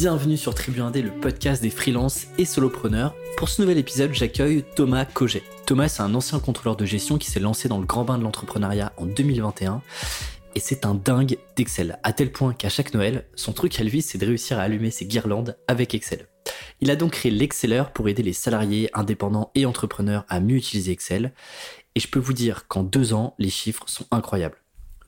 bienvenue sur Tribu Indé, le podcast des freelances et solopreneurs. Pour ce nouvel épisode, j'accueille Thomas Coget. Thomas, c'est un ancien contrôleur de gestion qui s'est lancé dans le grand bain de l'entrepreneuriat en 2021. Et c'est un dingue d'Excel, à tel point qu'à chaque Noël, son truc à lui, c'est de réussir à allumer ses guirlandes avec Excel. Il a donc créé l'Exceller pour aider les salariés, indépendants et entrepreneurs à mieux utiliser Excel. Et je peux vous dire qu'en deux ans, les chiffres sont incroyables.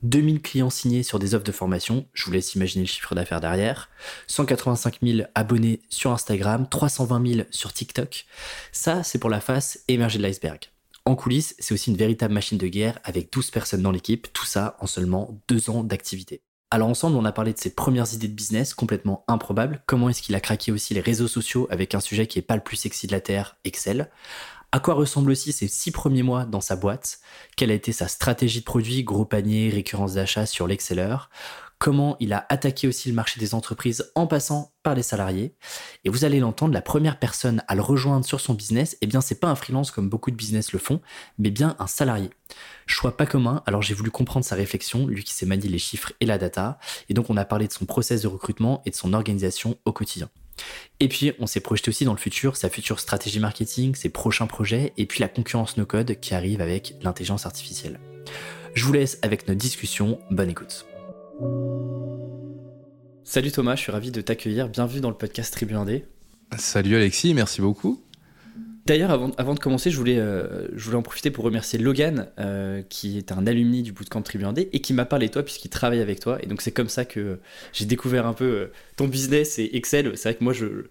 2000 clients signés sur des offres de formation, je vous laisse imaginer le chiffre d'affaires derrière, 185 000 abonnés sur Instagram, 320 000 sur TikTok. Ça, c'est pour la face émergée de l'iceberg. En coulisses, c'est aussi une véritable machine de guerre avec 12 personnes dans l'équipe, tout ça en seulement deux ans d'activité. Alors ensemble, on a parlé de ses premières idées de business complètement improbables. Comment est-ce qu'il a craqué aussi les réseaux sociaux avec un sujet qui est pas le plus sexy de la Terre, Excel? À quoi ressemblent aussi ses six premiers mois dans sa boîte? Quelle a été sa stratégie de produit, gros panier, récurrence d'achat sur l'Exceller Comment il a attaqué aussi le marché des entreprises en passant par les salariés? Et vous allez l'entendre, la première personne à le rejoindre sur son business, eh bien c'est pas un freelance comme beaucoup de business le font, mais bien un salarié. Choix pas commun, alors j'ai voulu comprendre sa réflexion, lui qui s'est manié les chiffres et la data, et donc on a parlé de son process de recrutement et de son organisation au quotidien. Et puis, on s'est projeté aussi dans le futur, sa future stratégie marketing, ses prochains projets, et puis la concurrence no-code qui arrive avec l'intelligence artificielle. Je vous laisse avec notre discussion. Bonne écoute. Salut Thomas, je suis ravi de t'accueillir. Bienvenue dans le podcast Tribu Indé. Salut Alexis, merci beaucoup. D'ailleurs, avant, de commencer, je voulais, euh, je voulais en profiter pour remercier Logan, euh, qui est un alumni du bootcamp Tribu Indé et qui m'a parlé de toi puisqu'il travaille avec toi. Et donc, c'est comme ça que j'ai découvert un peu euh, ton business et Excel. C'est vrai que moi, je,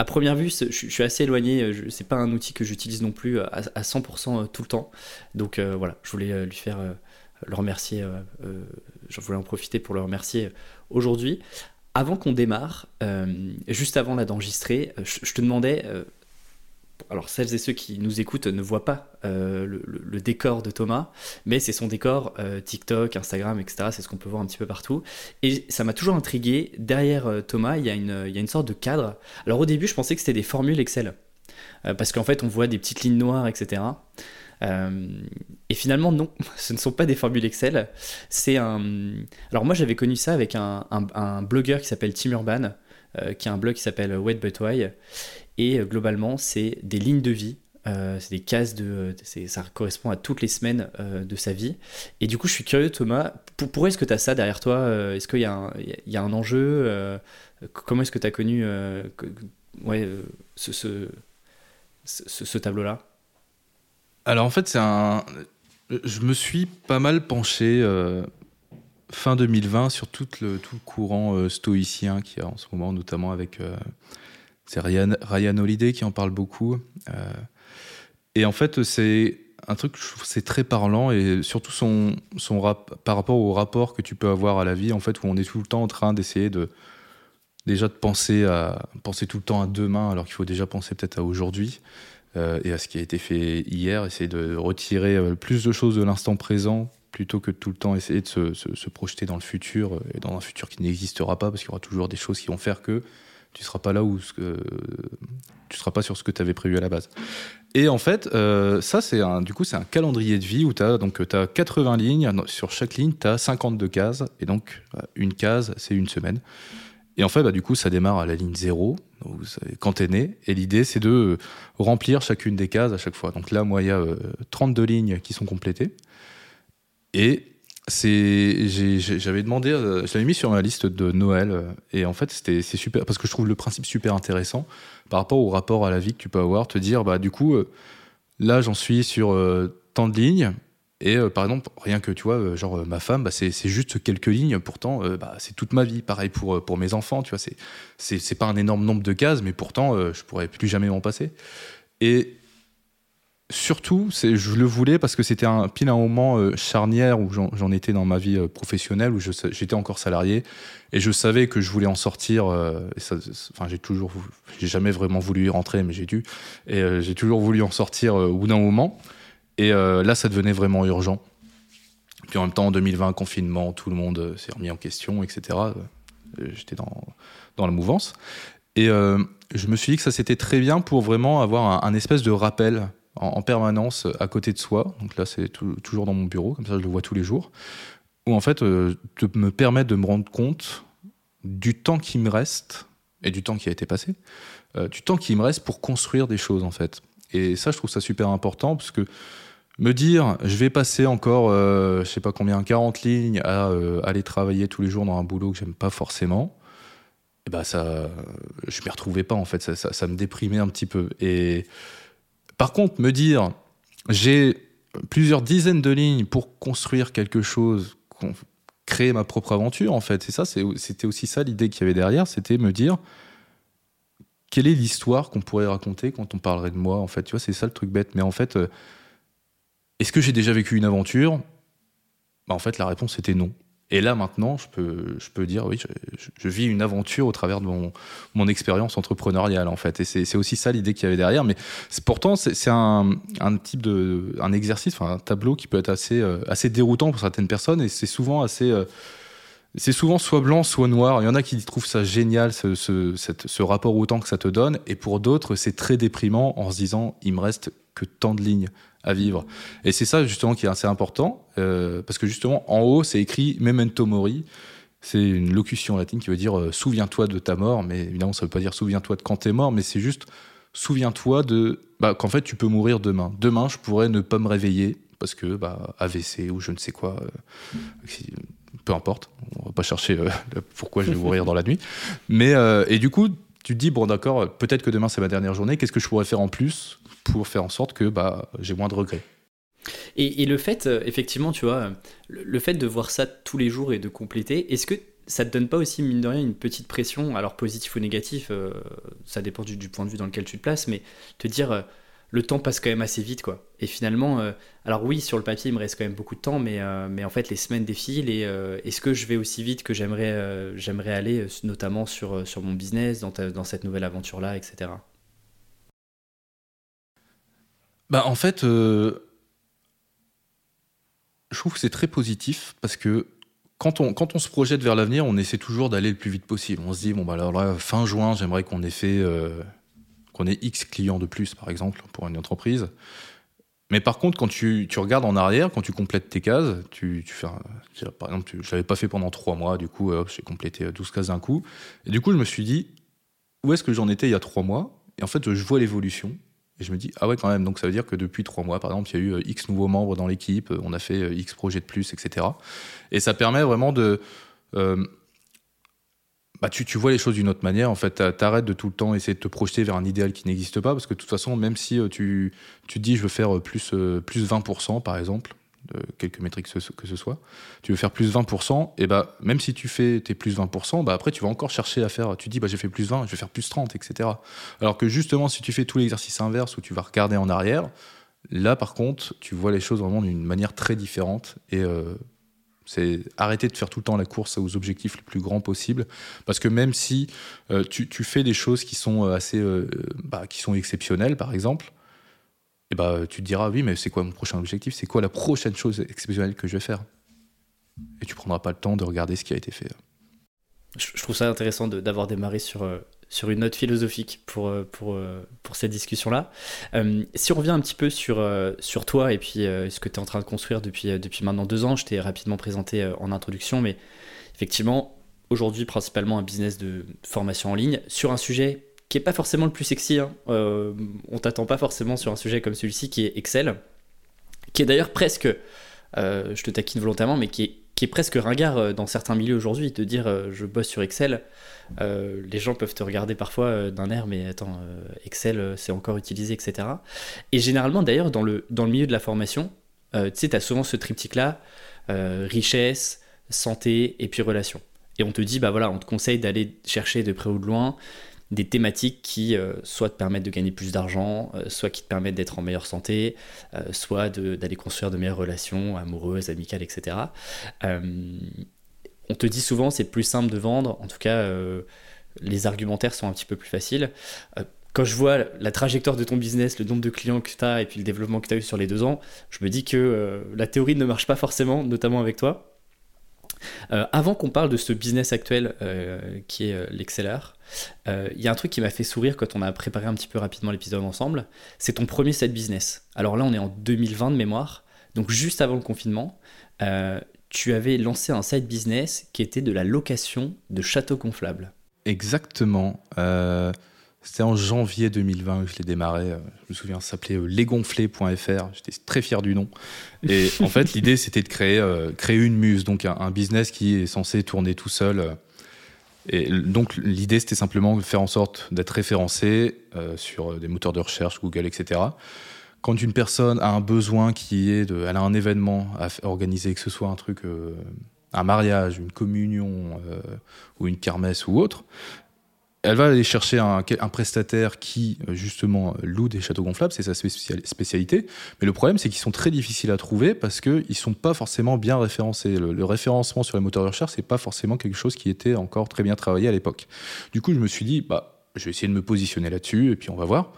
à première vue, je, suis assez éloigné. C'est pas un outil que j'utilise non plus à, 100% tout le temps. Donc, voilà, je voulais lui faire le remercier. je voulais en profiter pour le remercier aujourd'hui. Avant qu'on démarre, juste avant d'enregistrer, je, te demandais alors celles et ceux qui nous écoutent ne voient pas euh, le, décor de Thomas, mais c'est son décor euh, TikTok, Instagram, etc. C'est ce qu'on peut voir un petit peu partout. Et ça m'a toujours intrigué. Derrière euh, Thomas, il y, a une, il y, a une, sorte de cadre. Alors au début, je pensais que c'était des formules Excel, parce qu'en fait, on voit des petites lignes noires, etc. et finalement, non, ce ne sont pas des formules Excel. C'est un. Alors moi, j'avais connu ça avec un, blogueur qui s'appelle Tim Urban. qui a un blog qui s'appelle Wet But Why et euh, globalement, c'est des lignes de vie. Euh, c'est des cases de. Ça correspond à toutes les semaines euh, de sa vie. Et du coup, je suis curieux, Thomas, pour, pourquoi est-ce que tu as ça derrière toi Est-ce qu'il y, a un enjeu Comment est-ce que tu as connu ouais, ce, tableau-là? Alors en fait, c'est un. Je me suis pas mal penché fin 2020 sur tout le, tout le courant stoïcien qu'il y a en ce moment, notamment avec c'est Ryan, Ryan Holiday qui en parle beaucoup. Euh, et en fait, c'est un truc, c'est très parlant et surtout son, rap, par rapport au rapport que tu peux avoir à la vie, en fait, où on est tout le temps en train d'essayer de déjà de penser à penser tout le temps à demain, alors qu'il faut déjà penser peut-être à aujourd'hui euh, et à ce qui a été fait hier, essayer de retirer euh, plus de choses de l'instant présent plutôt que tout le temps essayer de se, se, projeter dans le futur et dans un futur qui n'existera pas parce qu'il y aura toujours des choses qui vont faire que tu seras pas là où ce que, tu seras pas sur ce que tu avais prévu à la base. Et en fait, euh, ça c'est un du coup c'est un calendrier de vie où tu as donc tu as 80 lignes, sur chaque ligne tu as 52 cases et donc euh, une case c'est une semaine. Et en fait, bah, du coup, ça démarre à la ligne 0, quand tu es né. Et l'idée, c'est de remplir chacune des cases à chaque fois. Donc là, moi, il y a 32 euh, lignes qui sont complétées. Et j'avais demandé euh, je l'avais mis sur ma liste de Noël euh, et en fait c'était c'est super parce que je trouve le principe super intéressant par rapport au rapport à la vie que tu peux avoir te dire bah du coup euh, là j'en suis sur tant de lignes et par exemple rien que tu vois genre ma femme bah, c'est juste quelques lignes pourtant bah, c'est toute ma vie. Pareil pour pour mes enfants tu vois c'est c'est pas un énorme nombre de cases mais pourtant je pourrais plus jamais m'en passer. Et surtout, je le voulais parce que c'était un pile un moment euh, charnière où j'en étais dans ma vie euh, professionnelle, où j'étais encore salarié et je savais que je voulais en sortir. Euh, enfin, j'ai toujours, j'ai jamais vraiment voulu y rentrer, mais j'ai dû. Et j'ai toujours voulu en sortir au bout d'un moment. Et là, ça devenait vraiment urgent. Puis en même temps, en 2020, confinement, tout le monde s'est remis en question, etc. J'étais dans, dans la mouvance. Et je me suis dit que ça c'était très bien pour vraiment avoir un espèce de rappel en, permanence à côté de soi. Donc là, c'est toujours dans mon bureau, comme ça je le vois tous les jours. Où en fait, euh, de me permettre de me rendre compte du temps qui me reste et du temps qui a été passé, du temps qui me reste pour construire des choses en fait. Et ça, je trouve ça super important parce que me dire, je vais passer encore, je sais pas combien, 40 lignes à aller travailler tous les jours dans un boulot que j'aime pas forcément, et eh ben ça, je m'y retrouvais pas en fait, ça, ça, me déprimait un petit peu. Et par contre, me dire, j'ai plusieurs dizaines de lignes pour construire quelque chose, créer ma propre aventure en fait. Et ça, c'était aussi ça l'idée qu'il y avait derrière, c'était me dire quelle est l'histoire qu'on pourrait raconter quand on parlerait de moi en fait. Tu vois, c'est ça le truc bête. Mais en fait, euh, est-ce que j'ai déjà vécu une aventure? Bah, En fait, la réponse était non. Et là, maintenant, je peux, je peux dire, oui, je, vis une aventure au travers de mon, expérience entrepreneuriale, en fait. Et c'est aussi ça l'idée qu'il y avait derrière. Mais pourtant, c'est un, type de, un exercice, un tableau qui peut être assez, euh, assez déroutant pour certaines personnes. Et c'est souvent assez, euh, c'est souvent soit blanc, soit noir. Il y en a qui trouvent ça génial, ce rapport au temps que ça te donne. Et pour d'autres, c'est très déprimant en se disant, il me reste que tant de lignes vivre. Et c'est ça justement qui est assez important, euh, parce que justement en haut c'est écrit Memento Mori, c'est une locution latine qui veut dire euh, souviens-toi de ta mort, mais évidemment ça veut pas dire souviens-toi de quand t'es mort, mais c'est juste souviens-toi de bah, qu'en fait tu peux mourir demain. Demain je pourrais ne pas me réveiller parce que bah, AVC ou je ne sais quoi, euh, peu importe, on va pas chercher pourquoi je vais mourir dans la nuit, mais et du coup tu te dis bon d'accord, peut-être que demain c'est ma dernière journée, qu'est-ce que je pourrais faire en plus pour faire en sorte que bah, j'ai moins de regrets. Et, le fait, euh, effectivement, tu vois, le, fait de voir ça tous les jours et de compléter, est-ce que ça te donne pas aussi, mine de rien, une petite pression, alors positif ou négatif, euh, ça dépend du, point de vue dans lequel tu te places, mais te dire, euh, le temps passe quand même assez vite, quoi. Et finalement, alors oui, sur le papier, il me reste quand même beaucoup de temps, mais, en fait, les semaines défilent, et est-ce que je vais aussi vite que j'aimerais j'aimerais aller, notamment sur, mon business, dans, dans cette nouvelle aventure-là, etc. Bah, en fait, euh, je trouve que c'est très positif parce que quand on, quand on se projette vers l'avenir, on essaie toujours d'aller le plus vite possible. On se dit, bon, bah alors là, fin juin, j'aimerais qu'on ait fait, euh, qu'on ait X clients de plus, par exemple, pour une entreprise. Mais par contre, quand tu, tu, regardes en arrière, quand tu complètes tes cases, tu, tu fais, par exemple, je l'avais pas fait pendant trois mois, du coup, j'ai complété 12 cases d'un coup. Et du coup, je me suis dit, où est-ce que j'en étais il y a trois mois? Et en fait, je vois l'évolution. Et je me dis, ah ouais, quand même, donc ça veut dire que depuis trois mois, par exemple, il y a eu euh, X nouveaux membres dans l'équipe, euh, on a fait euh, X projets de plus, etc. Et ça permet vraiment de. bah, tu, tu, vois les choses d'une autre manière. En fait, t'arrêtes de tout le temps essayer de te projeter vers un idéal qui n'existe pas, parce que de toute façon, même si tu, tu dis, je veux faire plus, plus 20%, par exemple, quelques métriques que ce soit, tu veux faire plus 20%, et bah, même si tu fais tes plus 20%, bah, après tu vas encore chercher à faire, tu dis bah, j'ai fait plus 20, je vais faire plus 30, etc. Alors que justement, si tu fais tout l'exercice inverse où tu vas regarder en arrière, là par contre, tu vois les choses vraiment d'une manière très différente et euh, c'est arrêter de faire tout le temps la course aux objectifs les plus grands possibles. Parce que même si euh, tu, tu, fais des choses qui sont euh, assez bah, qui sont exceptionnelles, par exemple, et bah, tu te diras, oui, mais c'est quoi mon prochain objectif? C'est quoi la prochaine chose exceptionnelle que je vais faire? Et tu prendras pas le temps de regarder ce qui a été fait. Je, trouve ça intéressant d'avoir démarré sur, euh, sur une note philosophique pour, euh, pour, euh, pour cette discussion-là. si on revient un petit peu sur, sur toi et puis ce que tu es en train de construire depuis, depuis maintenant deux ans, je t'ai rapidement présenté en introduction, mais effectivement, aujourd'hui, principalement un business de formation en ligne sur un sujet qui est pas forcément le plus sexy. Hein. Euh, on t'attend pas forcément sur un sujet comme celui-ci qui est Excel, qui est d'ailleurs presque, euh, je te taquine volontairement, mais qui est, presque ringard euh, dans certains milieux aujourd'hui. De dire je bosse sur Excel, les gens peuvent te regarder parfois d'un air, mais attends, Excel c'est encore utilisé, etc. Et généralement d'ailleurs dans le, dans le milieu de la formation, tu sais, tu as souvent ce triptyque-là, richesse, santé et puis relation. Et on te dit, bah voilà, on te conseille d'aller chercher de près ou de loin des thématiques qui euh, soit te permettent de gagner plus d'argent, euh, soit qui te permettent d'être en meilleure santé, euh, soit d'aller construire de meilleures relations amoureuses, amicales, etc. on te dit souvent c'est plus simple de vendre, en tout cas les argumentaires sont un petit peu plus faciles. quand je vois la trajectoire de ton business, le nombre de clients que tu as et puis le développement que tu as eu sur les deux ans, je me dis que la théorie ne marche pas forcément, notamment avec toi. Euh, avant qu'on parle de ce business actuel euh, qui est euh, l'Exceller, il y a un truc qui m'a fait sourire quand on a préparé un petit peu rapidement l'épisode ensemble. C'est ton premier side business. Alors là, on est en 2020 de mémoire, donc juste avant le confinement. tu avais lancé un side business qui était de la location de châteaux gonflables. Exactement. Euh, c'était en janvier 2020 que je l'ai démarré. Euh, je me souviens, ça s'appelait lesgonflés.fr. J'étais très fier du nom. Et en fait, l'idée, c'était de créer, créer une muse, donc un, business qui est censé tourner tout seul. Et donc, l'idée, c'était simplement de faire en sorte d'être référencé sur des moteurs de recherche, Google, etc quand une personne a un besoin qui est de, elle a un événement à organiser, que ce soit un truc, euh, un mariage, une communion euh, ou une kermesse ou autre, elle va aller chercher un, prestataire qui justement loue des châteaux gonflables, c'est sa spécialité. Mais le problème, c'est qu'ils sont très difficiles à trouver parce qu'ils ne sont pas forcément bien référencés. Le, référencement sur les moteurs de recherche, c'est pas forcément quelque chose qui était encore très bien travaillé à l'époque. Du coup, je me suis dit, bah, je vais essayer de me positionner là-dessus et puis on va voir.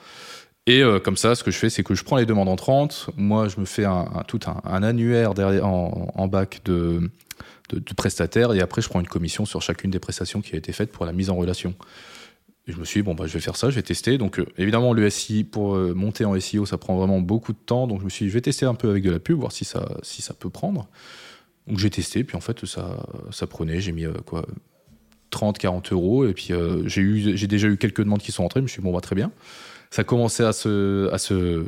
Et euh, comme ça, ce que je fais, c'est que je prends les demandes entrantes. Moi, je me fais un, tout un, annuaire derrière, en, bac de, de, prestataires. Et après, je prends une commission sur chacune des prestations qui a été faite pour la mise en relation. Je me suis dit, bon, bah, je vais faire ça, je vais tester. Donc, euh, évidemment, le SI, pour euh, monter en SEO, ça prend vraiment beaucoup de temps. Donc, je me suis dit, je vais tester un peu avec de la pub, voir si ça, si ça peut prendre. Donc, j'ai testé. Puis, en fait, ça, ça prenait. J'ai mis quoi 30, 40 euros. Et puis, j'ai déjà eu quelques demandes qui sont rentrées. Je me suis dit, bon, bah, très bien ça commençait à se, à se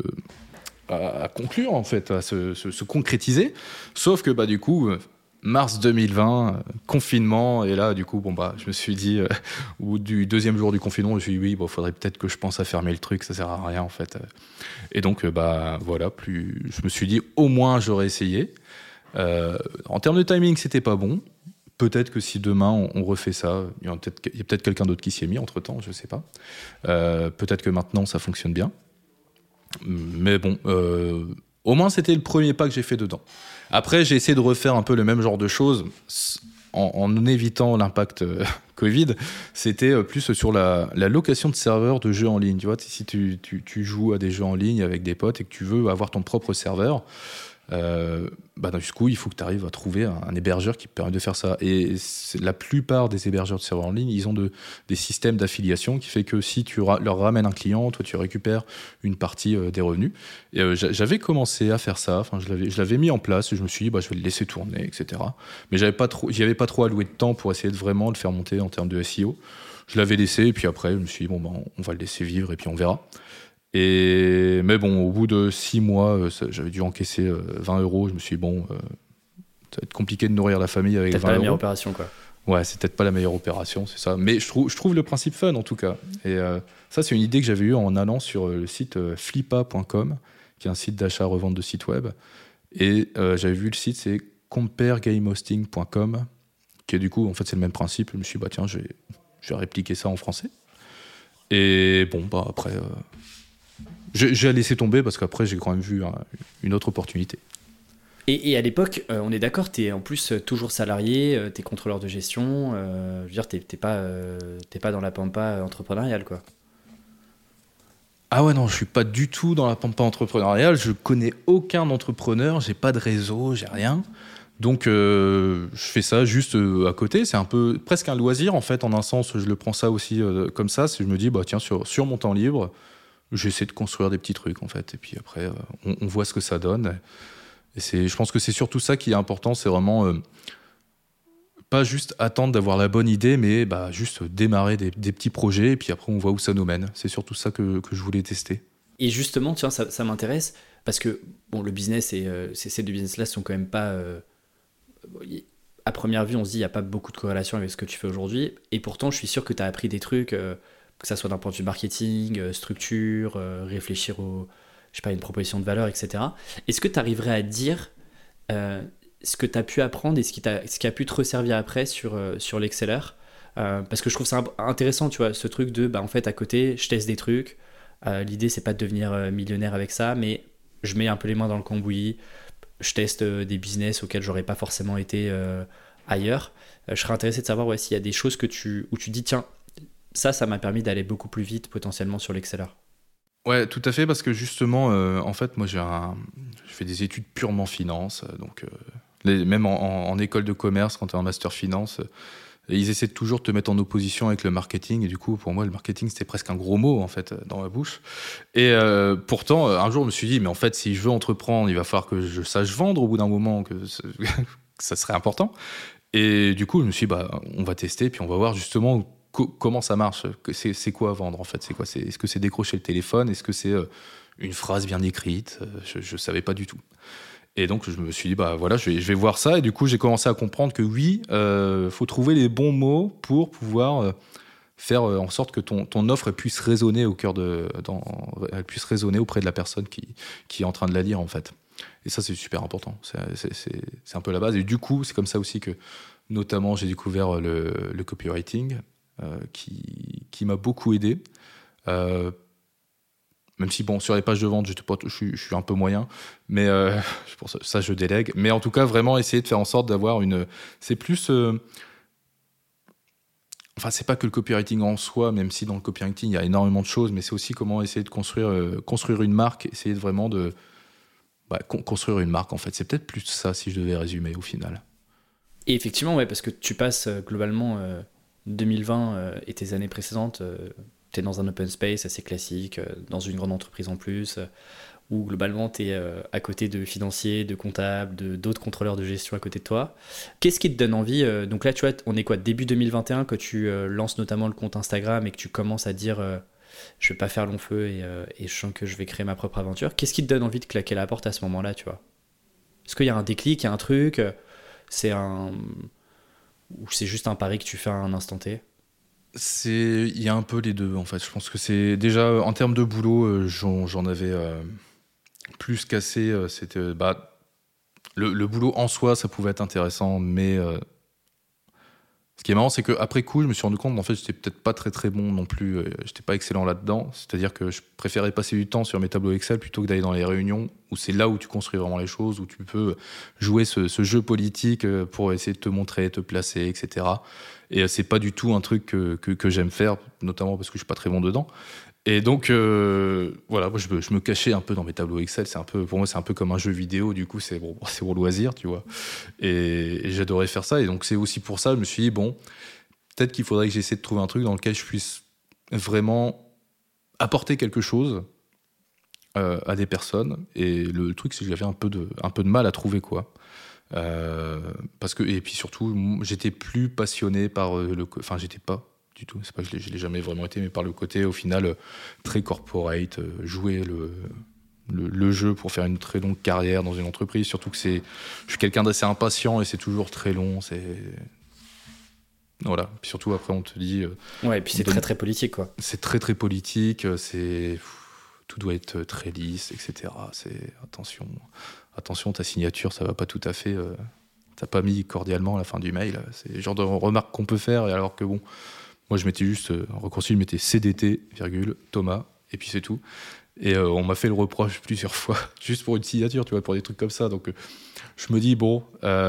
conclure en fait, à se, se, concrétiser. Sauf que bah du coup, mars 2020, euh, confinement, et là du coup, bon bah, je me suis dit, euh, bout du deuxième jour du confinement, je me suis dit oui, il faudrait peut-être que je pense à fermer le truc, ça sert à rien en fait. Et donc bah voilà, plus, je me suis dit au moins j'aurais essayé. Euh, en termes de timing, c'était pas bon. Peut-être que si demain on, refait ça, il y a peut-être quelqu'un d'autre qui s'y est mis entre temps, je ne sais pas. Euh, peut-être que maintenant ça fonctionne bien. Mais bon, euh, au moins c'était le premier pas que j'ai fait dedans. Après, j'ai essayé de refaire un peu le même genre de choses en, évitant l'impact euh, Covid. C'était plus sur la, location de serveurs de jeux en ligne. Tu vois, si tu, joues à des jeux en ligne avec des potes et que tu veux avoir ton propre serveur, euh, bah, coup, il faut que tu arrives à trouver un, hébergeur qui permet de faire ça. Et la plupart des hébergeurs de serveurs en ligne, ils ont de, des systèmes d'affiliation qui fait que si tu leur ramènes un client, toi, tu récupères une partie euh, des revenus. Et euh, j'avais commencé à faire ça, je l'avais mis en place, et je me suis dit, bah, je vais le laisser tourner, etc. Mais j'avais pas trop, avais pas trop alloué de temps pour essayer de vraiment le faire monter en termes de SEO. Je l'avais laissé, et puis après, je me suis dit, bon, bah, on va le laisser vivre, et puis on verra. Et, mais bon, au bout de six mois, euh, j'avais dû encaisser 20 euh, euros. Je me suis dit, bon, euh, ça va être compliqué de nourrir la famille avec 20 euros. pas la meilleure opération, quoi. Ouais, c'est peut-être pas la meilleure opération, c'est ça. Mais je trouve, je trouve le principe fun, en tout cas. Et ça, c'est une idée que j'avais eue en allant sur le site flippa.com, qui est un site d'achat-revente de sites web. Et j'avais vu le site, c'est comparegamehosting.com, qui est du coup, en fait, c'est le même principe. Je me suis dit, bah tiens, je vais, je vais répliquer ça en français. Et bon, bah après j'ai laissé tomber parce qu'après, j'ai quand même vu une autre opportunité. Et, à l'époque, euh, on est d'accord, tu es en plus euh, toujours salarié, euh, tu es contrôleur de gestion, je veux dire, tu n'es pas, pas dans la pampa entrepreneuriale, quoi. Ah ouais, non, je suis pas du tout dans la pampa entrepreneuriale, je connais aucun entrepreneur, j'ai pas de réseau, j'ai rien. Donc je fais ça juste à côté, c'est un peu presque un loisir en fait, en un sens, je le prends ça aussi comme ça, je me dis, bah tiens, sur, sur mon temps libre, j'essaie de construire des petits trucs en fait. Et puis après, euh, on, voit ce que ça donne. Et c'est, je pense que c'est surtout ça qui est important, c'est vraiment euh, pas juste attendre d'avoir la bonne idée, mais bah, juste démarrer des, petits projets et puis après on voit où ça nous mène. C'est surtout ça que, que je voulais tester. Et justement, tiens, ça, ça m'intéresse parce que bon, le business et euh, ces deux business-là sont quand même pas. à première vue, on se dit il n'y a pas beaucoup de corrélation avec ce que tu fais aujourd'hui. Et pourtant, je suis sûr que tu as appris des trucs que ça soit d'un point de vue marketing, euh, structure, euh, réfléchir au, je sais pas, une proposition de valeur, etc. Est-ce que tu arriverais à dire euh, ce que tu as pu apprendre et ce qui, ce qui a pu te resservir après sur, sur l'Exceller Parce que je trouve ça intéressant, tu vois, ce truc de, bah, en fait, à côté, je teste des trucs. L'idée, c'est pas de devenir millionnaire avec ça, mais je mets un peu les mains dans le cambouis. Je teste des business auxquels j'aurais pas forcément été ailleurs. je serais intéressé de savoir ouais, s'il y a des choses que tu, où tu dis, tiens, ça, ça m'a permis d'aller beaucoup plus vite potentiellement sur l'Exceller. Ouais, tout à fait, parce que justement, euh, en fait, moi, j'ai un... je fais des études purement finance, euh, donc euh, même en, école de commerce, quand tu es en master finance, ils essaient de toujours te mettre en opposition avec le marketing, et du coup, pour moi, le marketing, c'était presque un gros mot, en fait, dans ma bouche. Et pourtant, un jour, je me suis dit, mais en fait, si je veux entreprendre, il va falloir que je sache vendre au bout d'un moment, que ça serait important. Et du coup, je me suis dit, bah, on va tester, puis on va voir justement comment ça marche C'est quoi vendre en fait? C'est quoi? Est-ce que c'est décrocher le téléphone? Est-ce que c'est une phrase bien écrite? Je ne savais pas du tout. Et donc je me suis dit bah voilà je vais, voir ça et du coup j'ai commencé à comprendre que oui il faut trouver les bons mots pour pouvoir faire en sorte que ton, offre puisse résonner au cœur de elle puisse résonner auprès de la personne qui, est en train de la lire en fait. Et ça, c'est super important. C'est un peu la base. Et du coup, c'est comme ça aussi que, notamment, j'ai découvert le, copywriting, euh, qui, qui m'a beaucoup aidé. Euh, même si, bon, sur les pages de vente, je, suis un peu moyen, mais euh, ça, je délègue. Mais en tout cas, vraiment essayer de faire en sorte d'avoir une. C'est plus. Enfin, c'est pas que le copywriting en soi, même si dans le copywriting il y a énormément de choses, mais c'est aussi comment essayer de construire, construire une marque, essayer de vraiment de, bah, construire une marque, en fait. C'est peut-être plus ça, si je devais résumer au final. Et effectivement, ouais, parce que tu passes euh, globalement 2020 euh, euh, et tes années précédentes, tu es dans un open space assez classique, dans une grande entreprise en plus, où globalement tu es à côté de financiers, de comptables, de, d'autres contrôleurs de gestion à côté de toi. Qu'est-ce qui te donne envie Donc là, tu vois, on est quoi Début 2021, que tu lances notamment le compte Instagram et que tu commences à dire je vais pas faire long feu euh, et, je sens que je vais créer ma propre aventure. Qu'est-ce qui te donne envie de claquer la porte à ce moment-là, tu vois? Est-ce qu'il y a un déclic, il y a un truc? Euh, C'est un. Ou c'est juste un pari que tu fais à un instant T c'est il y a un peu les deux en fait. Je pense que c'est déjà en termes de boulot euh, j'en avais plus qu'assez c'était bah le, boulot en soi ça pouvait être intéressant mais ce qui est marrant, c'est qu'après coup, je me suis rendu compte, en fait, j'étais peut-être pas très très bon non plus. Euh, j'étais pas excellent là-dedans. C'est-à-dire que je préférais passer du temps sur mes tableaux Excel plutôt que d'aller dans les réunions où c'est là où tu construis vraiment les choses, où tu peux jouer ce, jeu politique euh, pour essayer de te montrer, te placer, etc. Et euh, c'est pas du tout un truc que, que j'aime faire, notamment parce que je suis pas très bon dedans. Et donc, euh, voilà, moi, je me, cachais un peu dans mes tableaux Excel. C'est un peu, pour moi, c'est un peu comme un jeu vidéo. Du coup, c'est bon, pour loisir, tu vois. Et, j'adorais faire ça. Et donc, c'est aussi pour ça, je me suis dit, bon, peut-être qu'il faudrait que j'essaie de trouver un truc dans lequel je puisse vraiment apporter quelque chose euh, à des personnes. Et le truc, c'est que j'avais un peu de, un peu de mal à trouver quoi. Euh, parce que et puis surtout, j'étais plus passionné par le, enfin, j'étais pas du tout. C'est pas que je l'ai jamais vraiment été, mais par le côté au final euh, très corporate, euh, jouer le, le, jeu pour faire une très longue carrière dans une entreprise. Surtout que c'est, je suis quelqu'un d'assez impatient et c'est toujours très long. C'est voilà. Puis surtout après on te dit. Euh, ouais, et puis c'est très très politique quoi. C'est très très politique. C'est tout doit être très lisse, etc. C'est attention, attention, ta signature, ça va pas tout à fait. T'as pas mis cordialement à la fin du mail. C'est le genre de remarque qu'on peut faire, alors que bon, moi, je mettais juste, euh, en reconcile, je mettais CDT, virgule, Thomas, et puis c'est tout. Et euh, on m'a fait le reproche plusieurs fois, juste pour une signature, tu vois, pour des trucs comme ça. Donc, euh, je me dis, bon,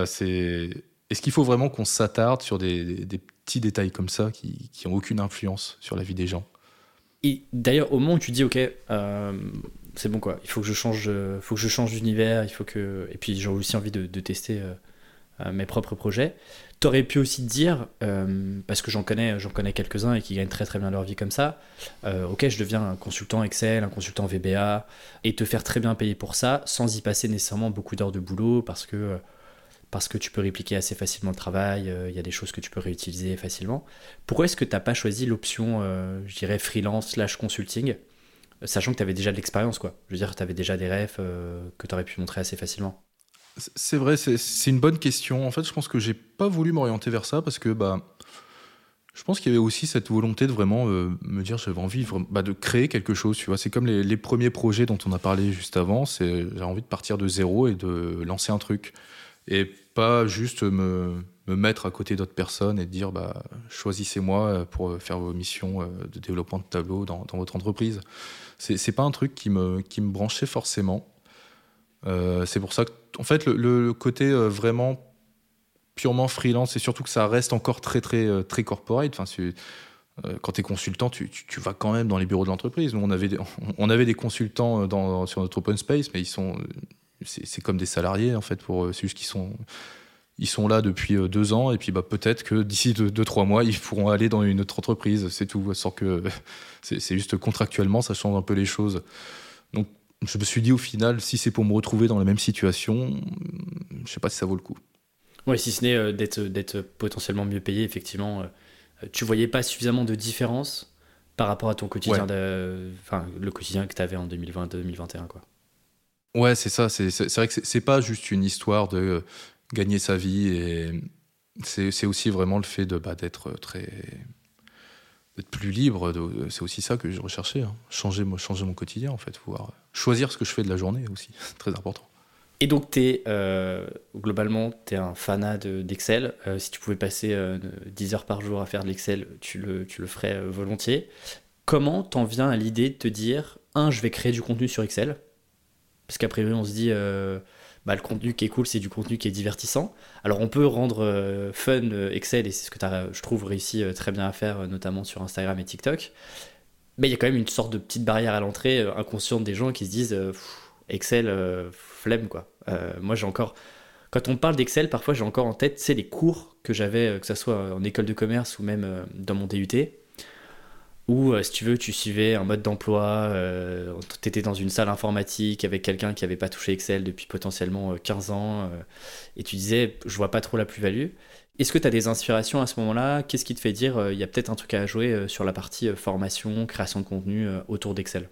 c'est. Est-ce qu'il faut vraiment qu'on s'attarde sur des, petits détails comme ça qui, qui ont aucune influence sur la vie des gens? Et d'ailleurs, au moment où tu dis, ok, c'est bon quoi, il faut que je change, faut que je change d'univers, il faut que. Et puis j'ai aussi envie de, tester mes propres projets. T'aurais pu aussi te dire, euh, parce que j'en connais, connais quelques-uns et qui gagnent très très bien leur vie comme ça, euh, ok, je deviens un consultant Excel, un consultant VBA, et te faire très bien payer pour ça, sans y passer nécessairement beaucoup d'heures de boulot, parce que, parce que tu peux répliquer assez facilement le travail, euh, il y a des choses que tu peux réutiliser facilement. Pourquoi est-ce que tu n'as pas choisi l'option, je dirais, freelance slash consulting, sachant que tu avais déjà de l'expérience, quoi Je veux dire, tu avais déjà des rêves que tu aurais pu montrer assez facilement c'est vrai, c'est une bonne question. En fait, je pense que j'ai pas voulu m'orienter vers ça parce que bah, je pense qu'il y avait aussi cette volonté de vraiment euh, me dire j'avais envie bah, de créer quelque chose. Tu vois, c'est comme les, premiers projets dont on a parlé juste avant. C'est j'ai envie de partir de zéro et de lancer un truc et pas juste me, me mettre à côté d'autres personnes et dire bah choisissez-moi pour faire vos missions euh, de développement de tableau dans, dans votre entreprise. C'est pas un truc qui me qui me branchait forcément. Euh, c'est pour ça que, fait, le, côté euh, vraiment purement freelance, et surtout que ça reste encore très, très, euh, très corporate. Enfin, quand tu es consultant, tu, vas quand même dans les bureaux de l'entreprise. On avait des, on avait des consultants sur notre open space, mais ils sont, c'est comme des salariés en fait. C'est juste qu'ils sont, ils sont là depuis deux ans, et puis bah, peut-être que d'ici deux, deux, trois mois, ils pourront aller dans une autre entreprise. C'est tout, sans que c'est juste contractuellement, ça change un peu les choses. Donc je me suis dit au final, si c'est pour me retrouver dans la même situation, je sais pas si ça vaut le coup. Oui, si ce n'est euh, d'être, d'être potentiellement mieux payé, effectivement, euh, tu voyais pas suffisamment de différence par rapport à ton quotidien, enfin le quotidien que tu avais en 2020-2021 quoi. Ouais, c'est ça. C'est vrai que c'est pas juste une histoire de gagner sa vie et c'est aussi vraiment le fait de bah, d'être très d'être plus libre. C'est aussi ça que je recherchais. Hein. Changer, changer mon quotidien en fait, pouvoir choisir ce que je fais de la journée aussi, très important. Et donc, euh, globalement, tu es un fanat d'Excel. Euh, si tu pouvais passer 10 euh, heures par jour à faire de l'Excel, tu le, tu le ferais volontiers. Comment t'en viens à l'idée de te dire, un, je vais créer du contenu sur Excel? Parce qu'à priori, on se dit, bah, le contenu qui est cool, c'est du contenu qui est divertissant. Alors, on peut rendre fun Excel, et c'est ce que as, je trouve, réussi très bien à faire, notamment sur Instagram et TikTok. Mais il y a quand même une sorte de petite barrière à l'entrée inconsciente des gens qui se disent, Excel, flemme, quoi. Euh, moi, j'ai encore. Quand on parle d'Excel, parfois j'ai encore en tête, c'est les cours que j'avais, euh, que ce soit en école de commerce ou même euh, dans mon DUT, où, si tu veux, tu suivais un mode d'emploi, tu étais dans une salle informatique avec quelqu'un qui n'avait pas touché Excel depuis potentiellement 15 ans, et tu disais, je vois pas trop la plus-value. Est-ce que tu as des inspirations à ce moment-là? Qu'est-ce qui te fait dire, il y a peut-être un truc à jouer sur la partie formation, création de contenu autour d'Excel?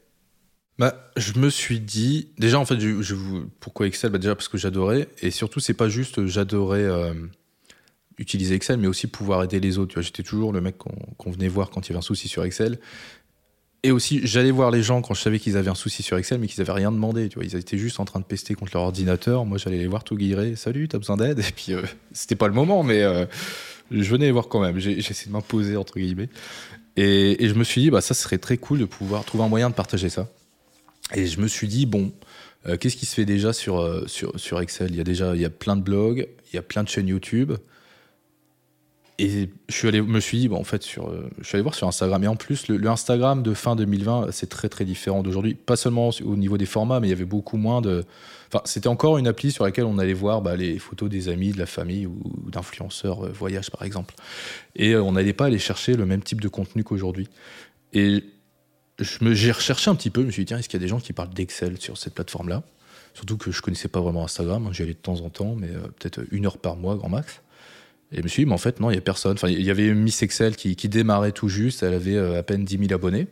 Bah, je me suis dit, déjà en fait, pourquoi Excel? Bah, Déjà parce que j'adorais, et surtout, c'est pas juste j'adorais euh, utiliser Excel, mais aussi pouvoir aider les autres. J'étais toujours le mec qu'on venait voir quand il y avait un souci sur Excel. Et aussi, j'allais voir les gens quand je savais qu'ils avaient un souci sur Excel, mais qu'ils n'avaient rien demandé. Ils étaient juste en train de pester contre leur ordinateur. Moi, j'allais les voir tout guiré. Salut, t'as besoin d'aide? Et puis, euh, c'était pas le moment, mais euh, je venais les voir quand même. J'ai essayé de m'imposer, entre guillemets. Et, et, je me suis dit, bah, ça serait très cool de pouvoir trouver un moyen de partager ça. Et je me suis dit, bon, euh, qu'est-ce qui se fait déjà sur, euh, sur, sur, Excel? Il y a déjà il y a plein de blogs, il y a plein de chaînes YouTube. Et je suis allé, me suis dit, bon, en fait, sur, euh, je suis allé voir sur Instagram. Et en plus, le, Instagram de fin 2020, c'est très très différent d'aujourd'hui. Pas seulement au niveau des formats, mais il y avait beaucoup moins de. Enfin, c'était encore une appli sur laquelle on allait voir bah, les photos des amis, de la famille ou, d'influenceurs voyage, par exemple. Et on n'allait pas aller chercher le même type de contenu qu'aujourd'hui. Et j'ai recherché un petit peu, je me suis dit, tiens, est-ce qu'il y a des gens qui parlent d'Excel sur cette plateforme-là? Surtout que je connaissais pas vraiment Instagram, j'y allais de temps en temps, mais euh, peut-être une heure par mois, grand max. Et je me suis dit, mais en fait, non, il n'y a personne. Enfin, il y avait Miss Excel qui, démarrait tout juste, elle avait euh, à peine 10 000 abonnés.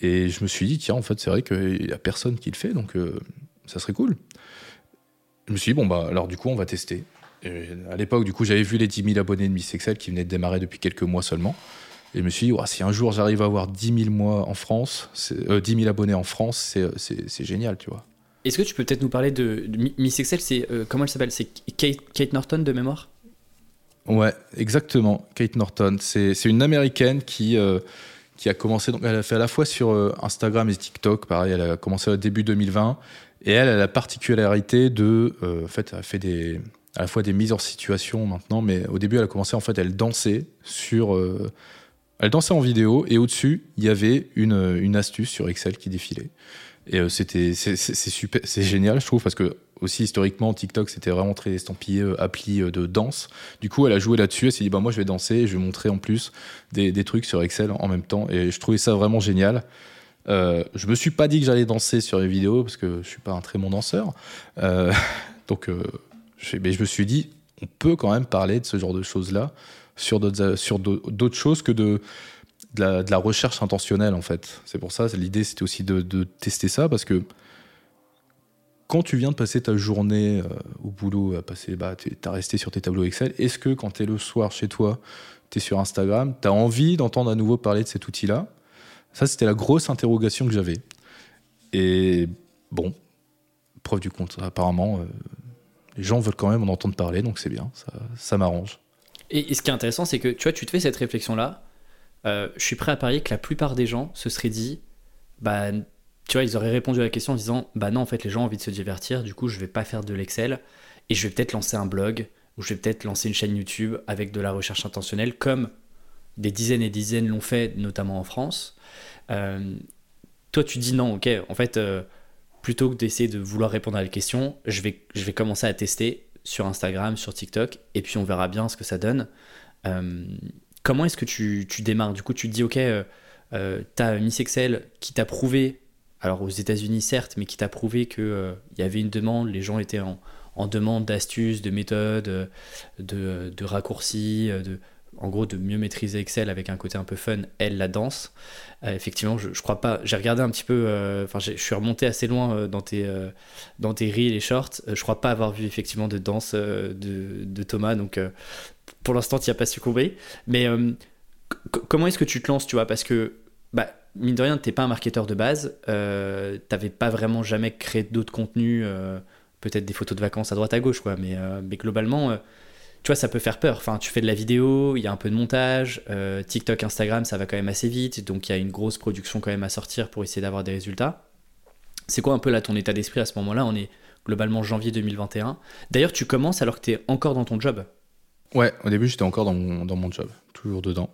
Et je me suis dit, tiens, en fait, c'est vrai qu'il n'y a personne qui le fait, donc euh, ça serait cool. Je me suis dit, bon, bah, alors du coup, on va tester. À l'époque, du coup, j'avais vu les 10 000 abonnés de Miss Excel qui venaient de démarrer depuis quelques mois seulement. Et je me suis dit, si un jour j'arrive à avoir 10 000 mois en France, 10 000 euh, abonnés en France, c'est génial, tu vois. Est-ce que tu peux peut-être nous parler de, Miss Excel c'est euh, Comment elle s'appelle? C'est Kate, Norton de mémoire? Ouais, exactement. Kate Norton. C'est une américaine qui, euh, qui a commencé. Donc, elle a fait à la fois sur Instagram et TikTok. Pareil, elle a commencé au début 2020. Et elle a la particularité de. en fait, elle a fait à la fois des mises en situation maintenant, mais au début, elle a commencé, en fait, elle dansait sur elle dansait en vidéo et au-dessus, il y avait une, une, astuce sur Excel qui défilait. Et euh, c'était c'est super, c'est génial, je trouve, parce que aussi historiquement, TikTok c'était vraiment très estampillé euh, appli euh, de danse. Du coup, elle a joué là-dessus. Elle s'est dit bah moi je vais danser, et je vais montrer en plus des, des, trucs sur Excel en même temps. Et je trouvais ça vraiment génial. Euh, je me suis pas dit que j'allais danser sur les vidéos parce que je suis pas un très bon danseur. donc, je, mais je me suis dit on peut quand même parler de ce genre de choses là sur d'autres, sur d'autres choses que de, de, la, recherche intentionnelle, en fait. C'est pour ça, l'idée, c'était aussi de, de, tester ça, parce que quand tu viens de passer ta journée euh, au boulot, à passer, bah, tu as resté sur tes tableaux Excel, est-ce que quand tu es le soir chez toi, tu es sur Instagram, tu as envie d'entendre à nouveau parler de cet outil-là? Ça, c'était la grosse interrogation que j'avais. Et bon, preuve du compte, apparemment, euh, les gens veulent quand même en entendre parler, donc c'est bien, ça, ça m'arrange. Et, ce qui est intéressant, c'est que tu vois, tu te fais cette réflexion-là. Euh, je suis prêt à parier que la plupart des gens se seraient dit, bah, tu vois, ils auraient répondu à la question en disant, bah non, en fait, les gens ont envie de se divertir, du coup, je vais pas faire de l'Excel et je vais peut-être lancer un blog ou je vais peut-être lancer une chaîne YouTube avec de la recherche intentionnelle, comme des dizaines et dizaines l'ont fait, notamment en France. Euh, toi, tu dis non, ok, en fait, euh, plutôt que d'essayer de vouloir répondre à la question, je vais, je vais commencer à tester sur Instagram, sur TikTok, et puis on verra bien ce que ça donne. Euh, comment est-ce que tu, tu, démarres? Du coup, tu te dis, ok, tu as Miss Excel qui t'a prouvé, alors aux États-Unis certes, mais qui t'a prouvé qu'il euh, y avait une demande, les gens étaient en, demande d'astuces, de méthodes, de, de raccourcis, de en gros, de mieux maîtriser Excel avec un côté un peu fun, elle, la danse. effectivement, je, je, crois pas. J'ai regardé un petit peu. Enfin, je suis remonté assez loin dans tes dans tes reels et shorts. je crois pas avoir vu effectivement de danse de, de, Thomas. Donc, pour l'instant, tu n'y as pas succombé. Mais comment est-ce que tu te lances, tu vois? Parce que bah, mine de rien, t'es pas un marketeur de base, euh, t'avais pas vraiment jamais créé d'autres contenus, euh, peut-être des photos de vacances à droite à gauche, quoi, mais, euh, globalement, tu vois, ça peut faire peur. Tu fais de la vidéo, il y a un peu de montage, TikTok, Instagram, ça va quand même assez vite, donc il y a une grosse production quand même à sortir pour essayer d'avoir des résultats. C'est quoi un peu là ton état d'esprit à ce moment-là? On est globalement janvier 2021. D'ailleurs, tu commences alors que tu es encore dans ton job? Ouais, au début j'étais encore dans mon job, toujours dedans.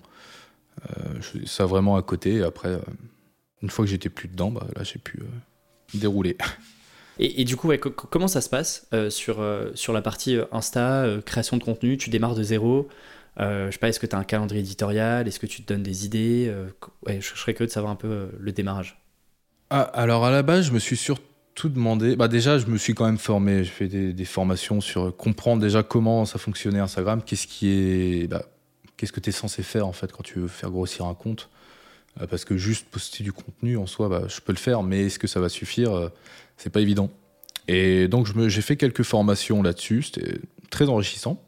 Euh, ça vraiment à côté. après, euh, une fois que j'étais plus dedans, bah, là, j'ai pu euh, dérouler. Et, du coup, comment ça se passe sur, sur la partie Insta, création de contenu? Tu démarres de zéro Je sais pas, est-ce que tu as un calendrier éditorial? Est-ce que tu te donnes des idées ouais, je, serais curieux de savoir un peu le démarrage. Ah, alors à la base, je me suis surtout demandé. Bah déjà, je me suis quand même formé. J'ai fait des, des, formations sur comprendre déjà comment ça fonctionnait Instagram, qu'est-ce qui est bah, qu'est-ce que tu es censé faire en fait quand tu veux faire grossir un compte? Euh, Parce que juste poster du contenu en soi, bah, je peux le faire, mais est-ce que ça va suffire? Euh, C'est pas évident. Et donc j'ai fait quelques formations là-dessus, c'était très enrichissant.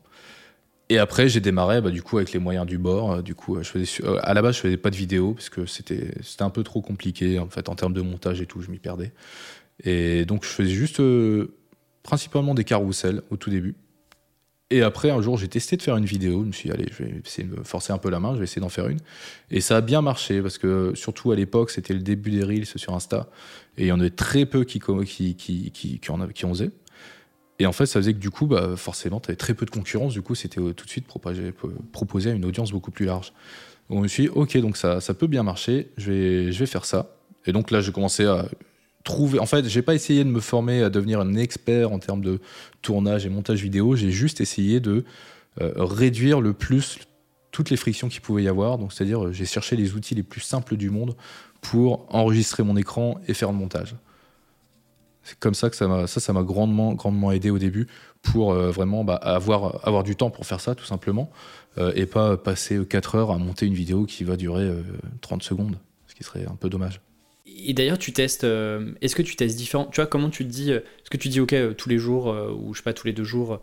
Et après, j'ai démarré bah, du coup avec les moyens du bord. Euh, du coup, à la base, je faisais pas de vidéo parce que c'était un peu trop compliqué en fait en termes de montage et tout. Je m'y perdais. Et donc, je faisais juste principalement des carousels au tout début. Et après, un jour, j'ai testé de faire une vidéo. Je me suis dit, allez, je vais essayer de me forcer un peu la main, je vais essayer d'en faire une. Et ça a bien marché, parce que surtout à l'époque, c'était le début des Reels sur Insta. Et il y en avait très peu qui, qui, qui, qui, qui en, qui osaient. Et en fait, ça faisait que du coup, bah, forcément, tu avais très peu de concurrence. Du coup, c'était euh, tout de suite proposé, proposé à une audience beaucoup plus large. Donc, je me suis dit, ok, donc ça, ça peut bien marcher, je vais, je vais faire ça. Et donc là, j'ai commencé à trouver. En fait, j'ai pas essayé de me former à devenir un expert en termes de tournage et montage vidéo. J'ai juste essayé de euh, réduire le plus toutes les frictions qu'il pouvait y avoir. Donc, c'est-à-dire, euh, j'ai cherché les outils les plus simples du monde pour enregistrer mon écran et faire le montage. C'est comme ça que ça m'a, ça, ça m'a grandement, grandement aidé au début pour euh, vraiment bah, avoir, avoir du temps pour faire ça, tout simplement, et pas passer 4 heures à monter une vidéo qui va durer 30 secondes, ce qui serait un peu dommage. Et d'ailleurs, tu testes. Euh, est-ce que tu testes différent? Tu vois, comment tu te dis euh, Est-ce que tu dis, OK, euh, tous les jours, ou je sais pas, tous les deux jours,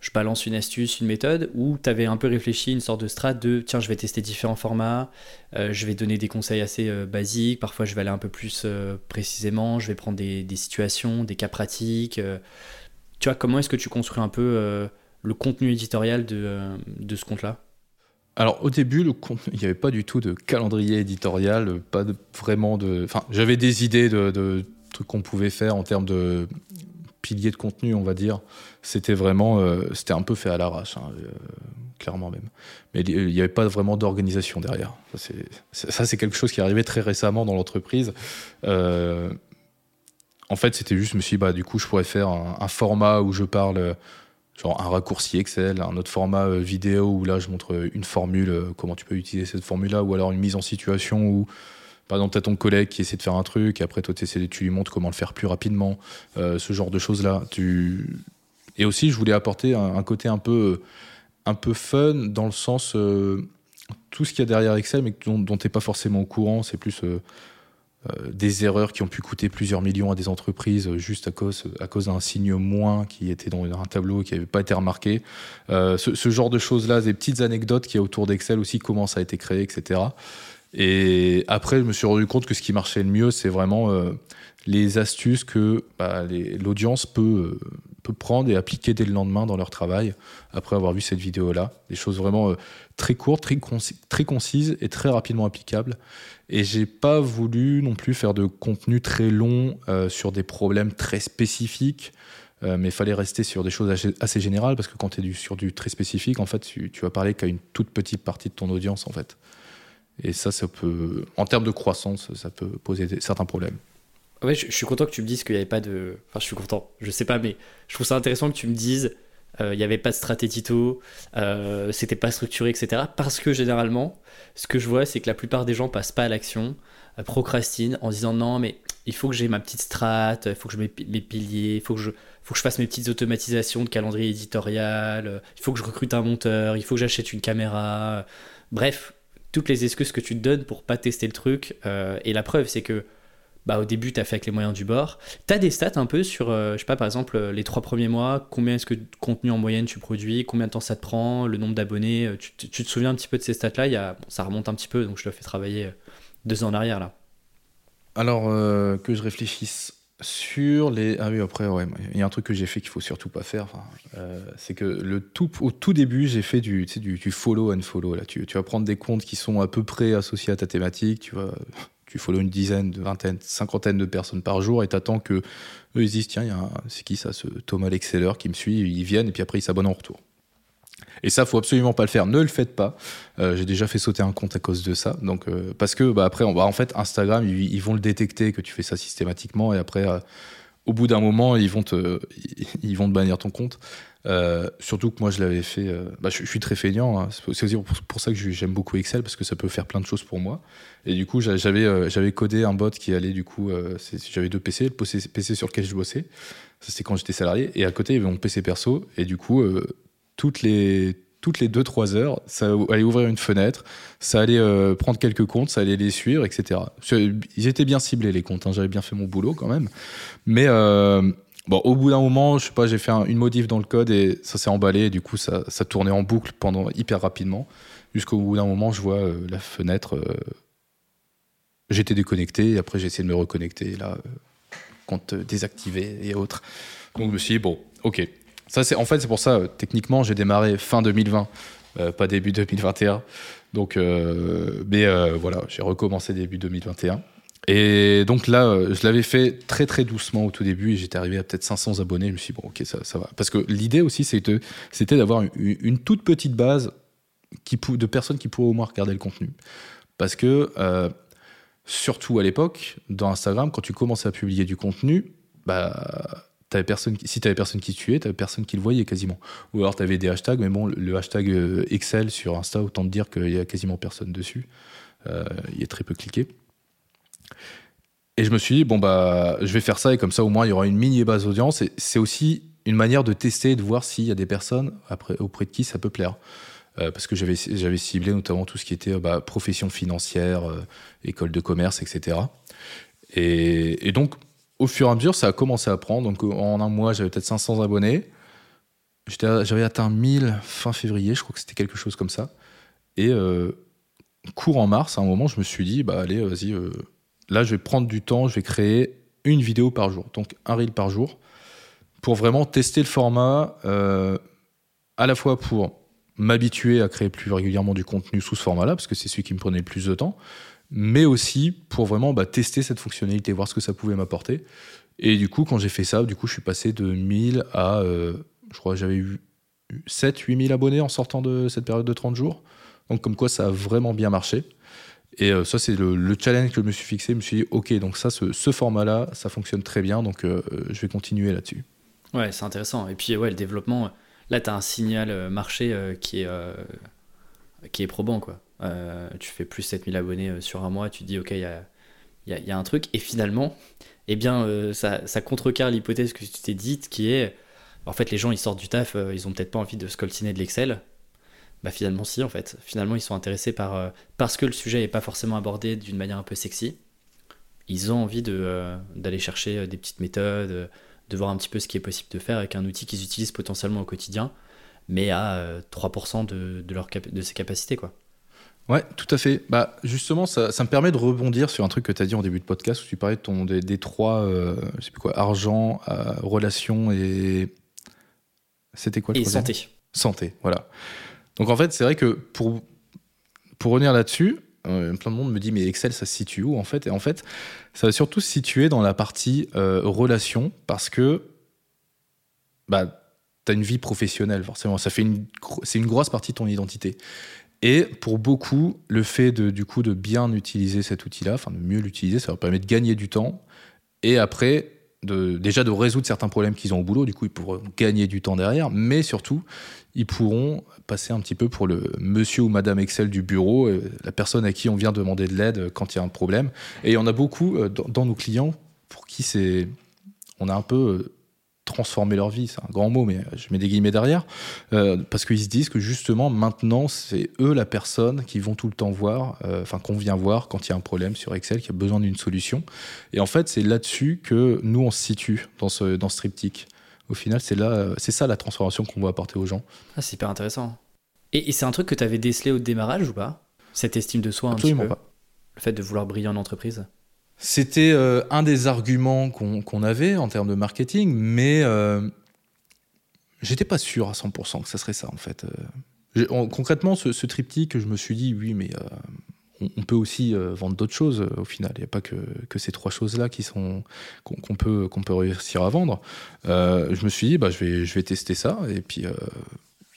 je balance une astuce, une méthode Ou tu avais un peu réfléchi, une sorte de strat de tiens, je vais tester différents formats, je vais donner des conseils assez basiques, parfois je vais aller un peu plus précisément, je vais prendre des, des, situations, des cas pratiques. tu vois, comment est-ce que tu construis un peu le contenu éditorial de, de ce compte-là? Alors au début, il n'y avait pas du tout de calendrier éditorial, pas vraiment de. Enfin, j'avais des idées de, trucs qu'on pouvait faire en termes de piliers de contenu, on va dire. C'était vraiment, euh, c'était un peu fait à l'arrache, hein, euh, clairement même. Mais il n'y avait pas vraiment d'organisation derrière. Ça, c'est quelque chose qui est arrivé très récemment dans l'entreprise. Euh, en fait, c'était juste, je me suis dit, bah, du coup, je pourrais faire un format où je parle genre un raccourci Excel, un autre format euh, vidéo où là je montre une formule, euh, comment tu peux utiliser cette formule-là, ou alors une mise en situation où par exemple, tu as ton collègue qui essaie de faire un truc, et après toi, tu lui montres comment le faire plus rapidement, euh, ce genre de choses-là. Tu... Et aussi, je voulais apporter un, côté un peu, un peu fun, dans le sens, tout ce qu'il y a derrière Excel, mais dont tu n'es pas forcément au courant, c'est plus euh, des erreurs qui ont pu coûter plusieurs millions à des entreprises euh, juste à cause, à cause d'un signe moins qui était dans un tableau qui n'avait pas été remarqué. Euh, ce, genre de choses-là, des petites anecdotes qui y a autour d'Excel aussi, comment ça a été créé, etc. Et après, je me suis rendu compte que ce qui marchait le mieux, c'est vraiment les astuces que bah, l'audience peut, peut prendre et appliquer dès le lendemain dans leur travail, après avoir vu cette vidéo-là. Des choses vraiment très courtes, très, concises et très rapidement applicables. Et j'ai pas voulu non plus faire de contenu très long euh, sur des problèmes très spécifiques. Euh, mais il fallait rester sur des choses assez, générales parce que quand tu es sur du très spécifique, en fait, tu, tu vas parler qu'à une toute petite partie de ton audience, en fait. Et ça, ça peut, en termes de croissance, ça peut poser certains problèmes. Ouais, je, je, suis content que tu me dises qu'il n'y avait pas de. Enfin, je suis content, je sais pas, mais je trouve ça intéressant que tu me dises il euh, n'y avait pas de stratégie euh, c'était pas structuré, etc. Parce que généralement, ce que je vois, c'est que la plupart des gens passent pas à l'action, euh, procrastinent en disant non, mais il faut que j'ai ma petite strat, il faut que je mette mes piliers, il faut que je, faut que je fasse mes petites automatisations de calendrier éditorial, il faut que je recrute un monteur, il faut que j'achète une caméra. Bref, toutes les excuses que tu te donnes pour pas tester le truc. Euh, et la preuve, c'est que bah, au début, tu as fait avec les moyens du bord. Tu as des stats un peu sur, euh, je sais pas, par exemple, euh, les trois premiers mois, combien est-ce que de contenu en moyenne tu produis, combien de temps ça te prend, le nombre d'abonnés. Tu, te souviens un petit peu de ces stats-là? Ça remonte un petit peu, donc je le fais travailler deux ans en arrière là. Alors, que je réfléchisse sur les. Ah oui, après, ouais, il y a un truc que j'ai fait qu'il faut surtout pas faire. Euh, c'est que le tout, au tout début, j'ai fait du, du, du follow and follow. Là. Tu, tu, vas prendre des comptes qui sont à peu près associés à ta thématique. Tu vas, tu follow une dizaine, vingtaine, cinquantaine de personnes par jour et t'attends que eux ils disent tiens, c'est qui ça, ce Thomas l'exceller qui me suit, ils viennent et puis après ils s'abonnent en retour. Et ça, faut absolument pas le faire. Ne le faites pas. Euh, j'ai déjà fait sauter un compte à cause de ça. Donc, euh, parce que bah, après, on va en fait Instagram, ils, vont le détecter que tu fais ça systématiquement, et après, euh, au bout d'un moment, ils vont ils vont te bannir ton compte. Surtout que moi, je l'avais fait. Bah, je, suis très feignant. Hein. C'est aussi pour, ça que j'aime beaucoup Excel parce que ça peut faire plein de choses pour moi. Et du coup, j'avais, j'avais codé un bot qui allait du coup. j'avais deux PC, le PC sur lequel je bossais. C'était quand j'étais salarié. Et à côté, il y avait mon PC perso. Et du coup, toutes les toutes les 2-3 heures, ça allait ouvrir une fenêtre, ça allait euh, prendre quelques comptes, ça allait les suivre, etc. Ils étaient bien ciblés les comptes, hein, j'avais bien fait mon boulot quand même. Mais euh, bon, au bout d'un moment, je sais pas, j'ai fait une modif dans le code et ça s'est emballé, du coup ça, tournait en boucle pendant hyper rapidement, jusqu'au bout d'un moment, je vois euh, la fenêtre, j'étais déconnecté, et après j'ai essayé de me reconnecter, là, compte désactivé et autres. Donc je me suis dit, bon, ok, ça, en fait, c'est pour ça, euh, techniquement, j'ai démarré fin 2020, euh, pas début 2021. Donc, euh, mais voilà, j'ai recommencé début 2021. Et donc là, je l'avais fait très très doucement au tout début et j'étais arrivé à peut-être 500 abonnés. Je me suis dit, bon, ok, ça, ça va. Parce que l'idée aussi, c'était, d'avoir une, toute petite base qui, de personnes qui pourraient au moins regarder le contenu. Parce que, surtout à l'époque, dans Instagram, quand tu commençais à publier du contenu, bah personne, si tu avais personne qui tuait, tu personne qui le voyait quasiment. Ou alors tu avais des hashtags, mais bon, le hashtag euh, Excel sur Insta, autant te dire qu'il y a quasiment personne dessus. Euh, il est très peu cliqué. Et je me suis dit, bon, bah, je vais faire ça et comme ça, au moins, il y aura une mini base d'audience. Et c'est aussi une manière de tester de voir s'il y a des personnes après, auprès de qui ça peut plaire. Euh, parce que j'avais, ciblé notamment tout ce qui était bah, profession financière, école de commerce, etc. Et, donc, au fur et à mesure, ça a commencé à prendre. Donc en un mois, j'avais peut-être 500 abonnés. J'avais atteint 1000 fin février, je crois que c'était quelque chose comme ça. Et euh, court en mars, à un moment, je me suis dit, bah allez, vas-y, euh, là, je vais prendre du temps, je vais créer une vidéo par jour, donc un reel par jour, pour vraiment tester le format, euh, à la fois pour m'habituer à créer plus régulièrement du contenu sous ce format-là, parce que c'est celui qui me prenait le plus de temps, mais aussi pour vraiment bah, tester cette fonctionnalité, voir ce que ça pouvait m'apporter. Et du coup, quand j'ai fait ça, du coup, je suis passé de 1000 à, euh, je crois, j'avais eu 7 8000 abonnés en sortant de cette période de 30 jours. Donc, comme quoi, ça a vraiment bien marché. Et euh, ça, c'est le, challenge que je me suis fixé. Je me suis dit, OK, donc ça, ce, format-là, ça fonctionne très bien, donc euh, je vais continuer là-dessus. Ouais, c'est intéressant. Et puis, ouais, le développement, là, tu as un signal marché qui est, qui est probant, quoi. Euh, tu fais plus 7000 abonnés euh, sur un mois, tu te dis, ok, il y a, y a, un truc. Et finalement, eh bien, euh, ça, ça contrecarre l'hypothèse que tu t'es dite, qui est, en fait, les gens, ils sortent du taf, ils ont peut-être pas envie de scoltiner de l'Excel. Bah finalement si en fait. Finalement ils sont intéressés par parce que le sujet n'est pas forcément abordé d'une manière un peu sexy. Ils ont envie de d'aller chercher des petites méthodes, de voir un petit peu ce qui est possible de faire avec un outil qu'ils utilisent potentiellement au quotidien, mais à 3% de, de, leur de ses capacités quoi. Ouais, tout à fait. Bah, justement, ça, ça, me permet de rebondir sur un truc que tu as dit en début de podcast où tu parlais de ton, des, trois, euh, je sais plus quoi, argent, euh, relations et. C'était quoi Et santé. Santé, voilà. Donc en fait, c'est vrai que pour, pour revenir là-dessus, euh, plein de monde me dit mais Excel ça se situe où en fait? Et en fait, ça va surtout se situer dans la partie relations parce que bah, tu as une vie professionnelle forcément. Ça fait une, c'est une grosse partie de ton identité. Et pour beaucoup, le fait de, du coup de bien utiliser cet outil-là, enfin de mieux l'utiliser, ça leur permet de gagner du temps. Et après, déjà de résoudre certains problèmes qu'ils ont au boulot. Du coup, ils pourront gagner du temps derrière. Mais surtout, ils pourront passer un petit peu pour le monsieur ou madame Excel du bureau, euh, la personne à qui on vient demander de l'aide quand il y a un problème. Et en a beaucoup euh, dans, nos clients pour qui c'est. On a un peu transformer leur vie, c'est un grand mot, mais je mets des guillemets derrière, euh, parce qu'ils se disent que justement maintenant c'est eux la personne qui vont tout le temps voir, euh, enfin qu'on vient voir quand il y a un problème sur Excel, qui a besoin d'une solution. Et en fait c'est là-dessus que nous on se situe dans ce, dans ce triptyque. Au final c'est là, c'est ça la transformation qu'on va apporter aux gens. Ah, c'est hyper intéressant. Et, c'est un truc que tu avais décelé au démarrage ou pas? Cette estime de soi un Absolument petit peu? pas. Le fait de vouloir briller en entreprise? C'était euh, un des arguments qu'on avait en termes de marketing, mais euh, j'étais pas sûr à 100% que ça serait ça en fait. Euh, concrètement, ce, ce, triptyque, je me suis dit, oui, mais on, peut aussi vendre d'autres choses au final. Il n'y a pas que, ces trois choses-là qu'on peut qu'on peut réussir à vendre. je me suis dit, bah, je vais je vais tester ça et puis.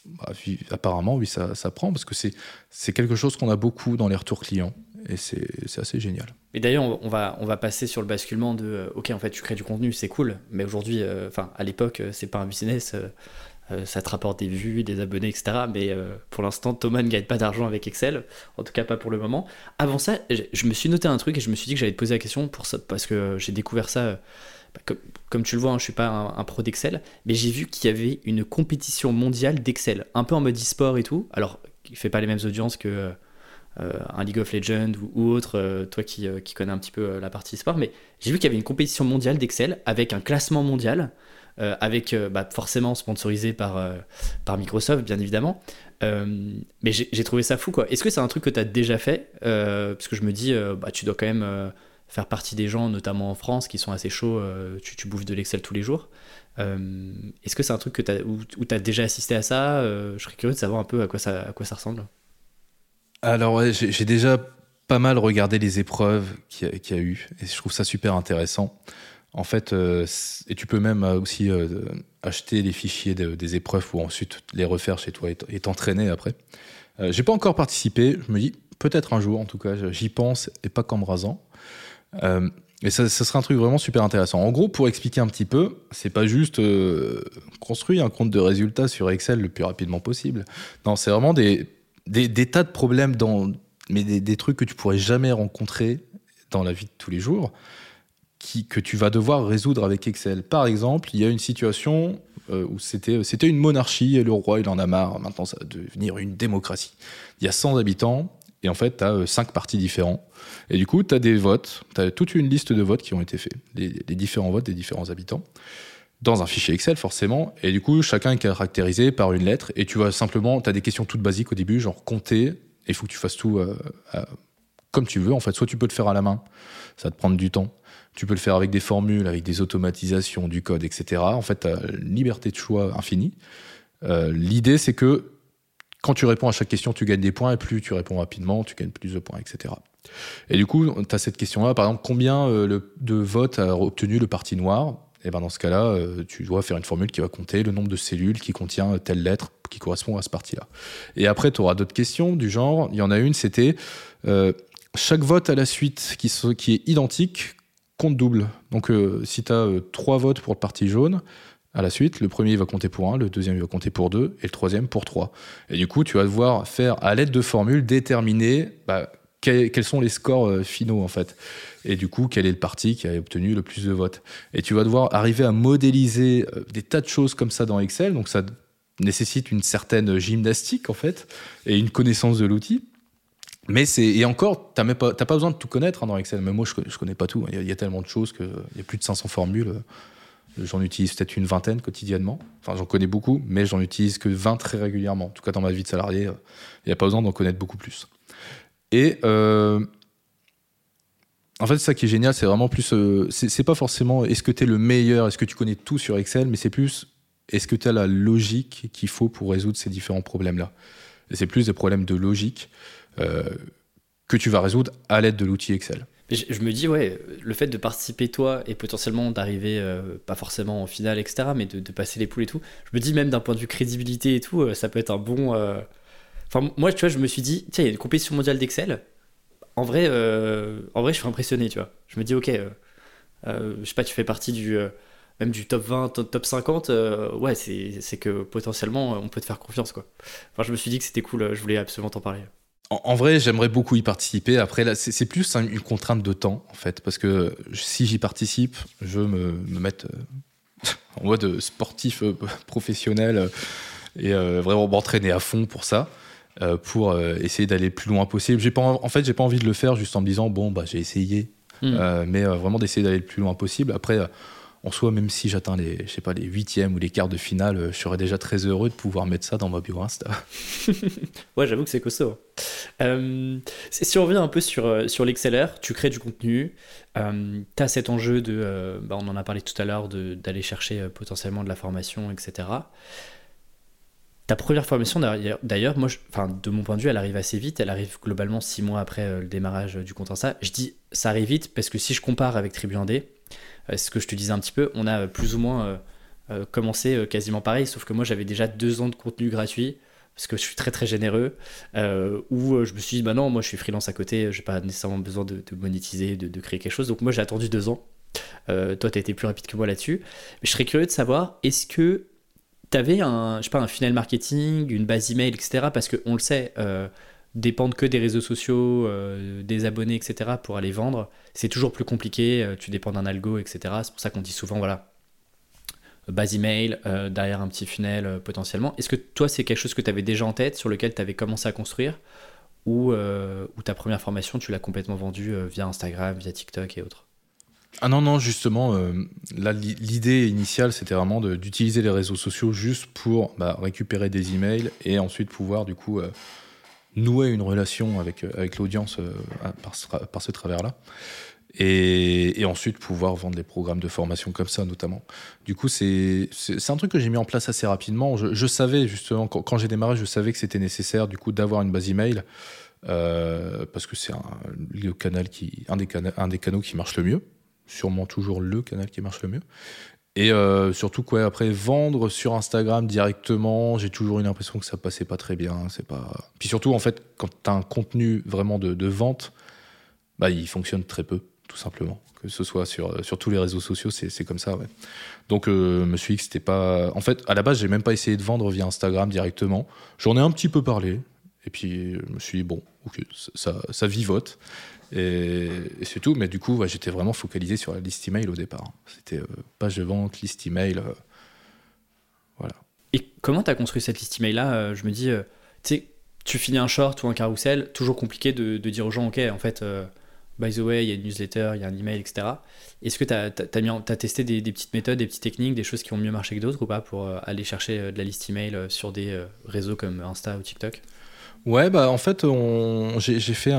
Bah, apparemment, oui, ça, ça prend parce que c'est quelque chose qu'on a beaucoup dans les retours clients et c'est assez génial. Et d'ailleurs, on va, passer sur le basculement de euh, ok, en fait, tu crées du contenu, c'est cool, mais aujourd'hui, euh, enfin, à l'époque, euh, c'est pas un business, ça te rapporte des vues, des abonnés, etc. Mais pour l'instant, Thomas ne gagne pas d'argent avec Excel, en tout cas pas pour le moment. Avant ça, je me suis noté un truc et je me suis dit que j'allais te poser la question pour ça, parce que j'ai découvert ça. Bah, comme, tu le vois, hein, je suis pas un, pro d'Excel, mais j'ai vu qu'il y avait une compétition mondiale d'Excel, un peu en mode e-sport et tout. Alors, il fait pas les mêmes audiences que un League of Legends ou, autre, euh, toi qui, euh, qui, connais un petit peu la partie sport, mais j'ai vu qu'il y avait une compétition mondiale d'Excel avec un classement mondial, avec bah, forcément sponsorisé par, Microsoft, bien évidemment. mais j'ai trouvé ça fou, quoi. Est-ce que c'est un truc que tu as déjà fait Parce que je me dis, bah, tu dois quand même faire partie des gens, notamment en France, qui sont assez chauds, tu, bouffes de l'Excel tous les jours. Est-ce que c'est un truc que as, où, tu as déjà assisté à ça Je serais curieux de savoir un peu à quoi ça ressemble. Alors, j'ai déjà pas mal regardé les épreuves qu'il y, a eu, et je trouve ça super intéressant. En fait, euh, et tu peux même euh, aussi euh, acheter les fichiers des épreuves ou ensuite les refaire chez toi et t'entraîner après. j'ai pas encore participé, je me dis peut-être un jour, en tout cas, j'y pense et pas qu'embrasant. Et ça, ça, serait un truc vraiment super intéressant. En gros, pour expliquer un petit peu, c'est pas juste construire un compte de résultats sur Excel le plus rapidement possible. Non, c'est vraiment des des, tas de problèmes, dans, mais des, trucs que tu pourrais jamais rencontrer dans la vie de tous les jours, qui, que tu vas devoir résoudre avec Excel. Par exemple, il y a une situation euh, où c'était, une monarchie et le roi, il en a marre. Maintenant, ça va devenir une démocratie. Il y a 100 habitants. Et en fait, tu as 5 partis différents. Et du coup, tu as des votes, tu as toute une liste de votes qui ont été faits, les différents votes des différents habitants dans un fichier Excel forcément, et du coup chacun est caractérisé par une lettre, et tu vas simplement, tu as des questions toutes basiques au début, genre compter, il faut que tu fasses tout euh, comme tu veux, en fait, soit tu peux le faire à la main, ça va te prendre du temps, tu peux le faire avec des formules, avec des automatisations du code, etc. En fait, tu as une liberté de choix infinie. Euh, l'idée c'est que quand tu réponds à chaque question, tu gagnes des points, et plus tu réponds rapidement, tu gagnes plus de points, etc. Et du coup, tu as cette question-là, par exemple, combien euh, de votes a obtenu le parti noir? Et ben dans ce cas-là, euh, tu dois faire une formule qui va compter le nombre de cellules qui contient telle lettre qui correspond à ce parti-là. Et après, tu auras d'autres questions du genre, il y en a une, c'était euh, chaque vote à la suite qui, est identique compte double. Donc euh, si tu as trois votes pour le parti jaune, à la suite, le premier va compter pour un, le deuxième va compter pour deux, et le troisième pour trois. Et du coup, tu vas devoir faire, à l'aide de formules, déterminer bah, quels sont les scores finaux, en fait et du coup, quel est le parti qui a obtenu le plus de votes. Et tu vas devoir arriver à modéliser euh, des tas de choses comme ça dans Excel, donc ça nécessite une certaine gymnastique en fait, et une connaissance de l'outil. Mais c'est et encore, t'as pas, pas besoin de tout connaître hein, dans Excel. Mais moi, je, je connais pas tout. Il y, a, tellement de choses qu'il y a plus de 500 formules. J'en utilise peut-être une vingtaine quotidiennement. Enfin, j'en connais beaucoup, mais j'en utilise que 20 très régulièrement. En tout cas, dans ma vie de salarié, il n'y a pas besoin d'en connaître beaucoup plus. Et euh, en fait, ça qui est génial, c'est vraiment plus. Euh, c'est pas forcément est-ce que tu es le meilleur, est-ce que tu connais tout sur Excel, mais c'est plus est-ce que tu as la logique qu'il faut pour résoudre ces différents problèmes-là. C'est plus des problèmes de logique euh, que tu vas résoudre à l'aide de l'outil Excel. je, me dis, ouais, le fait de participer toi et potentiellement d'arriver, pas forcément en finale, etc., mais de, passer les poules et tout, je me dis même d'un point de vue crédibilité et tout, ça peut être un bon. Moi, tu vois, je me suis dit, tiens, il y a une compétition mondiale d'Excel en vrai, euh, en vrai, je suis impressionné, tu vois. Je me dis, ok, euh, euh, je sais pas, tu fais partie du même du top 20, top 50, ouais, c'est que potentiellement on peut te faire confiance, quoi. Enfin, je me suis dit que c'était cool, je voulais absolument t'en parler. en, vrai, j'aimerais beaucoup y participer. Après, c'est plus une contrainte de temps, en fait, parce que si j'y participe, je veux me, me mettre en mode sportif professionnel et vraiment m'entraîner à fond pour ça, pour essayer d'aller le plus loin possible. J'ai pas, en fait, j'ai pas envie de le faire juste en me disant bon, bah, j'ai essayé, hmm. mais vraiment d'essayer d'aller le plus loin possible. Après en soi, même si j'atteins les, je sais pas, les huitièmes ou les quarts de finale, euh, je serais déjà très heureux de pouvoir mettre ça dans ma bio Insta. ouais, j'avoue que c'est costaud. Euh, si on revient un peu sur, euh, sur l'Exceller, tu crées du contenu, euh, tu as cet enjeu de, bah, on en a parlé tout à l'heure, d'aller chercher potentiellement de la formation, etc. Ta première formation, d'ailleurs, moi, de mon point de vue, elle arrive assez vite. Elle arrive globalement six mois après le démarrage du compte Insta. Je dis ça arrive vite parce que si je compare avec Tribu 1D, euh, ce que je te disais un petit peu, on a plus ou moins euh, commencé quasiment pareil, sauf que moi j'avais déjà deux ans de contenu gratuit parce que je suis très très généreux, euh, où je me suis dit, bah non, moi je suis freelance à côté, j'ai pas nécessairement besoin de, monétiser, de, créer quelque chose, donc moi j'ai attendu deux ans. toi, tu as été plus rapide que moi là-dessus. Mais je serais curieux de savoir, est-ce que tu avais un, je sais pas, un funnel marketing, une base email, etc. Parce qu'on le sait, dépendre que des réseaux sociaux, euh, des abonnés, etc. pour aller vendre, c'est toujours plus compliqué. Euh, tu dépends d'un algo, etc. C'est pour ça qu'on dit souvent, voilà, base email, euh, derrière un petit funnel potentiellement. Est-ce que toi, c'est quelque chose que tu avais déjà en tête, sur lequel tu avais commencé à construire ou ta première formation, tu l'as complètement vendue via Instagram, via TikTok et autres? Ah non, non, justement, l'idée initiale, c'était vraiment d'utiliser les réseaux sociaux juste pour bah, récupérer des emails et ensuite pouvoir, du coup, nouer une relation avec, euh, avec l'audience euh, par, ce, par ce travers-là. Et, ensuite pouvoir vendre des programmes de formation comme ça notamment. Du coup, c'est un truc que j'ai mis en place assez rapidement. Je, savais justement, quand, j'ai démarré, je savais que c'était nécessaire du coup d'avoir une base email euh, parce que c'est un, canal un, un des canaux qui marche le mieux, sûrement toujours le canal qui marche le mieux. Et euh, surtout, après, vendre sur Instagram directement, j'ai toujours eu l'impression que ça passait pas très bien. C'est pas... Puis surtout, en fait, quand tu as un contenu vraiment de, vente, bah, il fonctionne très peu, tout simplement. Que ce soit sur, sur tous les réseaux sociaux, c'est comme ça. Donc, euh, me suis dit que c'était pas. En fait, à la base, j'ai même pas essayé de vendre via Instagram directement. J'en ai un petit peu parlé. Et puis, je me suis dit, bon, ok, ça, ça vivote. Et, c'est tout. Mais du coup, j'étais vraiment focalisé sur la liste email au départ. C'était euh, page de vente, liste email. Euh, voilà. Et comment tu as construit cette liste email là euh, Je me dis, tu sais, tu finis un short ou un carrousel, toujours compliqué de, dire aux gens, ok, en fait, by the way, il y a une newsletter, il y a un email, etc. Est-ce que tu as, testé des, des, petites méthodes, des petites techniques, des choses qui ont mieux marché que d'autres ou pas pour aller chercher de la liste email sur des réseaux comme Insta ou TikTok? Ouais, bah en fait, j'ai fait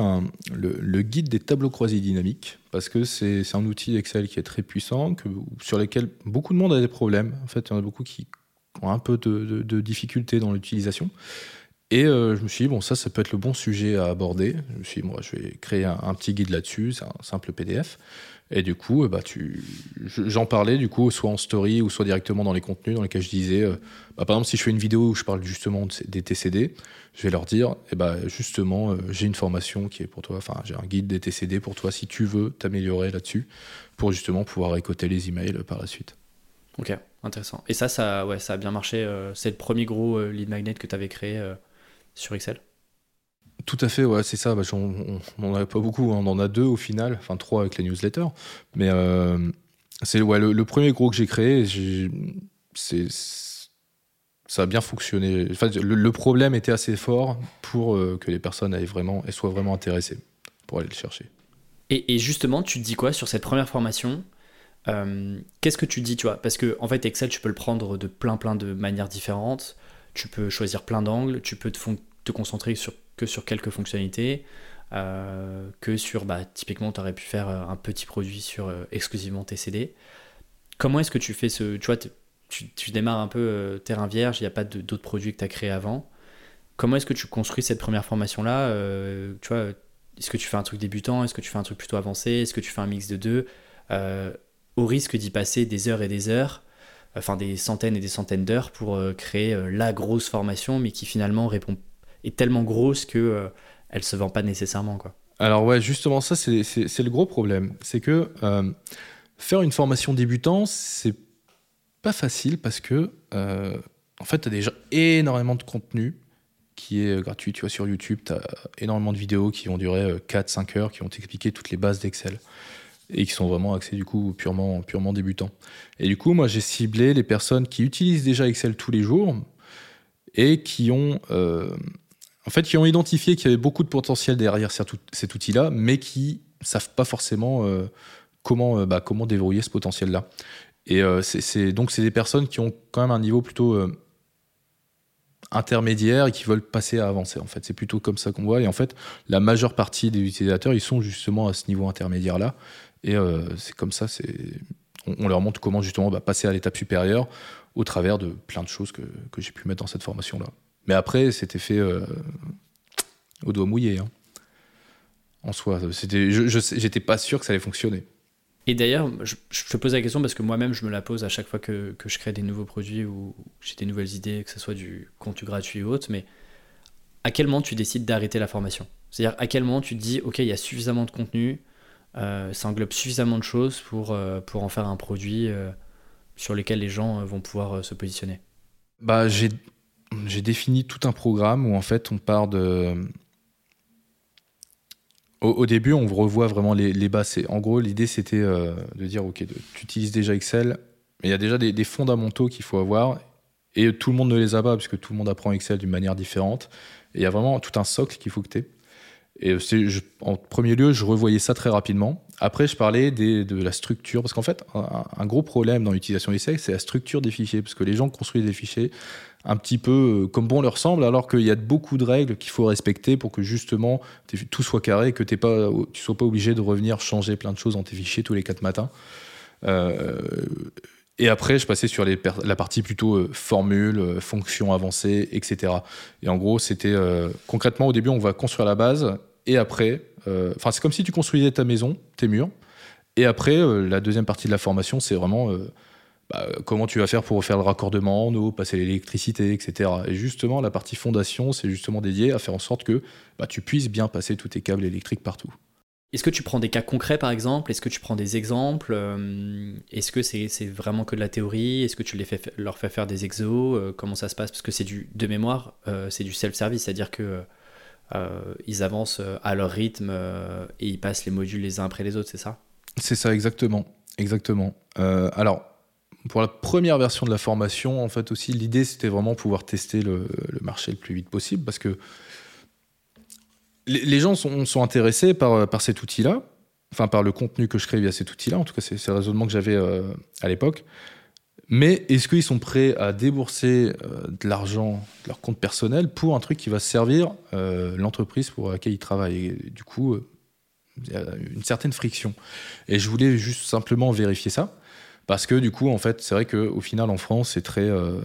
le, guide des tableaux croisés dynamiques parce que c'est un outil Excel qui est très puissant, sur lequel beaucoup de monde a des problèmes. En fait, il y en a beaucoup qui ont un peu de, de, difficultés dans l'utilisation. Et euh, je me suis dit, bon, ça, ça peut être le bon sujet à aborder. Je me suis dit, moi, je vais créer un, petit guide là-dessus, c'est un simple PDF. Et du coup, euh, bah, tu... j'en parlais du coup, soit en story ou soit directement dans les contenus dans lesquels je disais, euh, bah, par exemple, si je fais une vidéo où je parle justement des TCD, je vais leur dire, eh bah, justement, j'ai une formation qui est pour toi, enfin, j'ai un guide des TCD pour toi si tu veux t'améliorer là-dessus, pour justement pouvoir récolter les emails par la suite. Ok, intéressant. Et ça, ça, ouais, ça a bien marché. c'est le premier gros lead magnet que tu avais créé sur Excel tout à fait, ouais, c'est ça. Bah, on n'en a pas beaucoup, hein. on en a deux au final, enfin trois avec les newsletters. Mais euh, c'est ouais, le, premier gros que j'ai créé, c'est ça a bien fonctionné. Enfin, le, problème était assez fort pour euh, que les personnes aient vraiment, soient vraiment intéressées pour aller le chercher. Et, justement, tu te dis quoi sur cette première formation? Euh, Qu'est-ce que tu dis, tu vois? Parce que en fait, Excel, tu peux le prendre de plein plein de manières différentes. Tu peux choisir plein d'angles. Tu peux te, concentrer que sur quelques fonctionnalités, euh, que sur, bah, typiquement, tu aurais pu faire euh, un petit produit sur euh, exclusivement TCD. Comment est-ce que tu fais ce... Tu vois, tu, démarres un peu terrain vierge, il n'y a pas d'autres produits que tu as créés avant. Comment est-ce que tu construis cette première formation-là Tu vois, est-ce que tu fais un truc débutant Est-ce que tu fais un truc plutôt avancé Est-ce que tu fais un mix de deux Au risque d'y passer des heures et des heures, enfin des centaines et des centaines d'heures pour créer la grosse formation, mais qui finalement répond est tellement grosse que euh, elle se vend pas nécessairement. Alors ouais, justement ça c'est le gros problème, c'est que euh, faire une formation débutant c'est pas facile parce que euh, en fait tu as déjà énormément de contenu qui est gratuit. Tu vois, sur YouTube, tu as énormément de vidéos qui vont durer 4-5 heures, qui vont t'expliquer toutes les bases d'Excel et qui sont vraiment axés du coup purement, débutants. Et du coup, moi, j'ai ciblé les personnes qui utilisent déjà Excel tous les jours et qui ont, en fait, qui ont identifié qu'il y avait beaucoup de potentiel derrière cet outil-là, mais qui savent pas forcément comment, bah, comment déverrouiller ce potentiel-là. Et donc c'est des personnes qui ont quand même un niveau plutôt intermédiaires et qui veulent passer à avancer. En fait, c'est plutôt comme ça qu'on voit. Et en fait, la majeure partie des utilisateurs, ils sont justement à ce niveau intermédiaire là. Et euh, c'est comme ça, on, leur montre comment justement bah, passer à l'étape supérieure au travers de plein de choses que, j'ai pu mettre dans cette formation là. Mais après, c'était fait euh, au doigt mouillé. Hein. En soi, c'était, je, j'étais pas sûr que ça allait fonctionner. Et d'ailleurs, je, te pose la question parce que moi-même, je me la pose à chaque fois que, je crée des nouveaux produits ou j'ai des nouvelles idées, que ce soit du contenu gratuit ou autre, mais à quel moment tu décides d'arrêter la formation? C'est-à-dire à quel moment tu te dis, OK, il y a suffisamment de contenu, ça englobe suffisamment de choses pour, euh, pour en faire un produit euh, sur lequel les gens vont pouvoir se positionner bah, j'ai, défini tout un programme où en fait on part de au, début, on revoit vraiment les, les bases. En gros, l'idée, c'était euh, de dire, OK, tu utilises déjà Excel, mais il y a déjà des, fondamentaux qu'il faut avoir, et tout le monde ne les a pas, puisque tout le monde apprend Excel d'une manière différente. Et il y a vraiment tout un socle qu'il faut que tu aies. Et en premier lieu, je revoyais ça très rapidement. Après, je parlais de la structure, parce qu'en fait, un, gros problème dans l'utilisation d'Excel, c'est la structure des fichiers, parce que les gens construisent des fichiers un petit peu euh, comme bon leur semble, alors qu'il y a beaucoup de règles qu'il faut respecter pour que justement tout soit carré, que tu pas, tu sois pas obligé de revenir changer plein de choses dans tes fichiers tous les quatre matins. Euh, et après, je passais sur la partie plutôt euh, formule, fonctions avancées, etc. Et en gros, c'était concrètement au début, on va construire la base, et après, c'est comme si tu construisais ta maison, tes murs, et après, la deuxième partie de la formation, c'est vraiment bah, comment tu vas faire pour faire le raccordement en eau, passer l'électricité, etc. Et justement, la partie fondation, c'est justement dédié à faire en sorte que bah, tu puisses bien passer tous tes câbles électriques partout. Est-ce que tu prends des cas concrets par exemple? Est-ce que tu prends des exemples euh, Est-ce que c'est vraiment que de la théorie? Est-ce que tu leur fais faire des exos? Euh, Comment ça se passe? Parce que c'est du de mémoire, euh, c'est du self-service, c'est-à-dire que ils avancent à leur rythme et ils passent les modules les uns après les autres, c'est ça? C'est ça exactement, exactement. alors pour la première version de la formation, en fait aussi, l'idée c'était vraiment pouvoir tester le, marché le plus vite possible parce que les, gens sont, intéressés par, par cet outil-là, enfin par le contenu que je crée via cet outil-là. En tout cas, c'est le raisonnement que j'avais euh, à l'époque. Mais est-ce qu'ils sont prêts à débourser euh, de l'argent de leur compte personnel pour un truc qui va servir euh, l'entreprise pour laquelle ils travaillent? Du coup, il y a une certaine friction. Et je voulais juste simplement vérifier ça. Parce que du coup, en fait, c'est vrai qu'au final, en France, c'est très. Euh,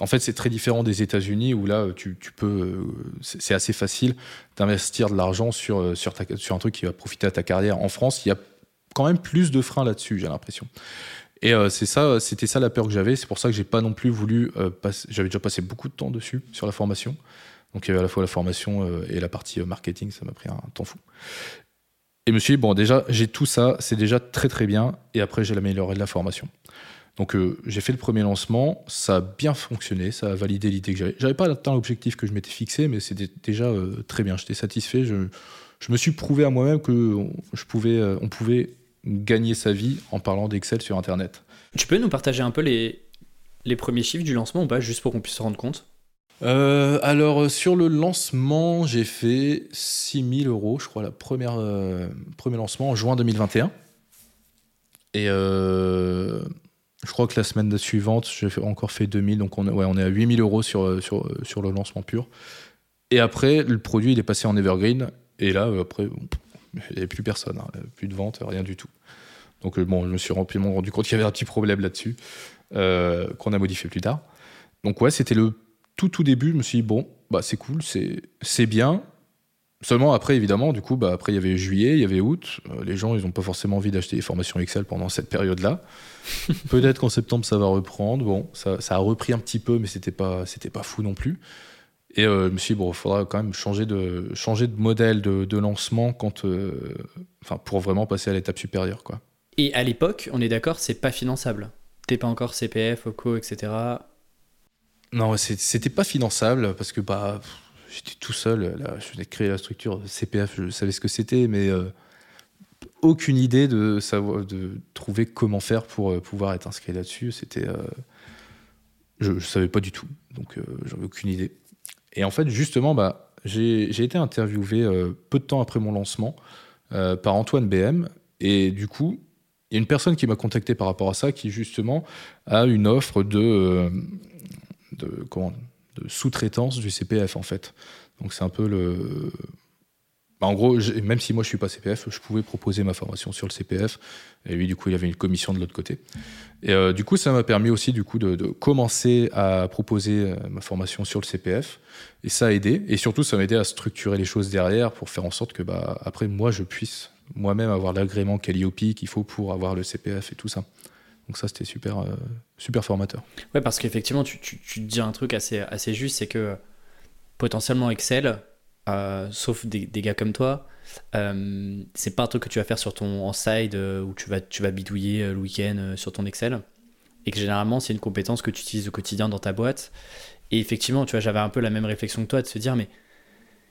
en fait, c'est très différent des États-Unis où là, tu, peux. Euh, c'est assez facile d'investir de l'argent sur, euh, sur, un truc qui va profiter à ta carrière. En France, il y a quand même plus de freins là-dessus, j'ai l'impression. Et c'est ça, c'était ça la peur que j'avais. C'est pour ça que j'ai pas non plus voulu. j'avais déjà passé beaucoup de temps dessus sur la formation. Donc il y avait à la fois la formation et la partie marketing, ça m'a pris un temps fou. Et je me suis dit, bon, déjà, j'ai tout ça, c'est déjà très très bien, et après, j'ai l'amélioré de la formation. Donc, euh, j'ai fait le premier lancement, ça a bien fonctionné, ça a validé l'idée que j'avais. J'avais pas atteint l'objectif que je m'étais fixé, mais c'était déjà euh, très bien, j'étais satisfait. Je, je, me suis prouvé à moi-même que je pouvais, euh, on pouvait gagner sa vie en parlant d'Excel sur Internet. Tu peux nous partager un peu les, les premiers chiffres du lancement ou pas, juste pour qu'on puisse se rendre compte? Euh, alors, sur le lancement, j'ai fait 6000 euros, je crois, le première, euh, premier lancement en juin 2021. Et euh, je crois que la semaine suivante, j'ai encore fait 2000, donc on, est à 8000 euros sur, sur, sur, le lancement pur. Et après, le produit, il est passé en evergreen. Et là, après, il n'y avait plus personne, hein, plus de vente, rien du tout. Donc, bon, je me suis rapidement rendu compte qu'il y avait un petit problème là-dessus, qu'on a modifié plus tard. Donc, ouais, c'était le tout tout début, je me suis dit, bon, bah, c'est cool, c'est bien. Seulement après, évidemment, du coup, bah, après, il y avait juillet, il y avait août. Euh, les gens, ils n'ont pas forcément envie d'acheter des formations Excel pendant cette période-là. Peut-être qu'en septembre, ça va reprendre. Bon, ça, ça, a repris un petit peu, mais c'était pas, c'était pas fou non plus. Et euh, je me suis dit, bon, il faudra quand même changer de, changer de modèle de, de lancement quand, euh, enfin, pour vraiment passer à l'étape supérieure. Quoi. Et à l'époque, on est d'accord, c'est pas finançable. T'es pas encore CPF, OCO, etc. Non, c'était pas finançable parce que bah, j'étais tout seul. Je venais de créer la structure CPF, je savais ce que c'était, mais aucune idée de savoir, de trouver comment faire pour pouvoir être inscrit là-dessus. C'était, je, ne savais pas du tout, donc j'avais aucune idée. Et en fait, justement, bah, j'ai été interviewé euh, peu de temps après mon lancement euh, par Antoine BM. Et du coup, il y a une personne qui m'a contacté par rapport à ça, qui justement a une offre de, euh, de, de sous-traitance du CPF, en fait. Donc c'est un peu le, bah, en gros, même si moi je suis pas CPF, je pouvais proposer ma formation sur le CPF. Et lui, du coup, il avait une commission de l'autre côté. Et euh, du coup, ça m'a permis aussi du coup de, commencer à proposer euh, ma formation sur le CPF. Et ça a aidé. Et surtout, ça m'a aidé à structurer les choses derrière pour faire en sorte que, bah, après, moi, je puisse moi-même avoir l'agrément Calliope qu'il faut pour avoir le CPF et tout ça. Donc ça, c'était super, euh, super formateur. Ouais, parce qu'effectivement, tu, tu, tu, dis un truc assez, juste, c'est que potentiellement Excel, euh, sauf des, gars comme toi, euh, c'est pas un truc que tu vas faire sur ton en side où tu vas, bidouiller le week-end sur ton Excel. Et que généralement, c'est une compétence que tu utilises au quotidien dans ta boîte. Et effectivement, tu vois, j'avais un peu la même réflexion que toi de se dire, mais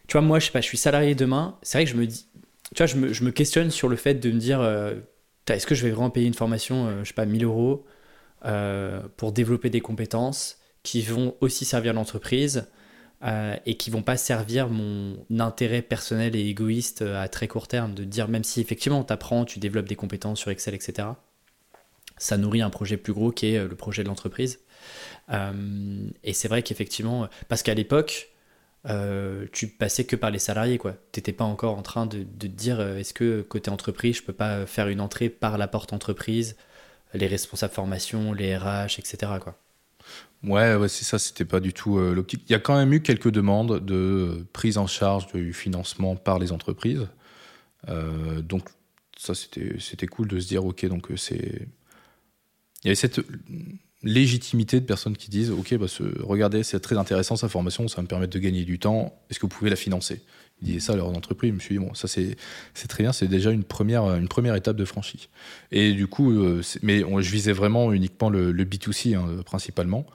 tu vois, moi, je sais pas, je suis salarié demain. C'est vrai que je me dis, tu vois, je me, je me questionne sur le fait de me dire, est-ce que je vais vraiment payer une formation, je sais pas, 1000 euros pour développer des compétences qui vont aussi servir l'entreprise euh, et qui vont pas servir mon intérêt personnel et égoïste euh, à très court terme, de dire même si effectivement tu apprends, tu développes des compétences sur Excel, etc., ça nourrit un projet plus gros qui est euh, le projet de l'entreprise. et c'est vrai qu'effectivement, parce qu'à l'époque, tu passais que par les salariés, quoi. T'étais pas encore en train de, dire est-ce que côté entreprise, je peux pas faire une entrée par la porte entreprise, les responsables formation, les RH, etc. Ouais, ouais c'est ça, c'était pas du tout euh, l'optique. Il y a quand même eu quelques demandes de prise en charge du financement par les entreprises. Euh, donc, ça, c'était cool de se dire, OK, donc euh, c'est. Il y avait cette légitimité de personnes qui disent, OK, bah, regardez, c'est très intéressant sa formation, ça va me permettre de gagner du temps, est-ce que vous pouvez la financer? Ils disaient ça à leur entreprise, je me suis dit, bon, ça c'est très bien, c'est déjà une première, une première étape de franchie. Et du coup, mais je visais vraiment uniquement le, B2C, hein, principalement.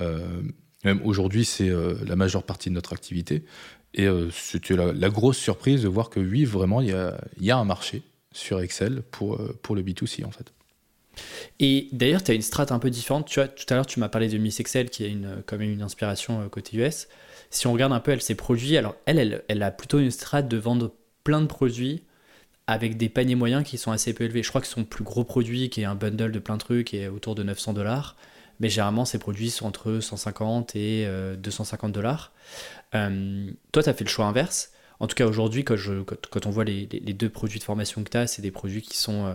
Euh, même aujourd'hui, c'est euh, la majeure partie de notre activité. Et euh, c'était la, grosse surprise de voir que oui, vraiment, il y a, y a, un marché sur Excel pour, pour le B2C en fait. Et d'ailleurs, tu as une strate un peu différente. Tu vois, tout à l'heure, tu m'as parlé de Miss Excel, qui a une, quand même une inspiration côté US. Si on regarde un peu, elle, ses produits, alors elle, elle, elle a plutôt une strate de vendre plein de produits avec des paniers moyens qui sont assez peu élevés. Je crois que son plus gros produit, qui est un bundle de plein de trucs, est autour de 900 dollars mais généralement ces produits sont entre 150 et 250 euh, dollars. Euh, toi, tu as fait le choix inverse. En tout cas, aujourd'hui, quand, on voit les, deux produits de formation que tu as, c'est des produits qui sont euh,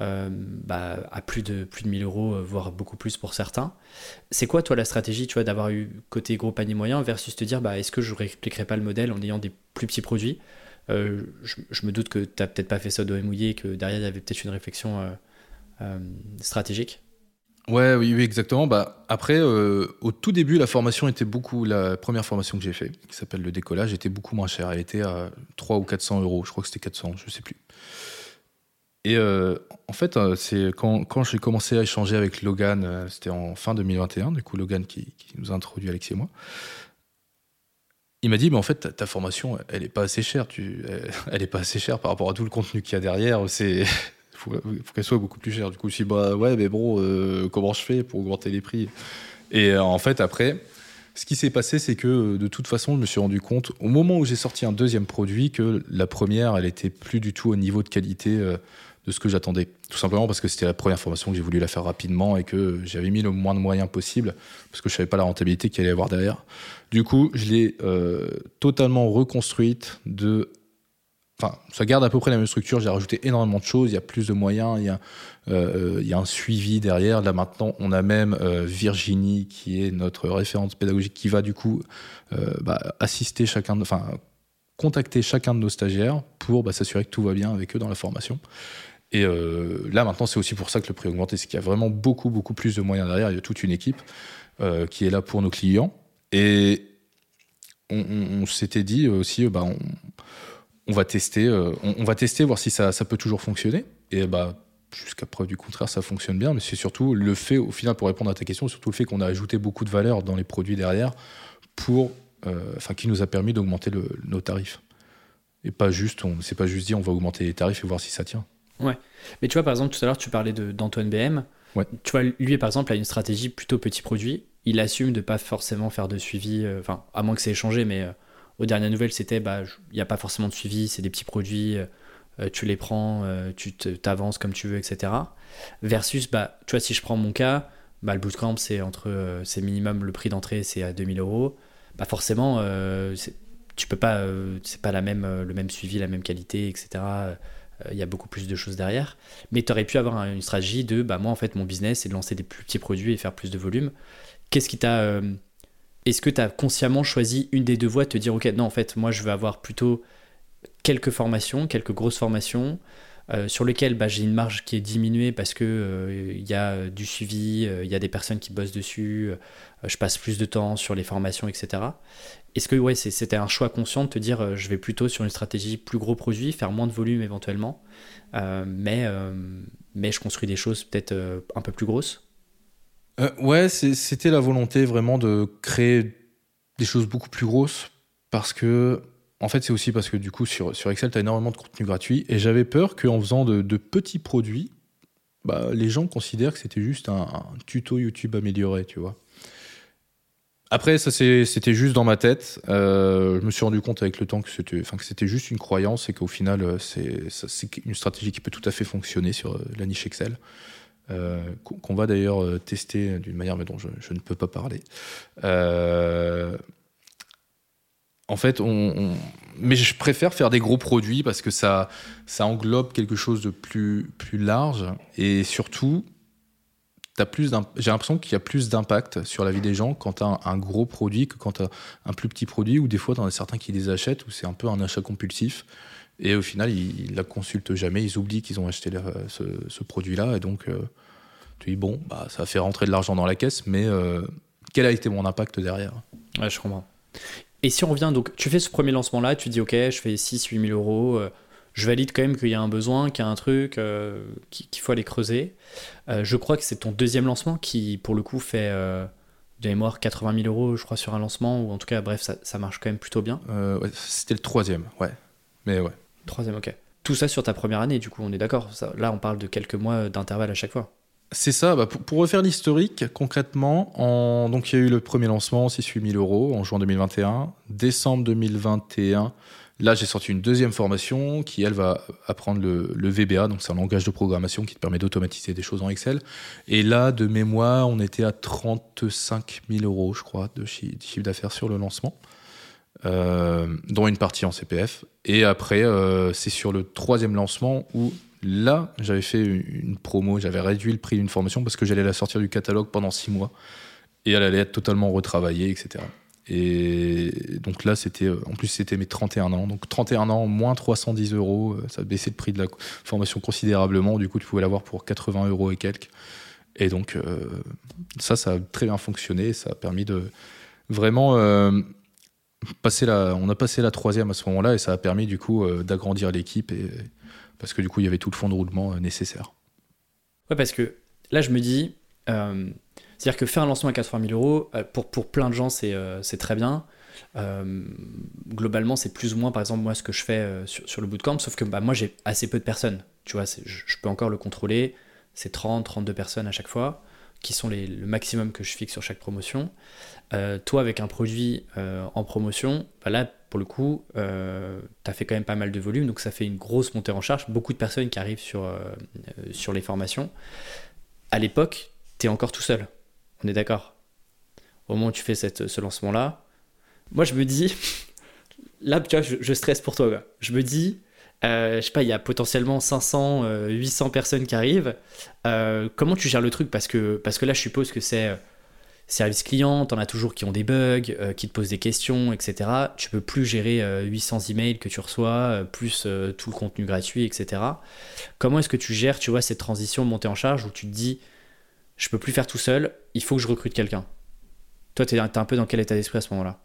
bah, à plus de, plus de 1000 euros, voire beaucoup plus pour certains. C'est quoi, toi, la stratégie tu vois, d'avoir eu côté gros panier moyen versus te dire bah, est-ce que je ne répliquerai pas le modèle en ayant des plus petits produits? Je, me doute que tu n'as peut-être pas fait ça de mouillé, que derrière, il y avait peut-être une réflexion stratégique. Ouais, oui, oui, exactement. Bah, après, euh, au tout début, la formation était beaucoup. La première formation que j'ai fait, qui s'appelle le décollage, était beaucoup moins chère. Elle était à 300 ou 400 euros. Je crois que c'était 400, je sais plus. Et euh, en fait, euh, c'est quand, quand j'ai commencé à échanger avec Logan, c'était en fin 2021, du coup, Logan qui, nous a introduit, Alexis et moi. Il m'a dit, mais en fait, ta, formation, elle n'est pas assez chère. Tu, elle n'est pas assez chère par rapport à tout le contenu qu'il y a derrière. C'est faut, qu'elle soit beaucoup plus chère. Du coup, je me suis dit, bah ouais, mais euh, comment je fais pour augmenter les prix? Et euh, en fait, après, ce qui s'est passé, c'est que euh, de toute façon, je me suis rendu compte, au moment où j'ai sorti un deuxième produit, que la première, elle était plus du tout au niveau de qualité de ce que j'attendais. Tout simplement parce que c'était la première formation que j'ai voulu la faire rapidement et que j'avais mis le moins de moyens possible parce que je savais pas la rentabilité qu'il allait y avoir derrière. Du coup, je l'ai totalement reconstruite de Enfin, ça garde à peu près la même structure. J'ai rajouté énormément de choses. Il y a plus de moyens. Il y a, euh, un suivi derrière. Là maintenant, on a même euh, Virginie qui est notre référente pédagogique qui va du coup euh, bah, assister chacun, enfin contacter chacun de nos stagiaires pour bah, s'assurer que tout va bien avec eux dans la formation. Et là maintenant, c'est aussi pour ça que le prix a augmenté, c'est qu'il y a vraiment beaucoup beaucoup plus de moyens derrière? Il y a toute une équipe qui est là pour nos clients. Et on, s'était dit aussi, bah, on, va tester, euh, on, va tester, voir si ça, peut toujours fonctionner. Et bah, jusqu'à preuve du contraire, ça fonctionne bien, mais c'est surtout le fait, au final, pour répondre à ta question, surtout le fait qu'on a ajouté beaucoup de valeur dans les produits derrière, pour, qui nous a permis d'augmenter nos tarifs. Et pas juste, on pas juste dire on va augmenter les tarifs et voir si ça tient. Ouais. Mais tu vois, par exemple, tout à l'heure, tu parlais d'Antoine BM. Ouais. Tu vois, lui, par exemple, a une stratégie plutôt petit produit. Il assume de pas forcément faire de suivi, euh, enfin, à moins que c'est échangé, mais euh, aux dernières nouvelles, c'était, bah, il n'y a pas forcément de suivi, c'est des petits produits, euh, tu les prends, tu t'avances comme tu veux, etc. Versus, bah, tu vois, si je prends mon cas, bah, le bootcamp, c'est entre, c'est minimum, le prix d'entrée, c'est à 2000 euros. Bah, forcément, tu peux pas, c'est pas la même, le même suivi, la même qualité, etc il y a beaucoup plus de choses derrière. Mais tu aurais pu avoir une stratégie de bah, moi, en fait, mon business, c'est de lancer des plus petits produits et faire plus de volume. Qu'est-ce qui t'a. Euh, est-ce que tu as consciemment choisi une des deux voies, de te dire, OK, non, en fait, moi, je veux avoir plutôt quelques formations, quelques grosses formations, euh, sur lesquelles bah, j'ai une marge qui est diminuée parce que il y a du suivi, il y a des personnes qui bossent dessus, je passe plus de temps sur les formations, etc. Est-ce que ouais, c'était un choix conscient de te dire euh, je vais plutôt sur une stratégie plus gros produit, faire moins de volume éventuellement, euh, mais, euh, mais je construis des choses peut-être un peu plus grosses? Ouais, c'était la volonté vraiment de créer des choses beaucoup plus grosses parce que, en fait, c'est aussi parce que du coup, sur, sur Excel, tu as énormément de contenu gratuit et j'avais peur qu'en faisant de, petits produits, bah, les gens considèrent que c'était juste un, un tuto YouTube amélioré, tu vois. Après, ça c'était juste dans ma tête. Euh, je me suis rendu compte avec le temps que c'était, juste une croyance et qu'au final, euh, c'est une stratégie qui peut tout à fait fonctionner sur euh, la niche Excel. qu'on va d'ailleurs tester d'une manière mais dont je, ne peux pas parler. en fait, mais je préfère faire des gros produits parce que ça, ça englobe quelque chose de plus, plus large et surtout, plus j'ai l'impression qu'il y a plus d'impact sur la vie des gens quand tu as un, gros produit que quand tu as un plus petit produit, ou des fois, tu en as certains qui les achètent, où c'est un peu un achat compulsif. Et au final, ils ne la consultent jamais, ils oublient qu'ils ont acheté ce, produit-là. Et donc, euh, tu dis, bon, bah, ça fait rentrer de l'argent dans la caisse, mais euh, quel a été mon impact derrière? Je comprends. Et si on revient, donc, tu fais ce premier lancement-là, tu dis, OK, je fais 6-8 000 euros. Euh, je valide quand même qu'il y a un besoin, qu'il y a un truc, euh, qu'il faut aller creuser. Euh, je crois que c'est ton deuxième lancement qui, pour le coup, fait euh, de mémoire 80 000 euros, je crois, sur un lancement, ou en tout cas, bref, ça, marche quand même plutôt bien. c'était le troisième, ouais. Mais ouais. Troisième, ok. Tout ça sur ta première année, du coup, on est d'accord. Là, on parle de quelques mois d'intervalle à chaque fois. C'est ça, bah, pour, refaire l'historique, concrètement, en... donc il y a eu le premier lancement, 6-8 000 euros, en juin 2021. Décembre 2021, Là, j'ai sorti une deuxième formation qui, elle, va apprendre le, VBA, donc c'est un langage de programmation qui te permet d'automatiser des choses en Excel. Et là, de mémoire, on était à 35 000 euros, je crois, de chiffre d'affaires sur le lancement, euh, dont une partie en CPF. Et après, euh, c'est sur le troisième lancement où là, j'avais fait une promo, j'avais réduit le prix d'une formation parce que j'allais la sortir du catalogue pendant six mois et elle allait être totalement retravaillée, etc. Et donc là, c'était, euh, en plus, c'était mes 31 ans. Donc 31 ans, moins 310 euros. Euh, ça a baissé le prix de la formation considérablement. Du coup, tu pouvais l'avoir pour 80 euros et quelques. Et donc, euh, ça, ça a très bien fonctionné. Ça a permis de vraiment passer la. On a passé la troisième à ce moment-là et ça a permis, du coup, d'agrandir l'équipe. Et, parce que, du coup, il y avait tout le fond de roulement nécessaire. Ouais, parce que là, je me dis c'est-à-dire que faire un lancement à 80 000 euros, euh, pour, plein de gens, c'est euh, très bien. Euh, globalement, c'est plus ou moins, par exemple, moi, ce que je fais sur, sur, le bootcamp, sauf que bah, moi, j'ai assez peu de personnes. Tu vois, je, peux encore le contrôler. C'est 30, 32 personnes à chaque fois, qui sont le maximum que je fixe sur chaque promotion. toi, avec un produit en promotion, bah là, pour le coup, tu as fait quand même pas mal de volume, donc ça fait une grosse montée en charge. Beaucoup de personnes qui arrivent sur, sur les formations. À l'époque, tu es encore tout seul. On est d'accord Au moment où tu fais ce lancement-là, moi je me dis, là tu vois, je, stresse pour toi. Je me dis, euh, je sais pas, il y a potentiellement 500, 800 euh, personnes qui arrivent. Euh, comment tu gères le truc? Parce que, parce que là, je suppose que c'est service client, t'en as toujours qui ont des bugs, qui te posent des questions, etc. Tu peux plus gérer 800 emails que tu reçois, plus tout le contenu gratuit, etc. Comment est-ce que tu gères, tu vois, cette transition montée en charge où tu te dis, je peux plus faire tout seul, il faut que je recrute quelqu'un. Toi, tu es, un peu dans quel état d'esprit à ce moment-là?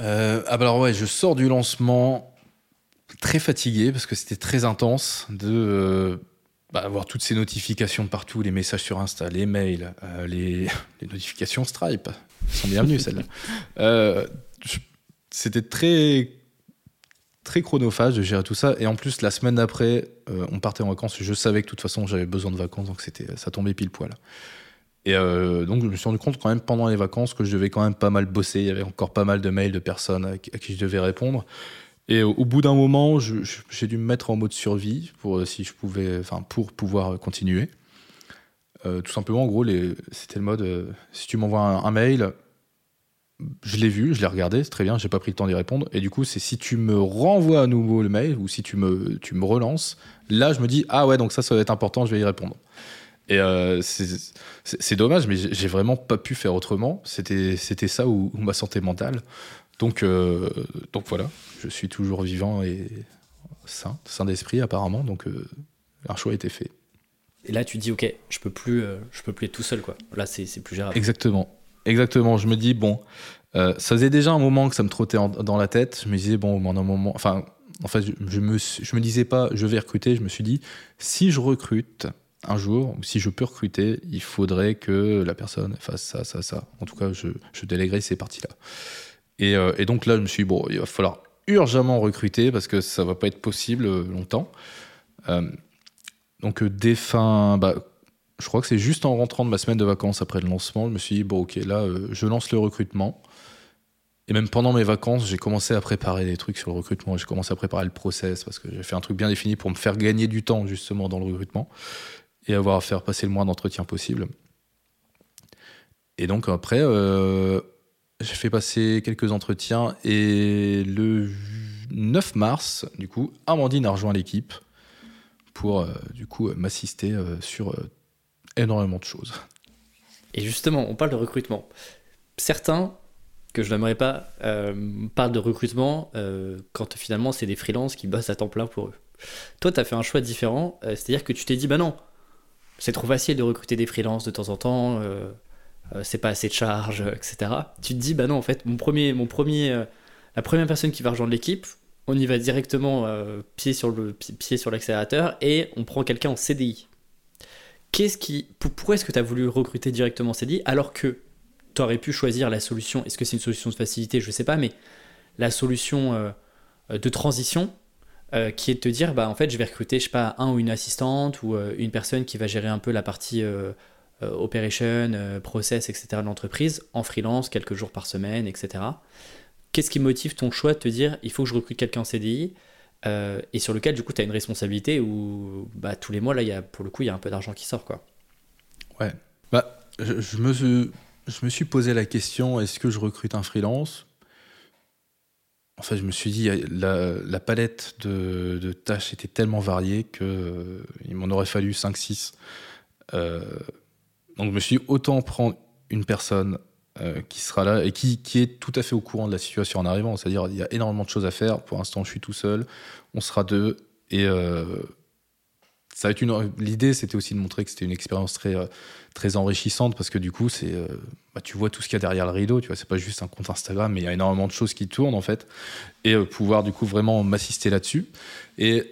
Euh, ah bah alors ouais, je sors du lancement très fatigué parce que c'était très intense de euh, bah, avoir toutes ces notifications de partout, les messages sur Insta, les mails, euh, les, les, notifications Stripe, elles sont bienvenues celles-là. C'était très très chronophage de gérer tout ça. Et en plus, la semaine d'après, euh, on partait en vacances. Je savais que de toute façon, j'avais besoin de vacances, donc c'était, ça tombait pile poil. Et donc, je me suis rendu compte quand même pendant les vacances que je devais quand même pas mal bosser. Il y avait encore pas mal de mails de personnes à qui je devais répondre. Et au, bout d'un moment, j'ai dû me mettre en mode survie pour euh, si je pouvais, enfin pour pouvoir continuer. Euh, tout simplement, en gros, c'était le mode euh, si tu m'envoies un, mail, je l'ai vu, je l'ai regardé, c'est très bien, j'ai pas pris le temps d'y répondre. Et du coup, c'est si tu me renvoies à nouveau le mail ou si tu me, tu me relances, là, je me dis ah ouais, donc ça, ça va être important, je vais y répondre. Et c'est dommage, mais j'ai vraiment pas pu faire autrement. C'était ça ou, ma santé mentale. Donc, donc voilà, je suis toujours vivant et sain, sain d'esprit apparemment, donc euh, un choix a été fait. Et là, tu dis, ok, je peux plus, euh, je peux plus être tout seul, quoi. Là, c'est plus gérable. Exactement, exactement. Je me dis, bon, euh, ça faisait déjà un moment que ça me trottait dans la tête. Je me disais, bon, au un moment, enfin, en fait, je, me, je me disais pas, je vais recruter. Je me suis dit, si je recrute un jour, ou si je peux recruter, il faudrait que la personne fasse ça, ça, ça. En tout cas, je, je déléguerai ces parties-là. Et, et, donc là, je me suis dit, bon, il va falloir urgemment recruter parce que ça va pas être possible euh, longtemps. Euh, donc euh, dès fin, bah, je crois que c'est juste en rentrant de ma semaine de vacances après le lancement, je me suis dit bon ok là je lance le recrutement. Et même pendant mes vacances, j'ai commencé à préparer des trucs sur le recrutement. J'ai commencé à préparer le process parce que j'ai fait un truc bien défini pour me faire gagner du temps justement dans le recrutement et avoir à faire passer le moins d'entretiens possible. Et donc après, j'ai fait passer quelques entretiens et le 9 mars, du coup, Amandine a rejoint l'équipe pour euh, du coup m'assister euh, sur euh, énormément de choses. Et justement, on parle de recrutement. Certains que je n'aimerais pas parlent de recrutement quand finalement c'est des freelances qui bossent à temps plein pour eux. Toi, tu as fait un choix différent, c'est-à-dire que tu t'es dit, bah non, c'est trop facile de recruter des freelances de temps en temps, euh, c'est pas assez de charge, etc. Tu te dis, bah non, en fait, mon premier, mon premier, euh, la première personne qui va rejoindre l'équipe, on y va directement euh, pied sur pied sur l'accélérateur et on prend quelqu'un en CDI. Qu'est-ce qui, pourquoi est-ce que tu as voulu recruter directement en CDI alors que tu aurais pu choisir la solution? Est-ce que c'est une solution de facilité? Je sais pas, mais la solution de transition qui est de te dire, bah en fait, je vais recruter, je pas, un ou une assistante ou une personne qui va gérer un peu la partie euh, operation, euh, process, etc. de l'entreprise en freelance, quelques jours par semaine, etc. Qu'est-ce qui motive ton choix de te dire il faut que je recrute quelqu'un en CDI euh, et sur lequel du coup tu as une responsabilité où bah, tous les mois là y a, pour le coup il y a un peu d'argent qui sort quoi. Ouais. Bah, je, me, je me suis posé la question est-ce que je recrute un freelance? En fait, je me suis dit, la, palette de, tâches était tellement variée qu'il m'en aurait fallu 5-6. Donc je me suis dit, autant prendre une personne euh, qui sera là et qui, qui, est tout à fait au courant de la situation en arrivant. C'est-à-dire, il y a énormément de choses à faire. Pour l'instant, je suis tout seul. On sera deux. Et euh, ça va une. L'idée, c'était aussi de montrer que c'était une expérience très, euh, très enrichissante parce que du coup, c'est, bah, tu vois tout ce qu'il y a derrière le rideau. Tu vois, c'est pas juste un compte Instagram, mais il y a énormément de choses qui tournent en fait. Et pouvoir du coup vraiment m'assister là-dessus. Et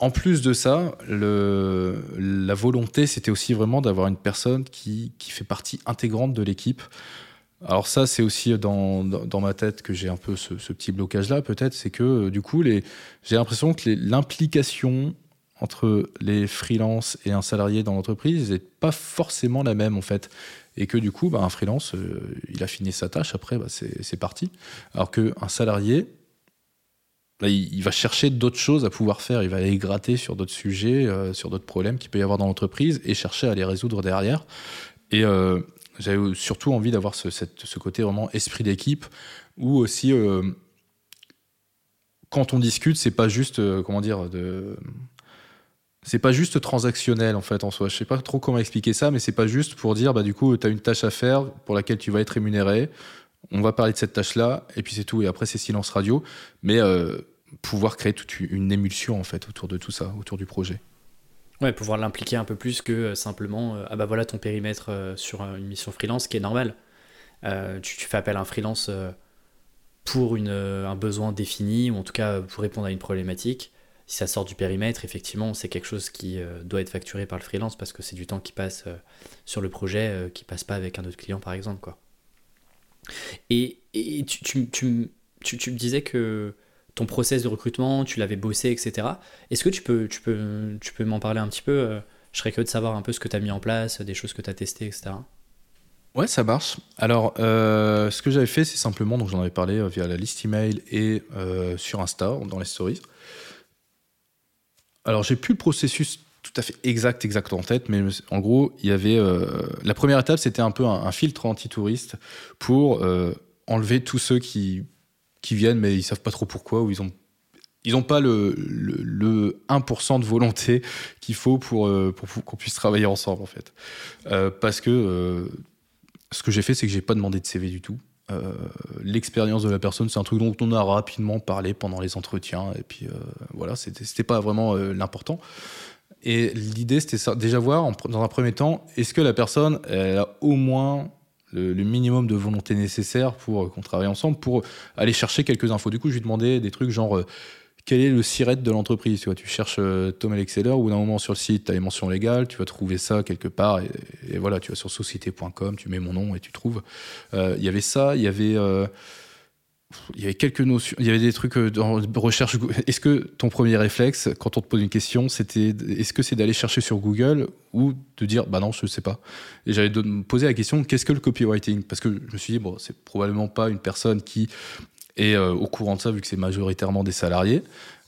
en plus de ça, la volonté, c'était aussi vraiment d'avoir une personne qui, fait partie intégrante de l'équipe. Alors ça, c'est aussi dans, ma tête que j'ai un peu ce, petit blocage-là, peut-être, c'est que du coup, j'ai l'impression que l'implication entre les freelances et un salarié dans l'entreprise n'est pas forcément la même, en fait. Et que du coup, bah, un freelance, euh, il a fini sa tâche, après, bah, c'est parti. Alors qu'un salarié, il, va chercher d'autres choses à pouvoir faire. Il va aller gratter sur d'autres sujets, euh, sur d'autres problèmes qu'il peut y avoir dans l'entreprise et chercher à les résoudre derrière. Et euh, j'avais surtout envie d'avoir ce, côté vraiment esprit d'équipe où aussi, quand on discute, c'est pas juste, comment dire, de. C'est pas juste transactionnel en fait en soi. Je sais pas trop comment expliquer ça, mais c'est pas juste pour dire bah du coup tu as une tâche à faire pour laquelle tu vas être rémunéré on va parler de cette tâche-là, et puis c'est tout. Et après, c'est silence radio. Mais euh, pouvoir créer toute une émulsion, en fait, autour de tout ça, autour du projet. Ouais, pouvoir l'impliquer un peu plus que euh, simplement, euh, ah bah voilà ton périmètre sur une mission freelance, qui est normal. Tu, fais appel à un freelance pour une, un besoin défini, ou en tout cas pour répondre à une problématique. Si ça sort du périmètre, effectivement, c'est quelque chose qui doit être facturé par le freelance parce que c'est du temps qui passe sur le projet qui passe pas avec un autre client, par exemple. Quoi. Et, tu, me disais que ton process de recrutement, tu l'avais bossé, etc. Est-ce que tu peux, tu peux, tu peux m'en parler un petit peu Je serais curieux de savoir un peu ce que tu as mis en place, des choses que tu as testées, etc. Ouais, ça marche. Alors, euh, ce que j'avais fait, c'est simplement, donc j'en avais parlé euh, via la liste email et euh, sur Insta, dans les stories. Alors, j'ai plus le processus tout à fait exact, exact en tête, mais en gros, il y avait. la première étape, c'était un peu un, filtre anti-touriste pour enlever tous ceux qui, qui viennent, mais ils savent pas trop pourquoi, ou ils ils n'ont pas le, le, 1% de volonté qu'il faut pour, pour, qu'on puisse travailler ensemble, en fait. parce que ce que j'ai fait, c'est que j'ai pas demandé de CV du tout. Euh, l'expérience de la personne, c'est un truc dont on a rapidement parlé pendant les entretiens, et puis euh, voilà, c'était pas vraiment euh, l'important. Et l'idée, c'était déjà voir, dans un premier temps, est-ce que la personne, elle a au moins le, minimum de volonté nécessaire pour qu'on travaille ensemble, pour aller chercher quelques infos. Du coup, je lui demandais des trucs genre quel est le SIRET de l'entreprise. Tu, tu cherches euh, Tom Alexeller, ou d'un moment sur le site, tu as les mentions légales, tu vas trouver ça quelque part, et, voilà, tu vas sur société.com, tu mets mon nom et tu trouves. Euh, il y avait ça, il y avait. Euh, il y avait quelques notions, il y avait des trucs dans recherche. Est-ce que ton premier réflexe, quand on te pose une question, c'était est-ce que c'est d'aller chercher sur Google ou de dire bah non, je ne sais pas Et j'allais me poser la question qu'est-ce que le copywriting? Parce que je me suis dit bon, c'est probablement pas une personne qui et euh, au courant de ça, vu que c'est majoritairement des salariés,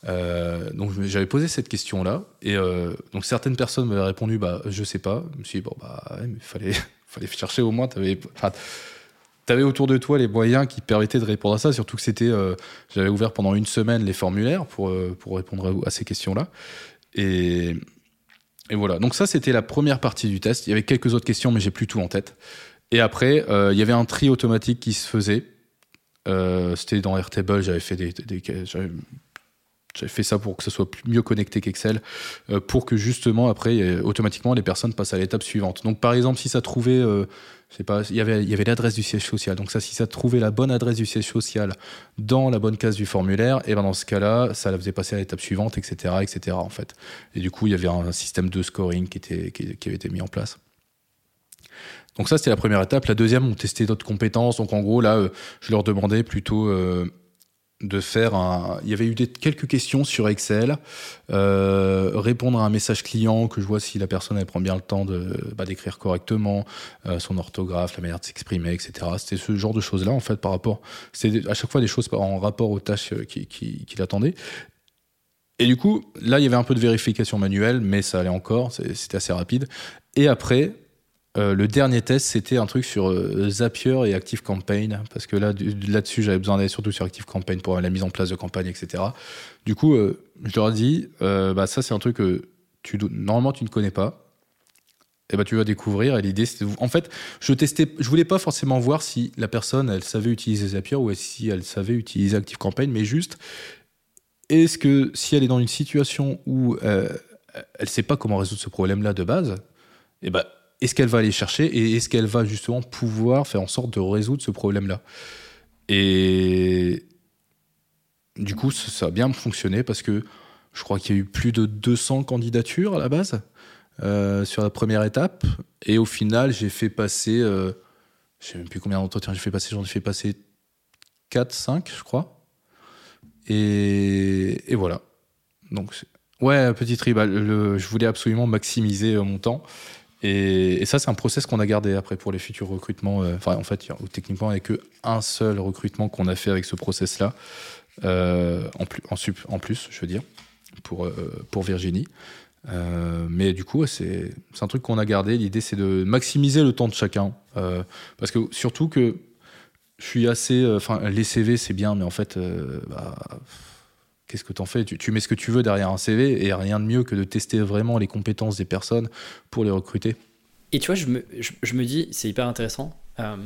euh, donc j'avais posé cette question-là, et euh, donc certaines personnes m'avaient répondu, bah je sais pas. Je me suis dit bon bah fallait fallait chercher au moins. T'avais avais autour de toi les moyens qui permettaient de répondre à ça, surtout que c'était j'avais ouvert pendant une semaine les formulaires pour pour répondre à, ces questions-là, et et voilà. Donc ça c'était la première partie du test. Il y avait quelques autres questions, mais j'ai plus tout en tête. Et après, il y avait un tri automatique qui se faisait euh, c'était dans Airtable, j'avais fait des, fait ça pour que ça soit mieux connecté qu'Excel, euh, pour que justement après automatiquement les personnes passent à l'étape suivante. Donc par exemple si ça trouvait, euh, pas, il y avait l'adresse du siège social. Donc ça si ça trouvait la bonne adresse du siège social dans la bonne case du formulaire, et ben dans ce cas-là ça la faisait passer à l'étape suivante, etc., etc. En fait. Et du coup il y avait un système de scoring qui avait été mis en place. Donc ça, c'était la première étape. La deuxième, on testait d'autres compétences. Donc en gros, là, euh, je leur demandais plutôt euh, de faire un... Il y avait eu quelques questions sur Excel, euh, répondre à un message client, que je vois si la personne elle prend bien le temps de bah, d'écrire correctement, son orthographe, la manière de s'exprimer, etc. C'était ce genre de choses-là, en fait, par rapport... C'était à chaque fois des choses en rapport aux tâches qu'il qui, qui attendait. Et du coup, là, il y avait un peu de vérification manuelle, mais ça allait encore, c'était assez rapide. Et après, euh, le dernier test, c'était un truc sur euh, Zapier et Active Campaign, parce que là, là-dessus, j'avais besoin d'aller surtout sur Active Campaign pour la mise en place de campagne, etc. Du coup, euh, je leur ai dit, bah, ça, c'est un truc que normalement, tu ne connais pas. Et bah, tu vas découvrir. Et l'idée, c'était. En fait, je testais, je voulais pas forcément voir si la personne, elle savait utiliser Zapier ou si elle savait utiliser Active Campaign, mais juste, est-ce que si elle est dans une situation où elle ne sait pas comment résoudre ce problème-là de base, et bah, est-ce qu'elle va aller chercher et est-ce qu'elle va justement pouvoir faire en sorte de résoudre ce problème-là? Et du coup, ça a bien fonctionné parce que je crois qu'il y a eu plus de 200 candidatures à la base euh, sur la première étape. Et au final, j'ai fait passer, euh, je sais même plus combien d'entretiens j'ai fait passer, j'en ai fait passer 4, 5, je crois. Et, voilà. Donc, ouais, petit tribal. je voulais absolument maximiser euh, mon temps. Et, ça, c'est un process qu'on a gardé après pour les futurs recrutements. Euh, enfin, en fait, techniquement, il n'y a qu'un seul recrutement qu'on a fait avec ce process-là, euh, en, plus, en, plus, je veux dire, pour, euh, pour Virginie. mais du coup, c'est un truc qu'on a gardé. L'idée, c'est de maximiser le temps de chacun. parce que surtout que je suis assez. Enfin, les CV, c'est bien, mais en fait, bah, qu'est-ce que tu en fais? Tu, mets ce que tu veux derrière un CV et rien de mieux que de tester vraiment les compétences des personnes pour les recruter. Et tu vois, je me, je, me dis, c'est hyper intéressant, euh,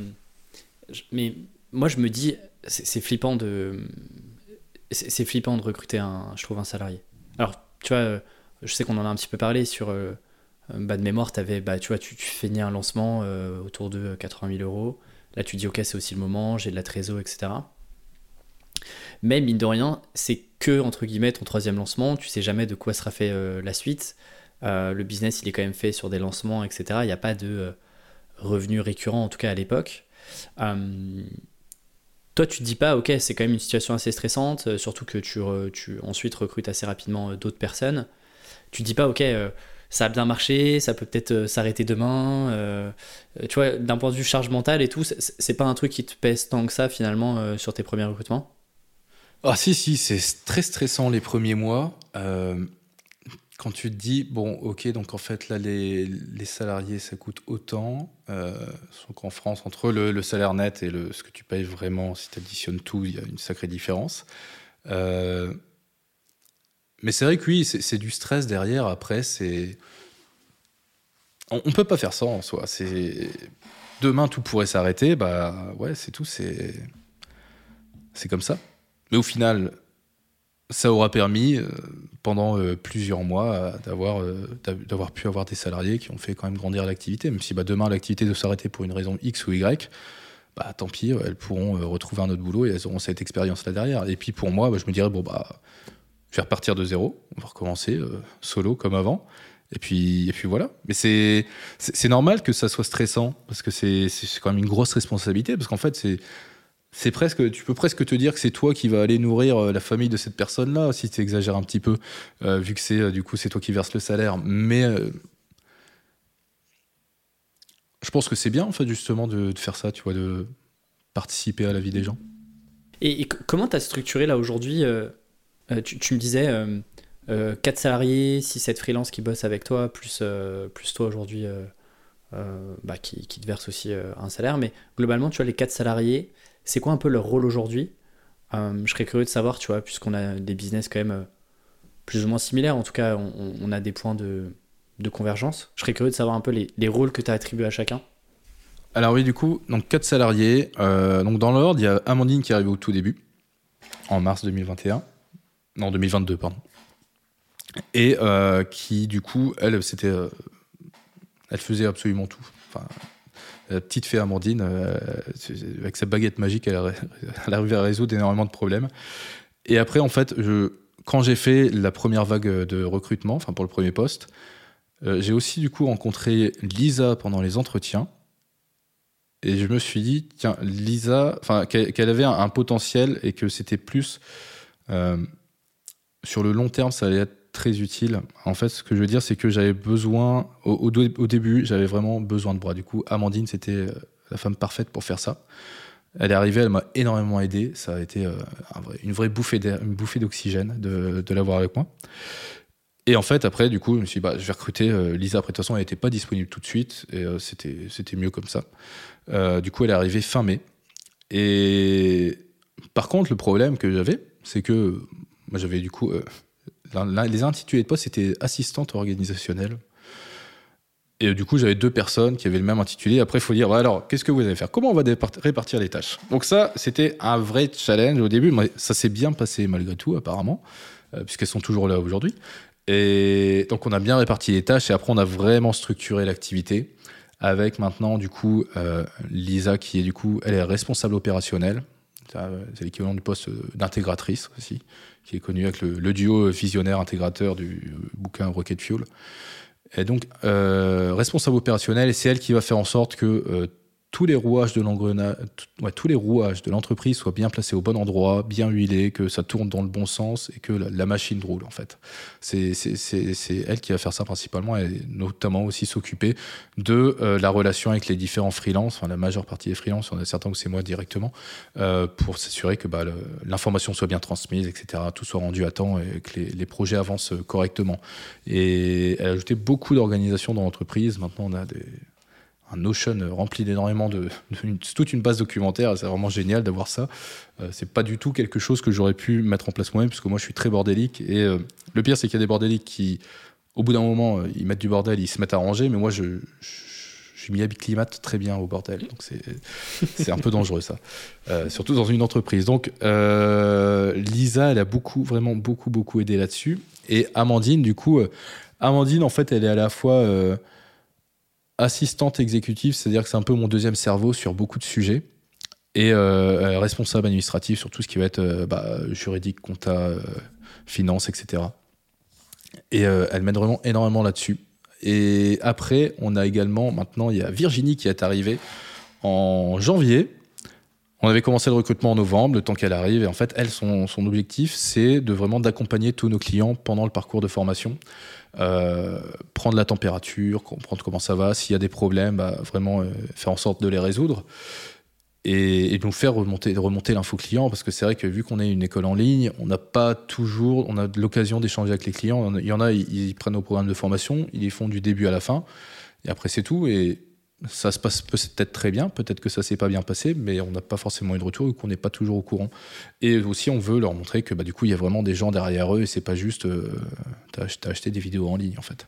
mais moi je me dis, c'est flippant de, c'est flippant de recruter un, je trouve un salarié. Alors, tu vois, je sais qu'on en a un petit peu parlé sur, euh, bas de mémoire, avais, bah, tu vois, tu, tu un lancement euh, autour de 80 000 euros. Là, tu dis, ok, c'est aussi le moment, j'ai de la trésor, etc. Mais mine de rien, c'est que, entre guillemets, ton troisième lancement. Tu sais jamais de quoi sera fait euh, la suite. Euh, le business, il est quand même fait sur des lancements, etc. Il n'y a pas de euh, revenus récurrents, en tout cas à l'époque. toi, tu te dis pas, ok, c'est quand même une situation assez stressante, surtout que tu, tu ensuite recrutes assez rapidement d'autres personnes. Tu te dis pas, ok, ça a bien marché, ça peut peut-être s'arrêter demain. tu vois, d'un point de vue charge mentale et tout, c'est pas un truc qui te pèse tant que ça finalement sur tes premiers recrutements? Ah si, si, c'est très stressant les premiers mois. Euh, quand tu te dis, bon, ok, donc en fait, là, les, salariés, ça coûte autant. Euh, en France, entre le, salaire net et le, ce que tu payes vraiment, si tu additionnes tout, il y a une sacrée différence. Euh, mais c'est vrai que oui, c'est du stress derrière. Après, c'est. On, ne peut pas faire ça en soi. Demain, tout pourrait s'arrêter. Bah ouais, c'est tout. C'est comme ça. Mais au final, ça aura permis, euh, pendant euh, plusieurs mois, euh, d'avoir, d'avoir pu avoir des salariés qui ont fait quand même grandir l'activité. Même si bah, demain, l'activité doit s'arrêter pour une raison X ou Y, bah, tant pis, elles pourront retrouver un autre boulot et elles auront cette expérience-là derrière. Et puis pour moi, bah, je me dirais, bon, bah, je vais repartir de zéro, on va recommencer solo comme avant. Et puis, et puis voilà. Mais c'est, normal que ça soit stressant, parce que c'est quand même une grosse responsabilité, parce qu'en fait, c'est c'est presque, tu peux presque te dire que c'est toi qui vas aller nourrir euh, la famille de cette personne-là, si tu exagères un petit peu, euh, vu que c'est euh, du coup c'est toi qui verses le salaire. Mais je pense que c'est bien en fait justement de, faire ça, tu vois, de participer à la vie des gens. Et, comment tu as structuré là aujourd'hui tu, me disais 4 salariés, 6-7 freelances qui bossent avec toi, plus, plus toi aujourd'hui bah, qui, qui, te verse aussi un salaire. Mais globalement, tu vois, les 4 salariés, c'est quoi un peu leur rôle aujourd'hui? Euh, Je serais curieux de savoir, tu vois, puisqu'on a des business quand même euh, plus ou moins similaires, en tout cas, on, a des points de, convergence. Je serais curieux de savoir un peu les, rôles que tu as attribués à chacun. Alors oui, du coup, donc quatre salariés. Euh, donc dans l'ordre, il y a Amandine qui est arrivée au tout début, en mars 2021. Non, 2022, pardon. Et qui, du coup, elle, c'était... elle faisait absolument tout. La petite fée Amandine, euh, avec sa baguette magique, elle, elle arrive à résoudre énormément de problèmes. Et après, en fait, quand j'ai fait la première vague de recrutement, enfin pour le premier poste, euh, j'ai aussi du coup rencontré Lisa pendant les entretiens. Et je me suis dit, tiens, Lisa, qu'elle avait un, potentiel et que c'était plus euh, sur le long terme, ça allait être très utile. En fait, ce que je veux dire, c'est que j'avais besoin, au, début, j'avais vraiment besoin de bras. Du coup, Amandine, c'était euh, la femme parfaite pour faire ça. Elle est arrivée, elle m'a énormément aidé. Ça a été euh, une vraie bouffée d'oxygène de, de l'avoir avec moi. Et en fait, après, du coup, je me suis dit, bah, je vais recruter euh, Lisa. Après, de toute façon, elle n'était pas disponible tout de suite. Et c'était, mieux comme ça. du coup, elle est arrivée fin mai. Et par contre, le problème que j'avais, c'est que moi, j'avais du coup les intitulés de poste, c'était assistante organisationnelle. Et du coup, j'avais deux personnes qui avaient le même intitulé. Après, il faut dire, alors, qu'est-ce que vous allez faire? Comment on va répartir les tâches? Donc ça, c'était un vrai challenge au début. Mais ça s'est bien passé malgré tout, apparemment, euh, puisqu'elles sont toujours là aujourd'hui. Et donc, on a bien réparti les tâches et après, on a vraiment structuré l'activité avec maintenant, du coup, euh, Lisa qui est, du coup, elle est responsable opérationnelle. C'est l'équivalent du poste d'intégratrice aussi qui est connu avec le, duo visionnaire intégrateur du bouquin Rocket Fuel. Et donc, euh, responsable opérationnel, c'est elle qui va faire en sorte que euh, tous les rouages de l'engrenage, tous les rouages de l'entreprise soient bien placés au bon endroit, bien huilés, que ça tourne dans le bon sens et que la, machine roule en fait. C'est elle qui va faire ça principalement et notamment aussi s'occuper de euh, la relation avec les différents freelances, enfin la majeure partie des freelances, on est certain que c'est moi directement, euh, pour s'assurer que bah, l'information soit bien transmise, etc., tout soit rendu à temps et que les, les projets avancent correctement. Et elle a ajouté beaucoup d'organisations dans l'entreprise. Maintenant, on a des un Notion rempli d'énormément de, toute une base documentaire. C'est vraiment génial d'avoir ça. Euh, c'est pas du tout quelque chose que j'aurais pu mettre en place moi-même, parce moi je suis très bordélique. Et euh, le pire, c'est qu'il y a des bordéliques qui, au bout d'un moment, euh, ils mettent du bordel, ils se mettent à ranger. Mais moi, je, je, m'y acclimate très bien au bordel. Donc c'est un peu dangereux ça, surtout dans une entreprise. Donc Lisa, elle a beaucoup, vraiment beaucoup, beaucoup aidé là-dessus. Et Amandine, du coup, Amandine, en fait, elle est à la fois assistante exécutive, c'est-à-dire que c'est un peu mon deuxième cerveau sur beaucoup de sujets. et euh, responsable administratif sur tout ce qui va être bah, juridique, compta, finance, etc. Et elle mène vraiment énormément là-dessus. Et après, on a également, maintenant, il y a Virginie qui est arrivée en janvier. On avait commencé le recrutement en novembre, le temps qu'elle arrive. Et en fait, elle, son, son objectif, c'est de vraiment d'accompagner tous nos clients pendant le parcours de formation. Euh, prendre la température, comprendre comment ça va, s'il y a des problèmes, bah, vraiment euh, faire en sorte de les résoudre. Et, nous faire remonter, l'info client, parce que c'est vrai que vu qu'on est une école en ligne, on n'a pas toujours, on a l'occasion d'échanger avec les clients. Il y en a, ils, ils prennent nos programmes de formation, ils les font du début à la fin, et après c'est tout. Et ça se passe peut-être très bien, peut-être que ça s'est pas bien passé, mais on n'a pas forcément eu de retour ou qu'on n'est pas toujours au courant. Et aussi, on veut leur montrer que bah, du coup, il y a vraiment des gens derrière eux et c'est pas juste euh, tu as, acheté des vidéos en ligne en fait.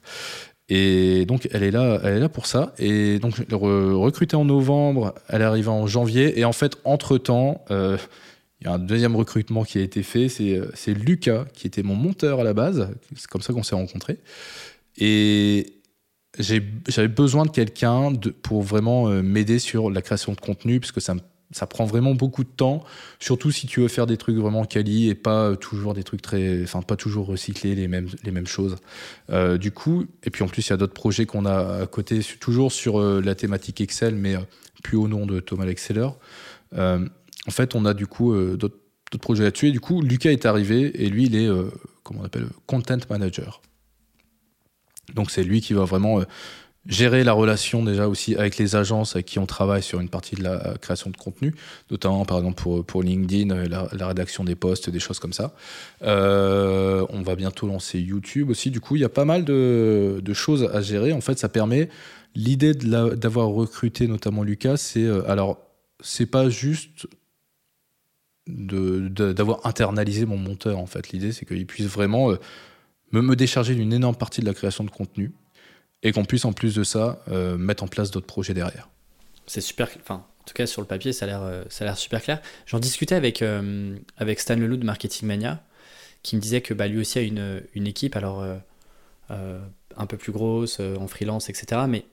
Et donc, elle est là, elle est là pour ça. Et donc, recrutée en novembre, elle est arrivée en janvier. Et en fait, entre temps, euh, il y a un deuxième recrutement qui a été fait. C'est Lucas, qui était mon monteur à la base. C'est comme ça qu'on s'est rencontrés. Et j'avais besoin de quelqu'un pour vraiment euh, m'aider sur la création de contenu, puisque ça, ça prend vraiment beaucoup de temps, surtout si tu veux faire des trucs vraiment quali et pas euh, toujours des trucs très, enfin pas toujours recycler les mêmes les mêmes choses. Euh, du coup, et puis en plus il y a d'autres projets qu'on a à côté, toujours sur la thématique Excel, mais plus au nom de Thomas Exceller. en fait, on a du coup d'autres projets là-dessus. Et du coup, Lucas est arrivé et lui, il est, comment on appelle, content manager. Donc c'est lui qui va vraiment euh, gérer la relation déjà aussi avec les agences avec qui on travaille sur une partie de la création de contenu, notamment par exemple pour, LinkedIn, euh, la, rédaction des posts, des choses comme ça. Euh, on va bientôt lancer YouTube aussi. Du coup, il y a pas mal de, de choses à gérer. En fait, ça permet l'idée d'avoir recruté notamment Lucas, c'est alors c'est pas juste d'avoir internalisé mon monteur en fait. L'idée c'est qu'il puisse vraiment me, me décharger d'une énorme partie de la création de contenu et qu'on puisse en plus de ça euh, mettre en place d'autres projets derrière. C'est super, enfin en tout cas sur le papier ça a l'air euh, super clair. J'en discutais avec euh, avec Stan Leloup de Marketing Mania qui me disait que bah, lui aussi a une, une équipe alors un peu plus grosse en freelance etc. Mais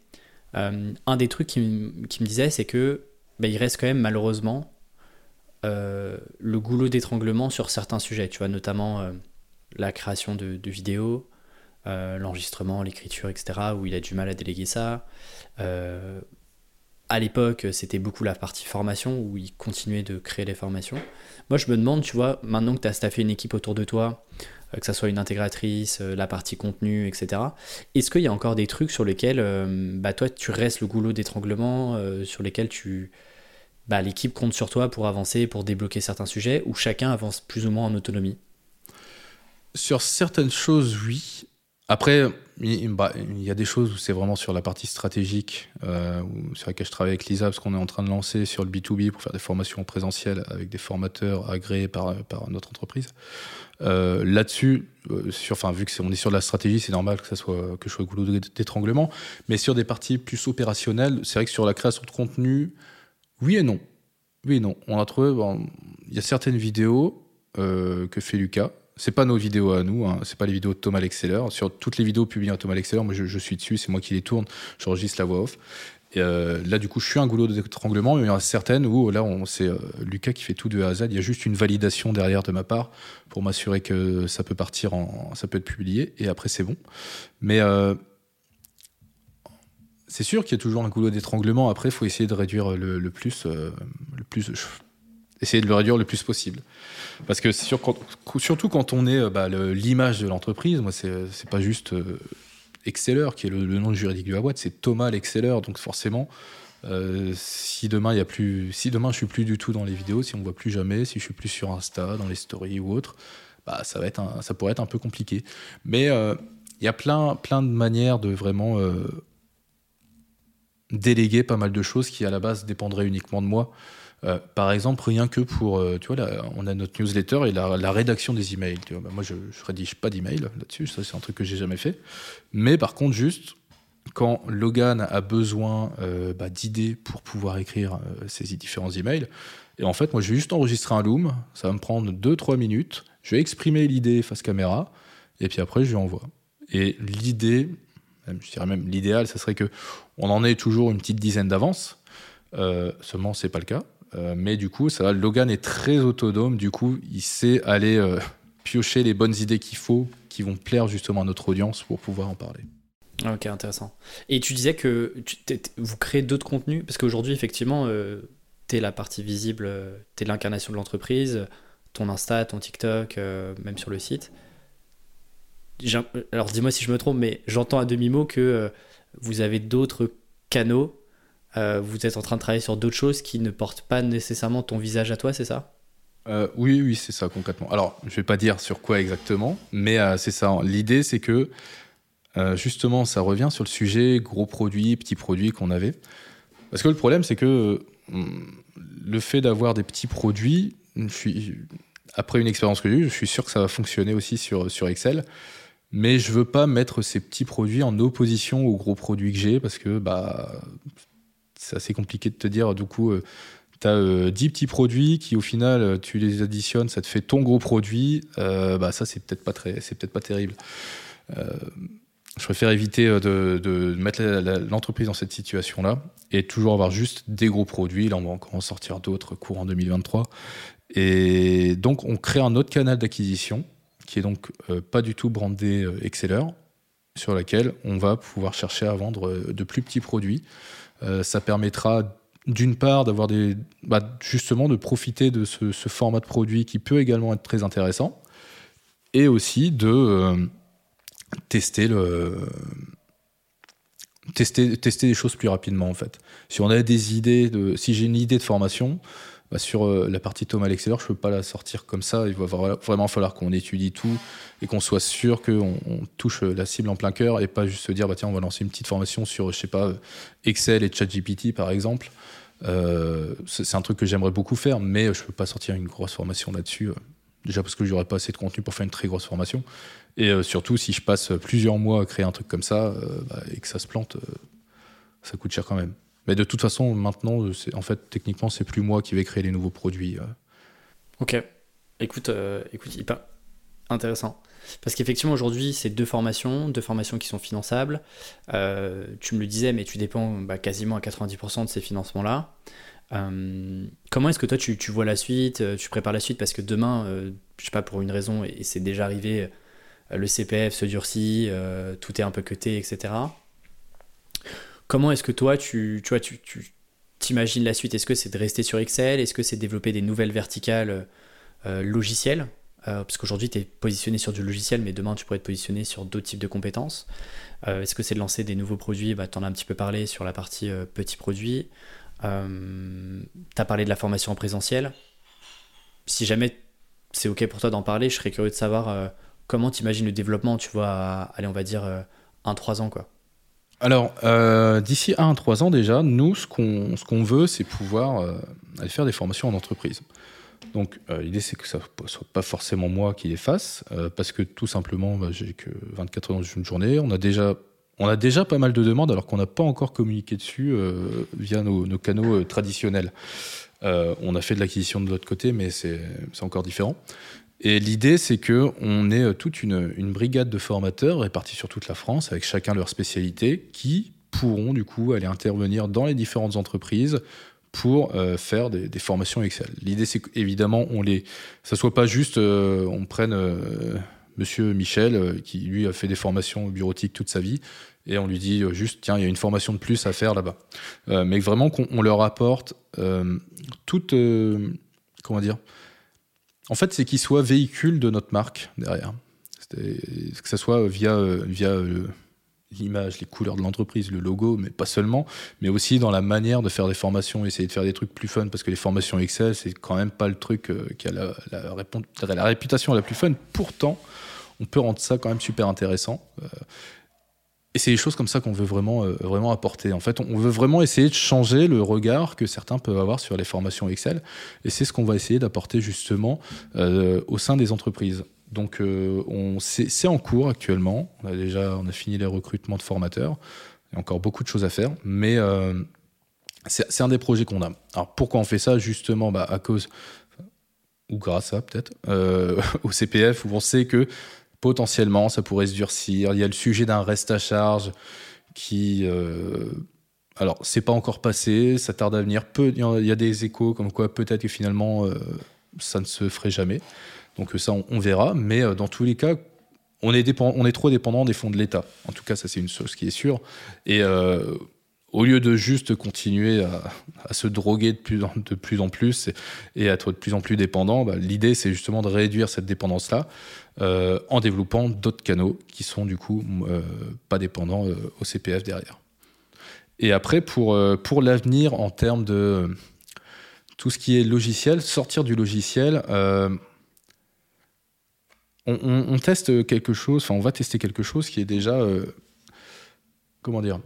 un des trucs qu'il qui me disait c'est que bah, il reste quand même malheureusement le goulot d'étranglement sur certains sujets, tu vois notamment la création de, vidéos, euh, l'enregistrement, l'écriture, etc., où il a du mal à déléguer ça. Euh, à l'époque, c'était beaucoup la partie formation, où il continuait de créer les formations. Moi, je me demande, tu vois, maintenant que tu as staffé une équipe autour de toi, euh, que ça soit une intégratrice, la partie contenu, etc., est-ce qu'il y a encore des trucs sur lesquels, bah, toi, tu restes le goulot d'étranglement, sur lesquels tu... Bah, l'équipe compte sur toi pour avancer, pour débloquer certains sujets, où chacun avance plus ou moins en autonomie? Sur certaines choses, oui. Après, il y a des choses où c'est vraiment sur la partie stratégique, euh, sur laquelle je travaille avec Lisa, parce qu'on est en train de lancer sur le B2B pour faire des formations présentielles avec des formateurs agréés par, notre entreprise. Euh, Là-dessus, euh, vu que est, on est sur de la stratégie, c'est normal que ça soit que je sois goulot d'étranglement. Mais sur des parties plus opérationnelles, c'est vrai que sur la création de contenu, oui et non. Oui et non. On a trouvé, il y a certaines vidéos euh, que fait Lucas c'est pas nos vidéos à nous, hein. c'est pas les vidéos de Thomas Lexeller. Sur toutes les vidéos publiées à Thomas Lexeller, moi je, suis dessus, c'est moi qui les tourne, j'enregistre la voix off. Et euh, là, du coup, je suis un goulot d'étranglement, mais il y en a certaines où là, c'est euh, Lucas qui fait tout de A à Z. Il y a juste une validation derrière de ma part pour m'assurer que ça peut partir, ça peut être publié, et après c'est bon. Mais euh, c'est sûr qu'il y a toujours un goulot d'étranglement. Après, il faut essayer de réduire le plus, essayer de le réduire le plus possible. Parce que surtout quand on est euh, bah, l'image de l'entreprise, moi, c'est pas juste euh, Exceller qui est le, nom juridique de la c'est Thomas l'Exceller. Donc forcément, euh, si demain il y a plus, si demain je suis plus du tout dans les vidéos, si on me voit plus jamais, si je suis plus sur Insta, dans les stories ou autre, bah ça va être, ça pourrait être un peu compliqué. Mais il y a plein, plein de manières de vraiment déléguer pas mal de choses qui à la base dépendraient uniquement de moi. Euh, par exemple, rien que pour, euh, tu vois, on a notre newsletter et la, rédaction des emails. Bah, moi, je, je rédige pas d'emails là-dessus, ça c'est un truc que j'ai jamais fait. Mais par contre, juste quand Logan a besoin euh, bah, d'idées pour pouvoir écrire ses différents emails, et en fait, moi, je vais juste enregistrer un loom, ça va me prendre 2-3 minutes, je vais exprimer l'idée face caméra, et puis après, je lui envoie. Et l'idée, je dirais même l'idéal, ça serait que on en ait toujours une petite dizaine d'avance. Euh, seulement, c'est pas le cas. Mais du coup, ça Logan est très autonome. Du coup, il sait aller piocher les bonnes idées qu'il faut, qui vont plaire justement à notre audience pour pouvoir en parler. Ok, intéressant. Et tu disais que vous créez d'autres contenus, parce qu'aujourd'hui, effectivement, euh, tu es la partie visible, euh, tu es l'incarnation de l'entreprise, ton Insta, ton TikTok, euh, même sur le site. Alors dis-moi si je me trompe, mais j'entends à demi-mot que vous avez d'autres canaux, vous êtes en train de travailler sur d'autres choses qui ne portent pas nécessairement ton visage à toi, c'est ça? Oui, oui, c'est ça concrètement. Alors, je vais pas dire sur quoi exactement, mais c'est ça. L'idée, c'est que euh, justement, ça revient sur le sujet gros produits, petits produits qu'on avait. Parce que le problème, c'est que euh, le fait d'avoir des petits produits, après une expérience que j'ai eue, je suis sûr que ça va fonctionner aussi sur, sur Excel. Mais je veux pas mettre ces petits produits en opposition aux gros produits que j'ai parce que bah, c'est assez compliqué de te dire, du coup, tu as 10 petits produits qui, au final, tu les additionnes, ça te fait ton gros produit. Euh, bah, ça, c'est peut-être pas, très, peut pas terrible je préfère éviter euh, de, mettre l'entreprise dans cette situation-là et toujours avoir juste des gros produits. Là, on va encore en sortir d'autres courant 2023. Et donc, on crée un autre canal d'acquisition qui est donc euh, pas du tout brandé euh, Exceller, sur laquelle on va pouvoir chercher à vendre de plus petits produits. Ça permettra d'une part d'avoir des, bah, justement de profiter de ce, format de produit qui peut également être très intéressant, et aussi de tester le tester tester des choses plus rapidement en fait. Si on a des idées de si j'ai une idée de formation bah, sur euh, la partie Thomas Lexeller, je peux pas la sortir comme ça. Il va vraiment falloir qu'on étudie tout et qu'on soit sûr qu'on on touche la cible en plein cœur et pas juste se dire bah tiens on va lancer une petite formation sur je sais pas Excel et ChatGPT par exemple. Euh, c'est un truc que j'aimerais beaucoup faire, mais je peux pas sortir une grosse formation là-dessus. Euh, déjà parce que j'aurais pas assez de contenu pour faire une très grosse formation. Et euh, surtout, si je passe plusieurs mois à créer un truc comme ça euh, bah, et que ça se plante, euh, ça coûte cher quand même. Mais de toute façon, maintenant, en fait, techniquement, c'est plus moi qui vais créer les nouveaux produits. Ok. Écoute, écoute, hyper intéressant. Parce qu'effectivement, aujourd'hui, c'est deux formations, deux formations qui sont finançables. tu me le disais, mais tu dépends bah, quasiment à 90% de ces financements-là. comment est-ce que toi, tu, vois la suite Tu prépares la suite? Parce que demain, je sais pas, pour une raison, et c'est déjà arrivé, euh, le CPF se durcit, euh, tout est un peu cuté, etc. Comment est-ce que toi, tu, vois, tu, t'imagines la suite? Est-ce que c'est de rester sur Excel? Est-ce que c'est de développer des nouvelles verticales euh, logicielles? Parce qu'aujourd'hui, tu es positionné sur du logiciel, mais demain, tu pourrais être positionné sur d'autres types de compétences. Est-ce que c'est de lancer des nouveaux produits? Bah, Tu as un petit peu parlé sur la partie petits produits. tu as parlé de la formation en présentiel. Si jamais c'est OK pour toi d'en parler, je serais curieux de savoir comment tu imagines le développement, tu vois, allez, on va dire 1-3 euh, ans, quoi alors, euh, d'ici 1-3 ans déjà, nous, ce qu'on veut, c'est pouvoir euh, aller faire des formations en entreprise. Donc, l'idée, c'est que ça ne soit pas forcément moi qui les fasse, parce que tout simplement, bah, j'ai que 24 heures dans une journée. On a déjà, on a déjà pas mal de demandes, alors qu'on n'a pas encore communiqué dessus via nos, nos canaux traditionnels. on a fait de l'acquisition de l'autre côté, mais c'est encore différent. Et l'idée, c'est que on ait euh, toute une, brigade de formateurs répartis sur toute la France, avec chacun leur spécialité, qui pourront du coup aller intervenir dans les différentes entreprises pour euh, faire des, formations Excel. L'idée, c'est qu'évidemment, on les, ça soit pas juste, euh, on prenne Monsieur Michel qui lui a fait des formations bureautiques toute sa vie et on lui dit juste tiens, il y a une formation de plus à faire là-bas. mais vraiment qu'on leur apporte toute, comment dire en fait, c'est qu'il soit véhicule de notre marque derrière. Que ce soit via, euh, euh, l'image, les couleurs de l'entreprise, le logo, mais pas seulement, mais aussi dans la manière de faire des formations, essayer de faire des trucs plus fun, parce que les formations Excel, c'est quand même pas le truc euh, qui a la, la, réputation la plus fun. Pourtant, on peut rendre ça quand même super intéressant. Et c'est des choses comme ça qu'on veut vraiment, euh, vraiment apporter. En fait, on veut vraiment essayer de changer le regard que certains peuvent avoir sur les formations Excel. Et c'est ce qu'on va essayer d'apporter justement euh, au sein des entreprises. Donc, euh, c'est en cours actuellement. On a déjà on a fini les recrutements de formateurs. Il y a encore beaucoup de choses à faire. Mais c'est un des projets qu'on a. Alors, pourquoi on fait ça Justement, bah, à cause, ou grâce à peut-être, au CPF, où on sait que potentiellement ça pourrait se durcir. Il y a le sujet d'un reste à charge qui, euh, alors, c'est pas encore passé, ça tarde à venir. Il y a des échos comme quoi peut-être que finalement ça ne se ferait jamais. Donc ça, on, verra. Mais dans tous les cas, on est, on est trop dépendant des fonds de l'État. En tout cas, ça c'est une chose qui est sûre. Et au lieu de juste continuer à, se droguer de plus en, de plus, en plus et, à être de plus en plus dépendant, bah, l'idée c'est justement de réduire cette dépendance-là euh, en développant d'autres canaux qui sont du coup euh, pas dépendants euh, au CPF derrière. Et après, pour, pour l'avenir en termes de tout ce qui est logiciel, sortir du logiciel, on, teste quelque chose, enfin on va tester quelque chose qui est déjà, comment dire,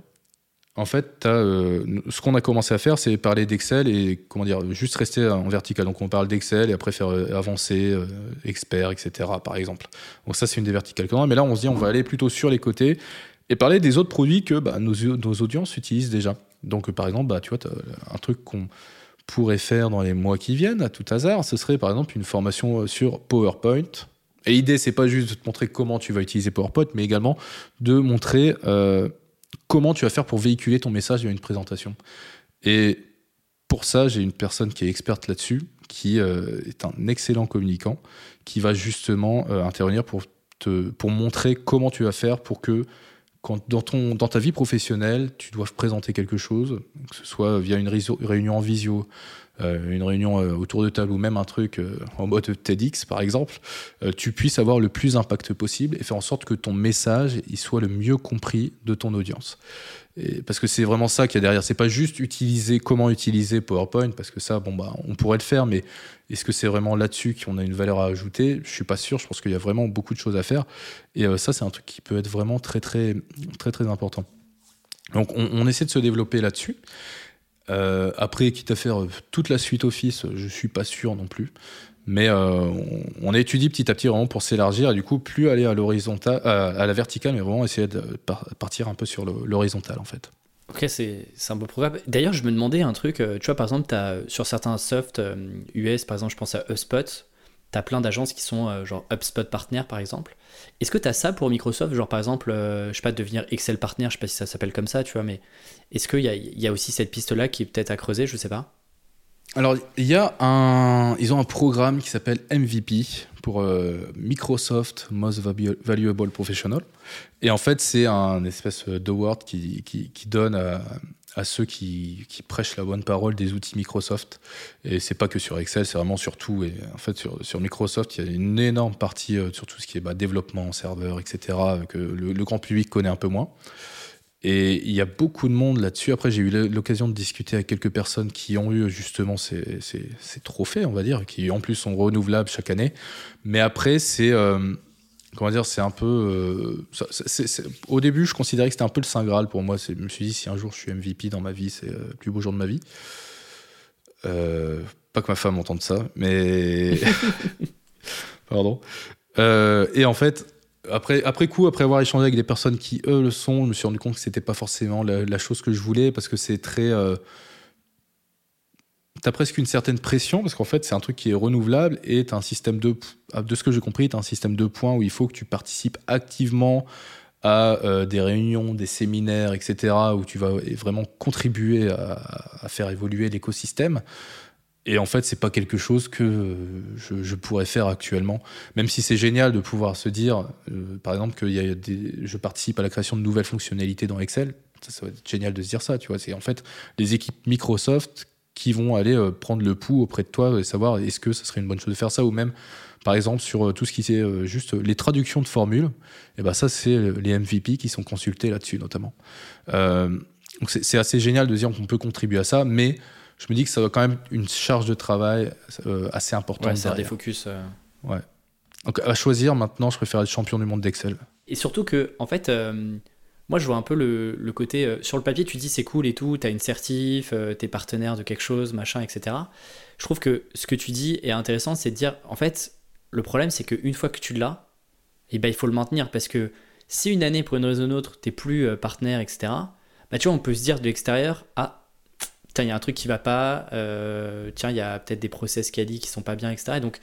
en fait, euh, ce qu'on a commencé à faire, c'est parler d'Excel et comment dire, juste rester en vertical. Donc on parle d'Excel et après faire euh, avancer, euh, expert, etc. Par exemple. Donc ça, c'est une des verticales Mais là, on se dit, on va aller plutôt sur les côtés et parler des autres produits que bah, nos, audiences utilisent déjà. Donc par exemple, bah, tu vois, un truc qu'on pourrait faire dans les mois qui viennent, à tout hasard, ce serait par exemple une formation sur PowerPoint. Et l'idée, c'est pas juste de te montrer comment tu vas utiliser PowerPoint, mais également de montrer comment tu vas faire pour véhiculer ton message dans une présentation. Et pour ça, j'ai une personne qui est experte là-dessus, qui euh, est un excellent communicant, qui va justement euh, intervenir pour, te, pour montrer comment tu vas faire pour que quand dans, ton, dans ta vie professionnelle, tu dois présenter quelque chose, que ce soit via une réunion en visio, une réunion autour de table ou même un truc en mode TEDx par exemple, tu puisses avoir le plus d'impact possible et faire en sorte que ton message soit le mieux compris de ton audience parce que c'est vraiment ça qu'il y a derrière. C'est pas juste utiliser comment utiliser PowerPoint, parce que ça, bon bah, on pourrait le faire, mais est-ce que c'est vraiment là-dessus qu'on a une valeur à ajouter? Je suis pas sûr. Je pense qu'il y a vraiment beaucoup de choses à faire. Et euh, ça, c'est un truc qui peut être vraiment très très très très important. Donc, on, essaie de se développer là-dessus. Euh, après, quitte à faire euh, toute la suite Office, je suis pas sûr non plus. Mais euh, on, étudie petit à petit vraiment pour s'élargir et du coup plus aller à à la verticale, mais vraiment essayer de partir un peu sur l'horizontale en fait. Ok, c'est un beau programme. D'ailleurs, je me demandais un truc, euh, tu vois, par exemple, as, sur certains softs US, euh, par exemple, je pense à HubSpot, tu as plein d'agences qui sont genre HubSpot Partner, par exemple. Est-ce que tu as ça pour Microsoft Genre, par exemple, je sais pas, devenir Excel Partner, je sais pas si ça s'appelle comme ça, tu vois, mais est-ce qu'il y a, y a aussi cette piste-là qui est peut-être à creuser, je sais pas? Alors, il y a un, ils ont un programme qui s'appelle MVP pour euh, Microsoft Most Valuable Professional. Et en fait, c'est un espèce d'award qui, qui, qui, donne à, ceux qui, prêchent la bonne parole des outils Microsoft. Et c'est pas que sur Excel, c'est vraiment sur tout. Et en fait, sur, Microsoft, il y a une énorme partie euh, sur tout ce qui est bah, développement, serveur, etc., que le grand public connaît un peu moins. Et il y a beaucoup de monde là-dessus. Après, j'ai eu l'occasion de discuter avec quelques personnes qui ont eu justement ces, ces, trophées, on va dire, qui en plus sont renouvelables chaque année. Mais après, c'est. Euh, comment dire C'est un peu. Euh, au début, je considérais que c'était un peu le Saint Graal pour moi. Je me suis dit, si un jour je suis MVP dans ma vie, c'est le plus beau jour de ma vie. Euh, pas que ma femme entende ça, mais. Pardon. et en fait après, après coup, après avoir échangé avec des personnes qui, eux, le sont, je me suis rendu compte que c'était pas forcément la, chose que je voulais parce que c'est très. T'as presque une certaine pression parce qu'en fait, c'est un truc qui est renouvelable et t'as un système de. De ce que j'ai compris, t'as un système de points où il faut que tu participes activement à euh, des réunions, des séminaires, etc., où tu vas vraiment contribuer à faire évoluer l'écosystème. Et en fait, c'est pas quelque chose que je, pourrais faire actuellement. Même si c'est génial de pouvoir se dire, euh, par exemple, que y a je participe à la création de nouvelles fonctionnalités dans Excel. Ça, va être génial de se dire ça, tu vois. C'est en fait les équipes Microsoft qui vont aller euh, prendre le pouls auprès de toi et savoir est-ce que ça serait une bonne chose de faire ça ou même, par exemple, sur euh, tout ce qui c'est juste les traductions de formules. Et eh ben ça, c'est les MVP qui sont consultés là-dessus notamment. donc c'est assez génial de dire qu'on peut contribuer à ça, mais je me dis que ça va quand même une charge de travail euh, assez importante. Ouais, c'est des focus. Euh. Ouais. Donc à choisir maintenant, je préfère être champion du monde d'Excel. Et surtout que, en fait, euh, moi je vois un peu le, côté. sur le papier, tu dis c'est cool et tout, tu as une certif, tu es partenaire de quelque chose, machin, etc. Je trouve que ce que tu dis est intéressant, c'est de dire, en fait, le problème c'est qu'une fois que tu l'as, eh ben, il faut le maintenir parce que si une année, pour une raison ou une autre, t'es plus partenaire, etc., bah, tu vois, on peut se dire de l'extérieur, ah, il y a un truc qui va pas, tiens, il y a peut-être des process quali qui sont pas bien, etc. Et donc,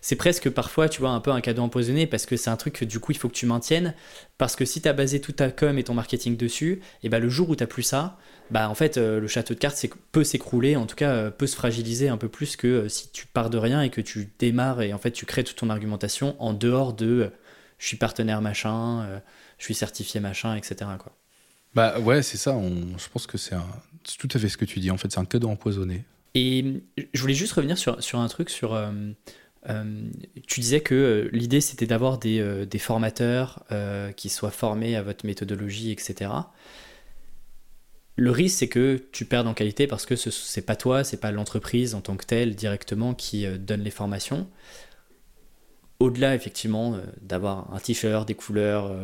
c'est presque parfois, tu vois, un peu un cadeau empoisonné parce que c'est un truc que du coup, il faut que tu maintiennes. Parce que si tu as basé toute ta com et ton marketing dessus, et bah, le jour où tu plus ça, bah, en fait, euh, le château de cartes peut s'écrouler, en tout cas, euh, peut se fragiliser un peu plus que euh, si tu pars de rien et que tu démarres et en fait, tu crées toute ton argumentation en dehors de je suis partenaire machin, je suis certifié machin, etc. Bah ouais, c'est ça. je pense que c'est tout à fait ce que tu dis. En fait, c'est un cadeau empoisonné. Et je voulais juste revenir sur, un truc sur euh, tu disais que euh, l'idée c'était d'avoir des, euh, formateurs qui soient formés à votre méthodologie, etc. Le risque c'est que tu perdes en qualité parce que ce c'est pas toi, c'est pas l'entreprise en tant que telle directement qui donne les formations. Au-delà effectivement d'avoir un t-shirt, des couleurs,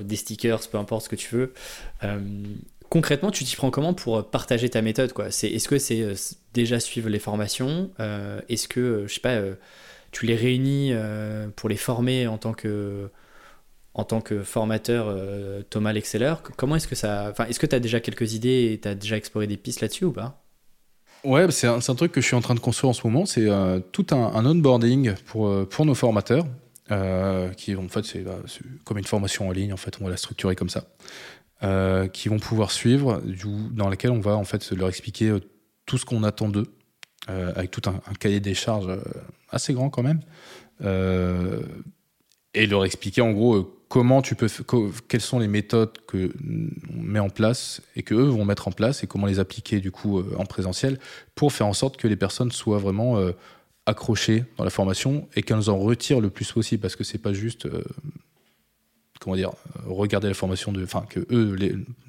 des stickers, peu importe ce que tu veux, concrètement, tu t'y prends comment pour partager ta méthode quoi? C'est est-ce que c'est déjà suivre les formations Est-ce que je sais pas tu les réunis euh, pour les former en tant que en tant que formateur euh, Thomas l'exceller. Comment est-ce que ça enfin est-ce que tu as déjà quelques idées et tu as déjà exploré des pistes là-dessus ou pas? Ouais, c'est un, truc que je suis en train de construire en ce moment, c'est euh, tout un, onboarding pour, pour nos formateurs qui en fait bah, c'est comme une formation en ligne en fait, on va la structurer comme ça. qui vont pouvoir suivre, dans laquelle on va en fait leur expliquer tout ce qu'on attend d'eux, avec tout un, cahier des charges assez grand quand même, euh, et leur expliquer en gros euh, comment tu peux, quelles sont les méthodes que on met en place et que eux vont mettre en place et comment les appliquer du coup euh, en présentiel pour faire en sorte que les personnes soient vraiment accrochées dans la formation et qu'elles en retirent le plus possible parce que c'est pas juste comment dire, regarder la formation de, enfin que eux,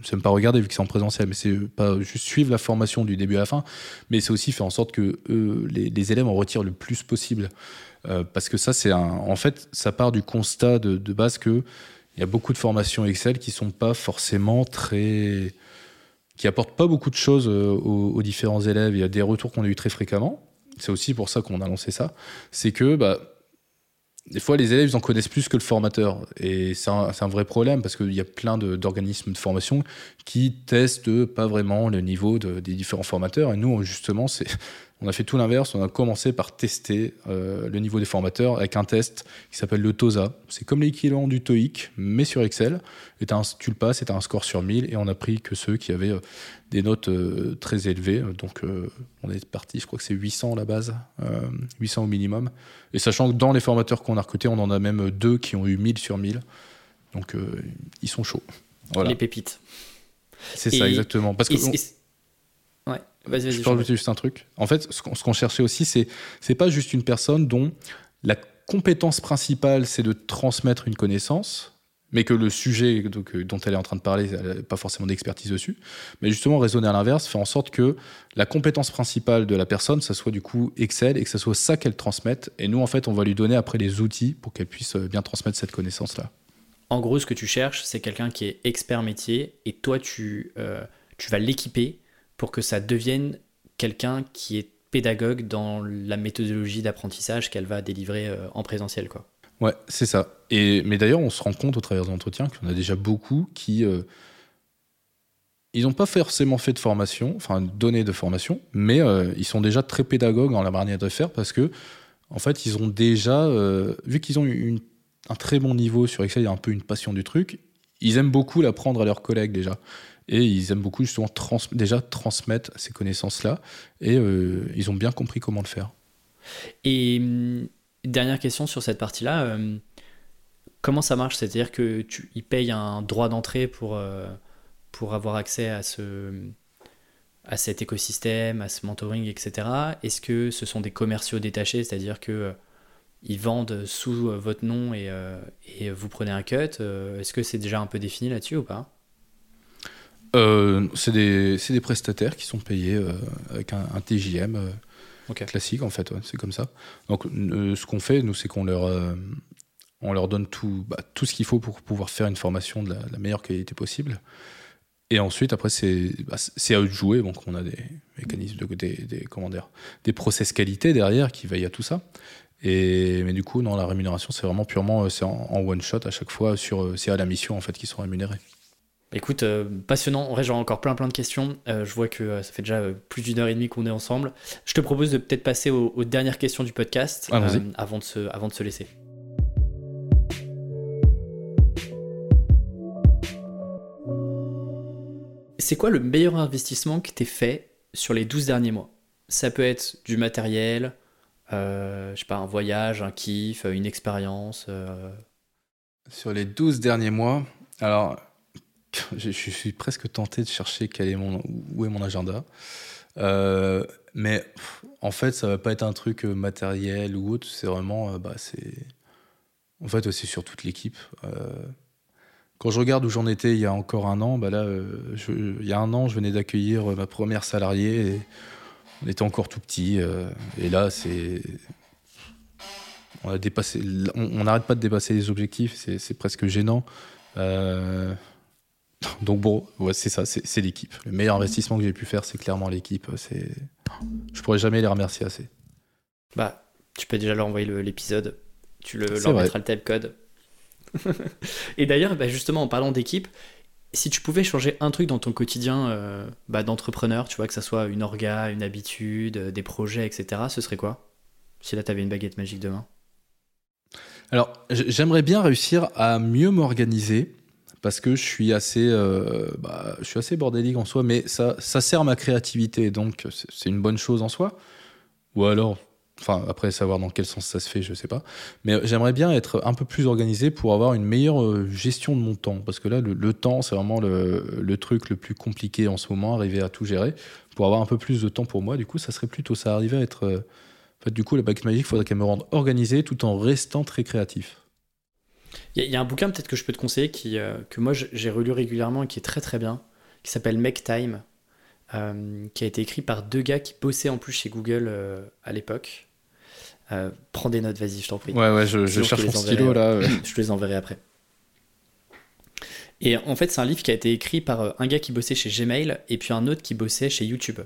c'est même pas regarder vu que c'est en présentiel, mais c'est pas juste suivre la formation du début à la fin, mais c'est aussi faire en sorte que eux, les, élèves en retirent le plus possible, euh, parce que ça c'est un, en fait, ça part du constat de, base que il y a beaucoup de formations Excel qui sont pas forcément très, qui apportent pas beaucoup de choses euh, aux, aux différents élèves. Il y a des retours qu'on a eu très fréquemment. C'est aussi pour ça qu'on a lancé ça, c'est que bah des fois, les élèves, ils en connaissent plus que le formateur. Et c'est un, vrai problème parce qu'il y a plein d'organismes de, formation qui testent pas vraiment le niveau de, des différents formateurs. Et nous, justement, c'est on a fait tout l'inverse. On a commencé par tester euh, le niveau des formateurs avec un test qui s'appelle le TOSA. C'est comme l'équivalent du TOEIC, mais sur Excel. Et tu le passes et as un score sur 1000. Et on a pris que ceux qui avaient euh, des notes euh, très élevées. Donc on est parti, je crois que c'est 800 à la base, 800 au minimum. Et sachant que dans les formateurs qu'on a recrutés, on en a même deux qui ont eu 1000 sur 1000. Donc ils sont chauds. Voilà. Les pépites. C'est ça, exactement. Parce que. Vas-y, Je peux juste un truc. En fait, ce qu'on cherchait aussi, c'est c'est pas juste une personne dont la compétence principale, c'est de transmettre une connaissance, mais que le sujet euh, dont elle est en train de parler, elle n'a pas forcément d'expertise dessus. Mais justement, raisonner à l'inverse, faire en sorte que la compétence principale de la personne, ça soit du coup Excel et que ça soit ça qu'elle transmette. Et nous, en fait, on va lui donner après les outils pour qu'elle puisse euh, bien transmettre cette connaissance-là. En gros, ce que tu cherches, c'est quelqu'un qui est expert métier et toi, tu, euh, tu vas l'équiper pour que ça devienne quelqu'un qui est pédagogue dans la méthodologie d'apprentissage qu'elle va délivrer euh, en présentiel. Quoi. Ouais, c'est ça. Et, mais d'ailleurs, on se rend compte au travers de l'entretien qu'il y en a déjà beaucoup qui. Euh, ils n'ont pas forcément fait de formation, enfin donné de formation, mais euh, ils sont déjà très pédagogues en la manière de faire parce que, en fait, ils ont déjà, vu qu'ils ont un très bon niveau sur Excel, il y a un peu une passion du truc, ils aiment beaucoup l'apprendre à leurs collègues déjà. Et ils aiment beaucoup justement déjà transmettre ces connaissances-là. Et euh, ils ont bien compris comment le faire. Et hum, dernière question sur cette partie-là. Hum, comment ça marche? C'est-à-dire qu'ils payent un droit d'entrée pour, euh, pour avoir accès à, ce, à cet écosystème, à ce mentoring, etc. Est-ce que ce sont des commerciaux détachés? C'est-à-dire que euh, ils vendent sous votre nom et, et vous prenez un cut. Est-ce que c'est déjà un peu défini là-dessus ou pas? Euh, c'est des, des, prestataires qui sont payés euh, avec un, TJM euh, classique, en fait, c'est comme ça. Donc, ce qu'on fait, nous, c'est qu'on leur, on leur donne tout, bah, tout ce qu'il faut pour pouvoir faire une formation de la, meilleure qualité possible. Et ensuite, après, c'est bah, à eux de jouer. Donc, on a des mécanismes, de, des, des, comment dire, des process qualité derrière qui veillent à tout ça. Et, mais du coup, dans la rémunération, c'est vraiment purement c'est en, en, one shot à chaque fois. sur C'est à la mission en fait qu'ils sont rémunérés. Écoute, euh, passionnant. En vrai, j'aurai encore plein plein de questions. Euh, je vois que euh, ça fait déjà plus d'une heure et demie qu'on est ensemble. Je te propose de peut-être passer aux, aux dernières questions du podcast avant, de se, avant de se laisser. C'est quoi le meilleur investissement que tu fait sur les 12 derniers mois? Ça peut être du matériel, je sais pas, un voyage, un kiff, une expérience. Sur les 12 derniers mois, alors je, suis presque tenté de chercher où est mon agenda. Euh, mais en fait, ça va pas être un truc euh, matériel ou autre. C'est vraiment, euh, bah, c'est, en fait, c'est sur toute l'équipe. quand je regarde où j'en étais il y a encore un an, bah là, il y a un an, je venais d'accueillir ma première salariée. On était encore tout petit. et là, c'est, on dépassé, on n'arrête pas de dépasser les objectifs. C'est presque gênant. donc bon, ouais, c'est ça, c'est l'équipe. Le meilleur investissement que j'ai pu faire, c'est clairement l'équipe. C'est, je pourrais jamais les remercier assez. Bah, tu peux déjà leur envoyer l'épisode. Tu le, leur mettras le tab code. Et d'ailleurs, bah, justement, en parlant d'équipe, si tu pouvais changer un truc dans ton quotidien euh, bah, d'entrepreneur, tu vois, que ça soit une orga, une habitude, des projets, etc., ce serait quoi? Si là, tu avais une baguette magique demain? Alors, j'aimerais bien réussir à mieux m'organiser parce que je suis assez, euh, bah, je suis assez bordélique en soi, mais ça, sert ma créativité, donc c'est une bonne chose en soi. Ou alors, enfin après savoir dans quel sens ça se fait, je sais pas. Mais j'aimerais bien être un peu plus organisé pour avoir une meilleure euh, gestion de mon temps, parce que là, le, temps, c'est vraiment le, le, truc le plus compliqué en ce moment, arriver à tout gérer. Pour avoir un peu plus de temps pour moi, du coup, ça serait plutôt ça, arriver à être. Euh, en fait, du coup, la baguette magique, il faudrait qu'elle me rende organisé tout en restant très créatif. Il y, a un bouquin peut-être que je peux te conseiller qui, euh, que moi j'ai relu régulièrement et qui est très très bien, qui s'appelle Make Time, euh, qui a été écrit par deux gars qui bossaient en plus chez Google euh, à l'époque. prends des notes, vas-y, je t'en prie. Ouais, ouais, je, cherche mon stylo là. je te les enverrai après. Et en fait, c'est un livre qui a été écrit par un gars qui bossait chez Gmail et puis un autre qui bossait chez YouTube.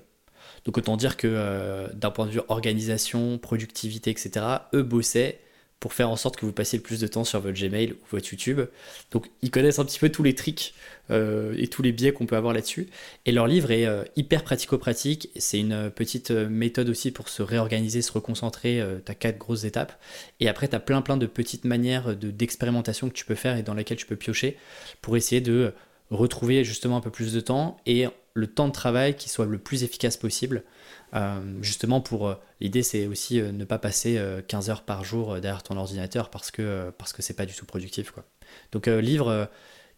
Donc autant dire que d'un point de vue organisation, productivité, etc., eux bossaient pour faire en sorte que vous passiez le plus de temps sur votre Gmail ou votre YouTube. Donc ils connaissent un petit peu tous les tricks euh, et tous les biais qu'on peut avoir là-dessus. Et leur livre est euh, hyper pratico-pratique. C'est une petite euh, méthode aussi pour se réorganiser, se reconcentrer. tu as quatre grosses étapes. Et après, tu as plein plein de petites manières d'expérimentation que tu peux faire et dans lesquelles tu peux piocher pour essayer de retrouver justement un peu plus de temps et le temps de travail qui soit le plus efficace possible. Euh, justement, pour euh, l'idée, c'est aussi euh, ne pas passer 15 heures par jour derrière ton ordinateur parce que parce que c'est pas du tout productif. Quoi. Donc, livre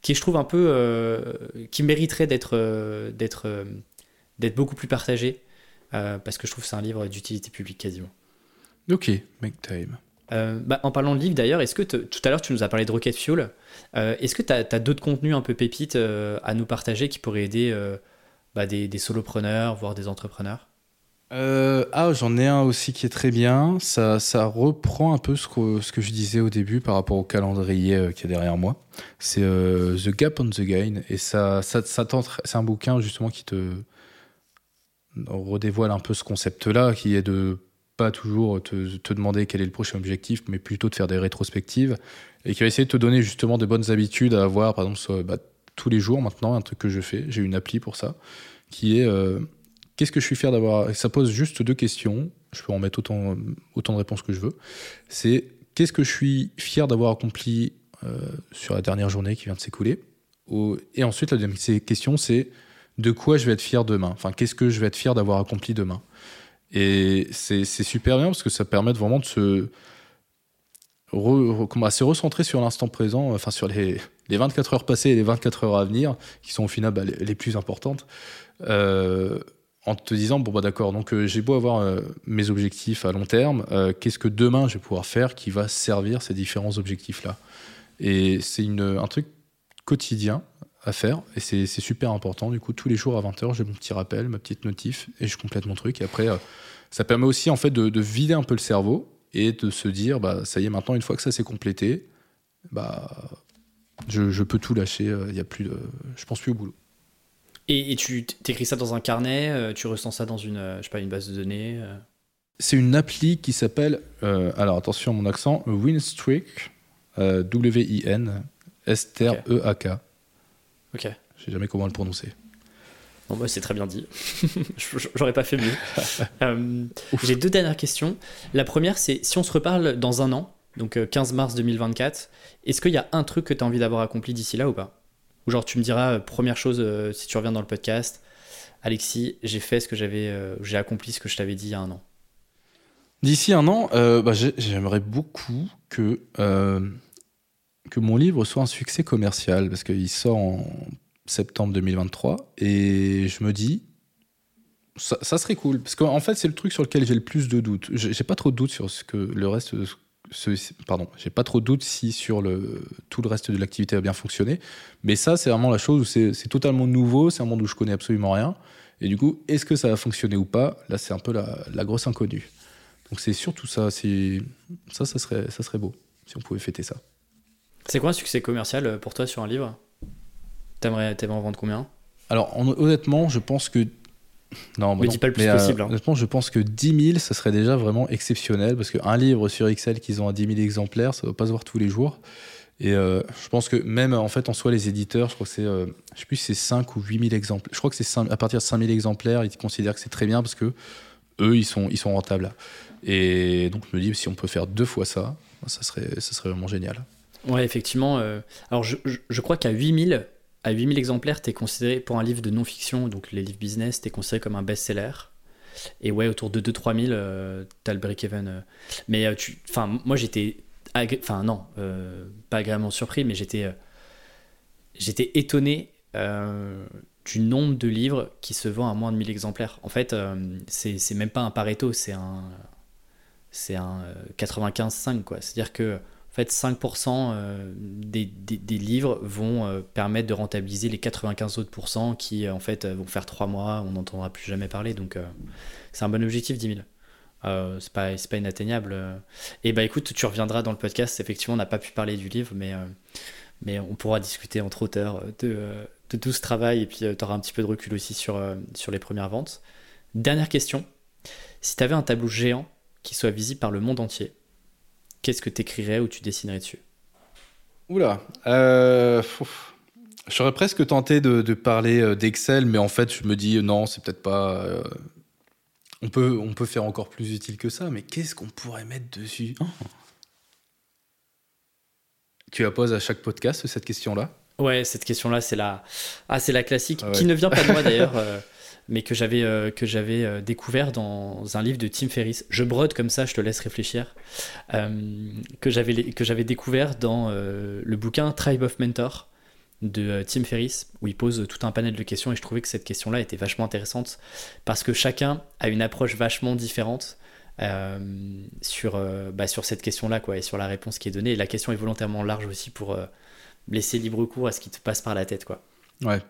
qui je trouve un peu qui mériterait d'être d'être d'être beaucoup plus partagé parce que je trouve que c'est un livre d'utilité publique quasiment. Ok, make time. Bah, en parlant de livre d'ailleurs, est-ce que tout à l'heure tu nous as parlé de Rocket Fuel Est-ce que tu as, d'autres contenus un peu pépites à nous partager qui pourraient aider bah, des, des solopreneurs, voire des entrepreneurs? Euh, ah, j'en ai un aussi qui est très bien. Ça, ça reprend un peu ce que, ce que je disais au début par rapport au calendrier euh, qui est derrière moi. C'est euh, The Gap on the Gain. Et ça, ça, c'est un bouquin justement qui te redévoile un peu ce concept-là, qui est de pas toujours te, te, demander quel est le prochain objectif, mais plutôt de faire des rétrospectives. Et qui va essayer de te donner justement des bonnes habitudes à avoir, par exemple, bah, tous les jours maintenant, un truc que je fais. J'ai une appli pour ça, qui est Qu'est-ce que je suis fier d'avoir? Ça pose juste deux questions. Je peux en mettre autant, autant de réponses que je veux. C'est qu'est-ce que je suis fier d'avoir accompli euh, sur la dernière journée qui vient de s'écouler? Et ensuite, la deuxième question, c'est de quoi je vais être fier demain? Enfin, qu'est-ce que je vais être fier d'avoir accompli demain? Et c'est super bien parce que ça permet vraiment de se, se recentrer sur l'instant présent, enfin sur les, les, 24 heures passées et les 24 heures à venir, qui sont au final bah, les, plus importantes. Euh, en te disant bon bah d'accord donc euh, j'ai beau avoir euh, mes objectifs à long terme euh, qu'est-ce que demain je vais pouvoir faire qui va servir ces différents objectifs là et c'est un truc quotidien à faire et c'est super important. Du coup tous les jours à 20h j'ai mon petit rappel ma petite notif et je complète mon truc. Et après ça permet aussi en fait de, vider un peu le cerveau et de se dire bah ça y est maintenant une fois que ça s'est complété bah je, peux tout lâcher il y a plus je pense plus au boulot et, tu t'écris ça dans un carnet, euh, tu ressens ça dans une, euh, je sais pas, une base de données euh C'est une appli qui s'appelle, alors attention à mon accent, Winstreak, W-I-N, S-T-R-E-A-K. Ok. Je sais jamais comment le prononcer. Bon, bah, c'est très bien dit. J'aurais pas fait mieux. Euh, j'ai deux dernières questions. La première, c'est si on se reparle dans un an, donc 15 euh, mars 2024, est-ce qu'il y a un truc que tu as envie d'avoir accompli d'ici là ou pas? Ou genre, tu me diras, première chose, si tu reviens dans le podcast, Alexis, j'ai fait ce que j'avais, j'ai accompli ce que je t'avais dit il y a un an. D'ici un an, bah, j'aimerais beaucoup que que mon livre soit un succès commercial parce qu'il sort en septembre 2023 et je me dis ça, serait cool parce qu'en fait c'est le truc sur lequel j'ai le plus de doutes. J'ai pas trop de doutes sur ce que le reste ce, pardon, j'ai pas trop de doutes si sur le tout le reste de l'activité a bien fonctionné, mais ça c'est vraiment la chose où c'est totalement nouveau, c'est un monde où je connais absolument rien et du coup est-ce que ça va fonctionner ou pas? Là c'est un peu la, la grosse inconnue. Donc c'est surtout ça, ça ça serait ça serait beau si on pouvait fêter ça. C'est quoi un succès commercial euh, pour toi sur un livre? T'aimerais en vendre combien? Alors, honnêtement, je pense que. Non, mais dis pas le plus possible. Euh, hein. Honnêtement, je pense que 10 000, ça serait déjà vraiment exceptionnel parce qu'un livre sur Excel qu'ils ont à 10 000 exemplaires, ça ne va pas se voir tous les jours. Et euh, je pense que même en fait, en soi, les éditeurs, je crois que c'est, je sais plus si c'est 5 ou 8 000 exemplaires. Je crois que c'est à partir de 5 000 exemplaires, ils considèrent que c'est très bien parce que eux, ils sont, ils sont rentables. Et donc, je me dis, si on peut faire deux fois ça, ça serait, ça serait vraiment génial. Ouais, effectivement. Euh, alors, je, je, crois qu'à 8000, à 8000 exemplaires, tu es considéré, pour un livre de non-fiction, donc les livres business, tu es considéré comme un best-seller. Et ouais, autour de 2-3 000, euh, tu as le break-even. Euh. Mais euh, tu, moi j'étais. Enfin, non, pas agréablement surpris, mais j'étais. j'étais étonné du nombre de livres qui se vendent à moins de 1000 exemplaires. En fait, c'est même pas un Pareto, c'est un. C'est un 95-5, quoi. C'est-à-dire que fait, 5% euh, des, livres vont euh, permettre de rentabiliser les 95 autres qui, euh, en fait, vont faire 3 mois, on n'entendra plus jamais parler. Donc, c'est un bon objectif, 10 000. Euh, c'est pas, pas inatteignable. Et bah écoute, tu reviendras dans le podcast. Effectivement, on n'a pas pu parler du livre, mais, mais on pourra discuter entre auteurs de, de tout ce travail et puis tu auras un petit peu de recul aussi sur, sur les premières ventes. Dernière question. Si tu avais un tableau géant qui soit visible par le monde entier, qu'est-ce que tu écrirais ou tu dessinerais dessus? Oula, euh, j'aurais presque tenté de, parler euh, d'Excel, mais en fait, je me dis non, c'est peut-être pas. Euh, on, peut, on peut faire encore plus utile que ça, mais qu'est-ce qu'on pourrait mettre dessus? Oh. Tu la poses à chaque podcast, cette question-là? Ouais, cette question-là, c'est la, ah, c'est la classique, ah qui ne vient pas de moi d'ailleurs. mais que j'avais euh, que j'avais euh, découvert dans un livre de Tim Ferriss. Je brode comme ça, je te laisse réfléchir. Euh, que j'avais que j'avais découvert dans le bouquin Tribe of Mentor de Tim Ferriss, où il pose tout un panel de questions et je trouvais que cette question-là était vachement intéressante parce que chacun a une approche vachement différente. sur, bah, sur cette question-là et sur la réponse qui est donnée. Et la question est volontairement large aussi pour laisser libre cours à ce qui te passe par la tête. Quoi. Ouais,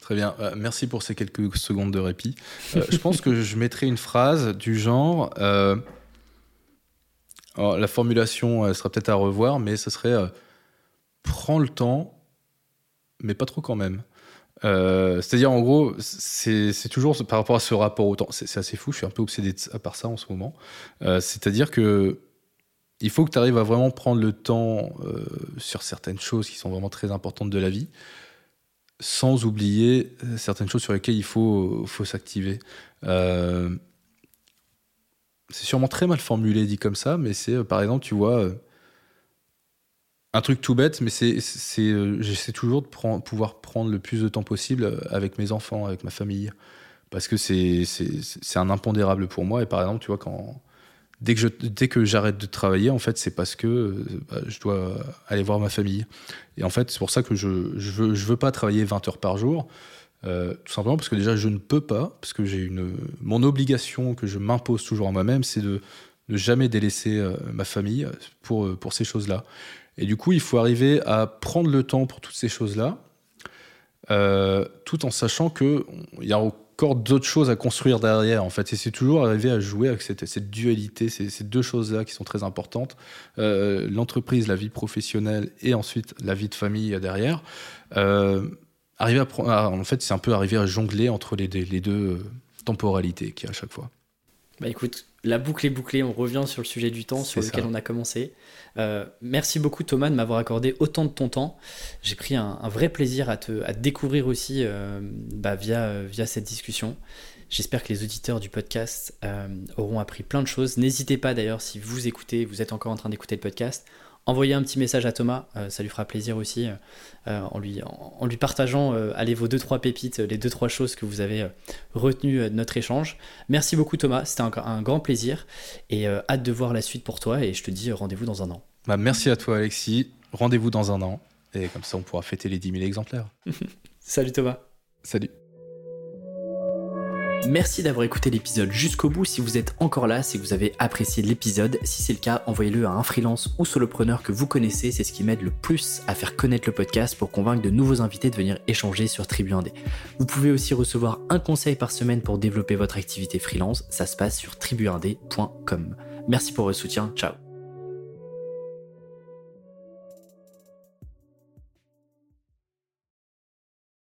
très bien. Euh, merci pour ces quelques secondes de répit. Euh, je pense que je mettrai une phrase du genre. Euh, la formulation sera peut-être à revoir, mais ce serait prends le temps, mais pas trop quand même. C'est-à-dire, en gros, c'est toujours par rapport à ce rapport au temps. C'est assez fou, je suis un peu obsédé par ça en ce moment. C'est-à-dire que il faut que tu arrives à vraiment prendre le temps sur certaines choses qui sont vraiment très importantes de la vie sans oublier euh, certaines choses sur lesquelles il faut, faut s'activer. Euh, c'est sûrement très mal formulé dit comme ça, mais c'est euh, par exemple, tu vois, un truc tout bête, mais c'est, j'essaie toujours de pouvoir prendre le plus de temps possible avec mes enfants, avec ma famille, parce que c'est, c'est, un impondérable pour moi. Et par exemple, tu vois, quand dès que, je, dès que j'arrête de travailler, en fait, c'est parce que euh, bah, je dois aller voir ma famille. Et en fait, c'est pour ça que je je veux, pas travailler 20 heures par jour. Euh, tout simplement parce que déjà, je ne peux pas, parce que j'ai une. Mon obligation que je m'impose toujours à moi-même, c'est de ne jamais délaisser euh, ma famille pour, pour ces choses-là. Et du coup, il faut arriver à prendre le temps pour toutes ces choses-là, tout en sachant qu'il y a d'autres choses à construire derrière, en fait. Et c'est toujours arriver à jouer avec cette, dualité, ces, deux choses-là qui sont très importantes. Euh, l'entreprise, la vie professionnelle et ensuite la vie de famille derrière. Euh, arriver à, en fait, c'est un peu arriver à jongler entre les, les deux euh, temporalités qu'il y a à chaque fois. Bah écoute, la boucle est bouclée, on revient sur le sujet du temps sur lequel on a commencé. Euh, merci beaucoup Thomas de m'avoir accordé autant de ton temps. J'ai pris un, vrai plaisir à te, à découvrir aussi euh, bah, via, via cette discussion. J'espère que les auditeurs du podcast euh, auront appris plein de choses. N'hésitez pas d'ailleurs, si vous écoutez, vous êtes encore en train d'écouter le podcast, envoyez un petit message à Thomas, euh, ça lui fera plaisir aussi, euh, en, lui, en, lui partageant allez, vos deux trois pépites, les deux trois choses que vous avez retenues de notre échange. Merci beaucoup Thomas, c'était un, un, grand plaisir et hâte de voir la suite pour toi et je te dis rendez-vous dans un an. Bah, merci à toi Alexis, rendez-vous dans un an et comme ça on pourra fêter les 10 000 exemplaires. Salut Thomas. Salut. Merci d'avoir écouté l'épisode jusqu'au bout. Si vous êtes encore là, si vous avez apprécié l'épisode, si c'est le cas, envoyez-le à un freelance ou solopreneur que vous connaissez. C'est ce qui m'aide le plus à faire connaître le podcast pour convaincre de nouveaux invités de venir échanger sur Tribu 1D. Vous pouvez aussi recevoir un conseil par semaine pour développer votre activité freelance. Ça se passe sur tribu1d.com. Merci pour votre soutien. Ciao.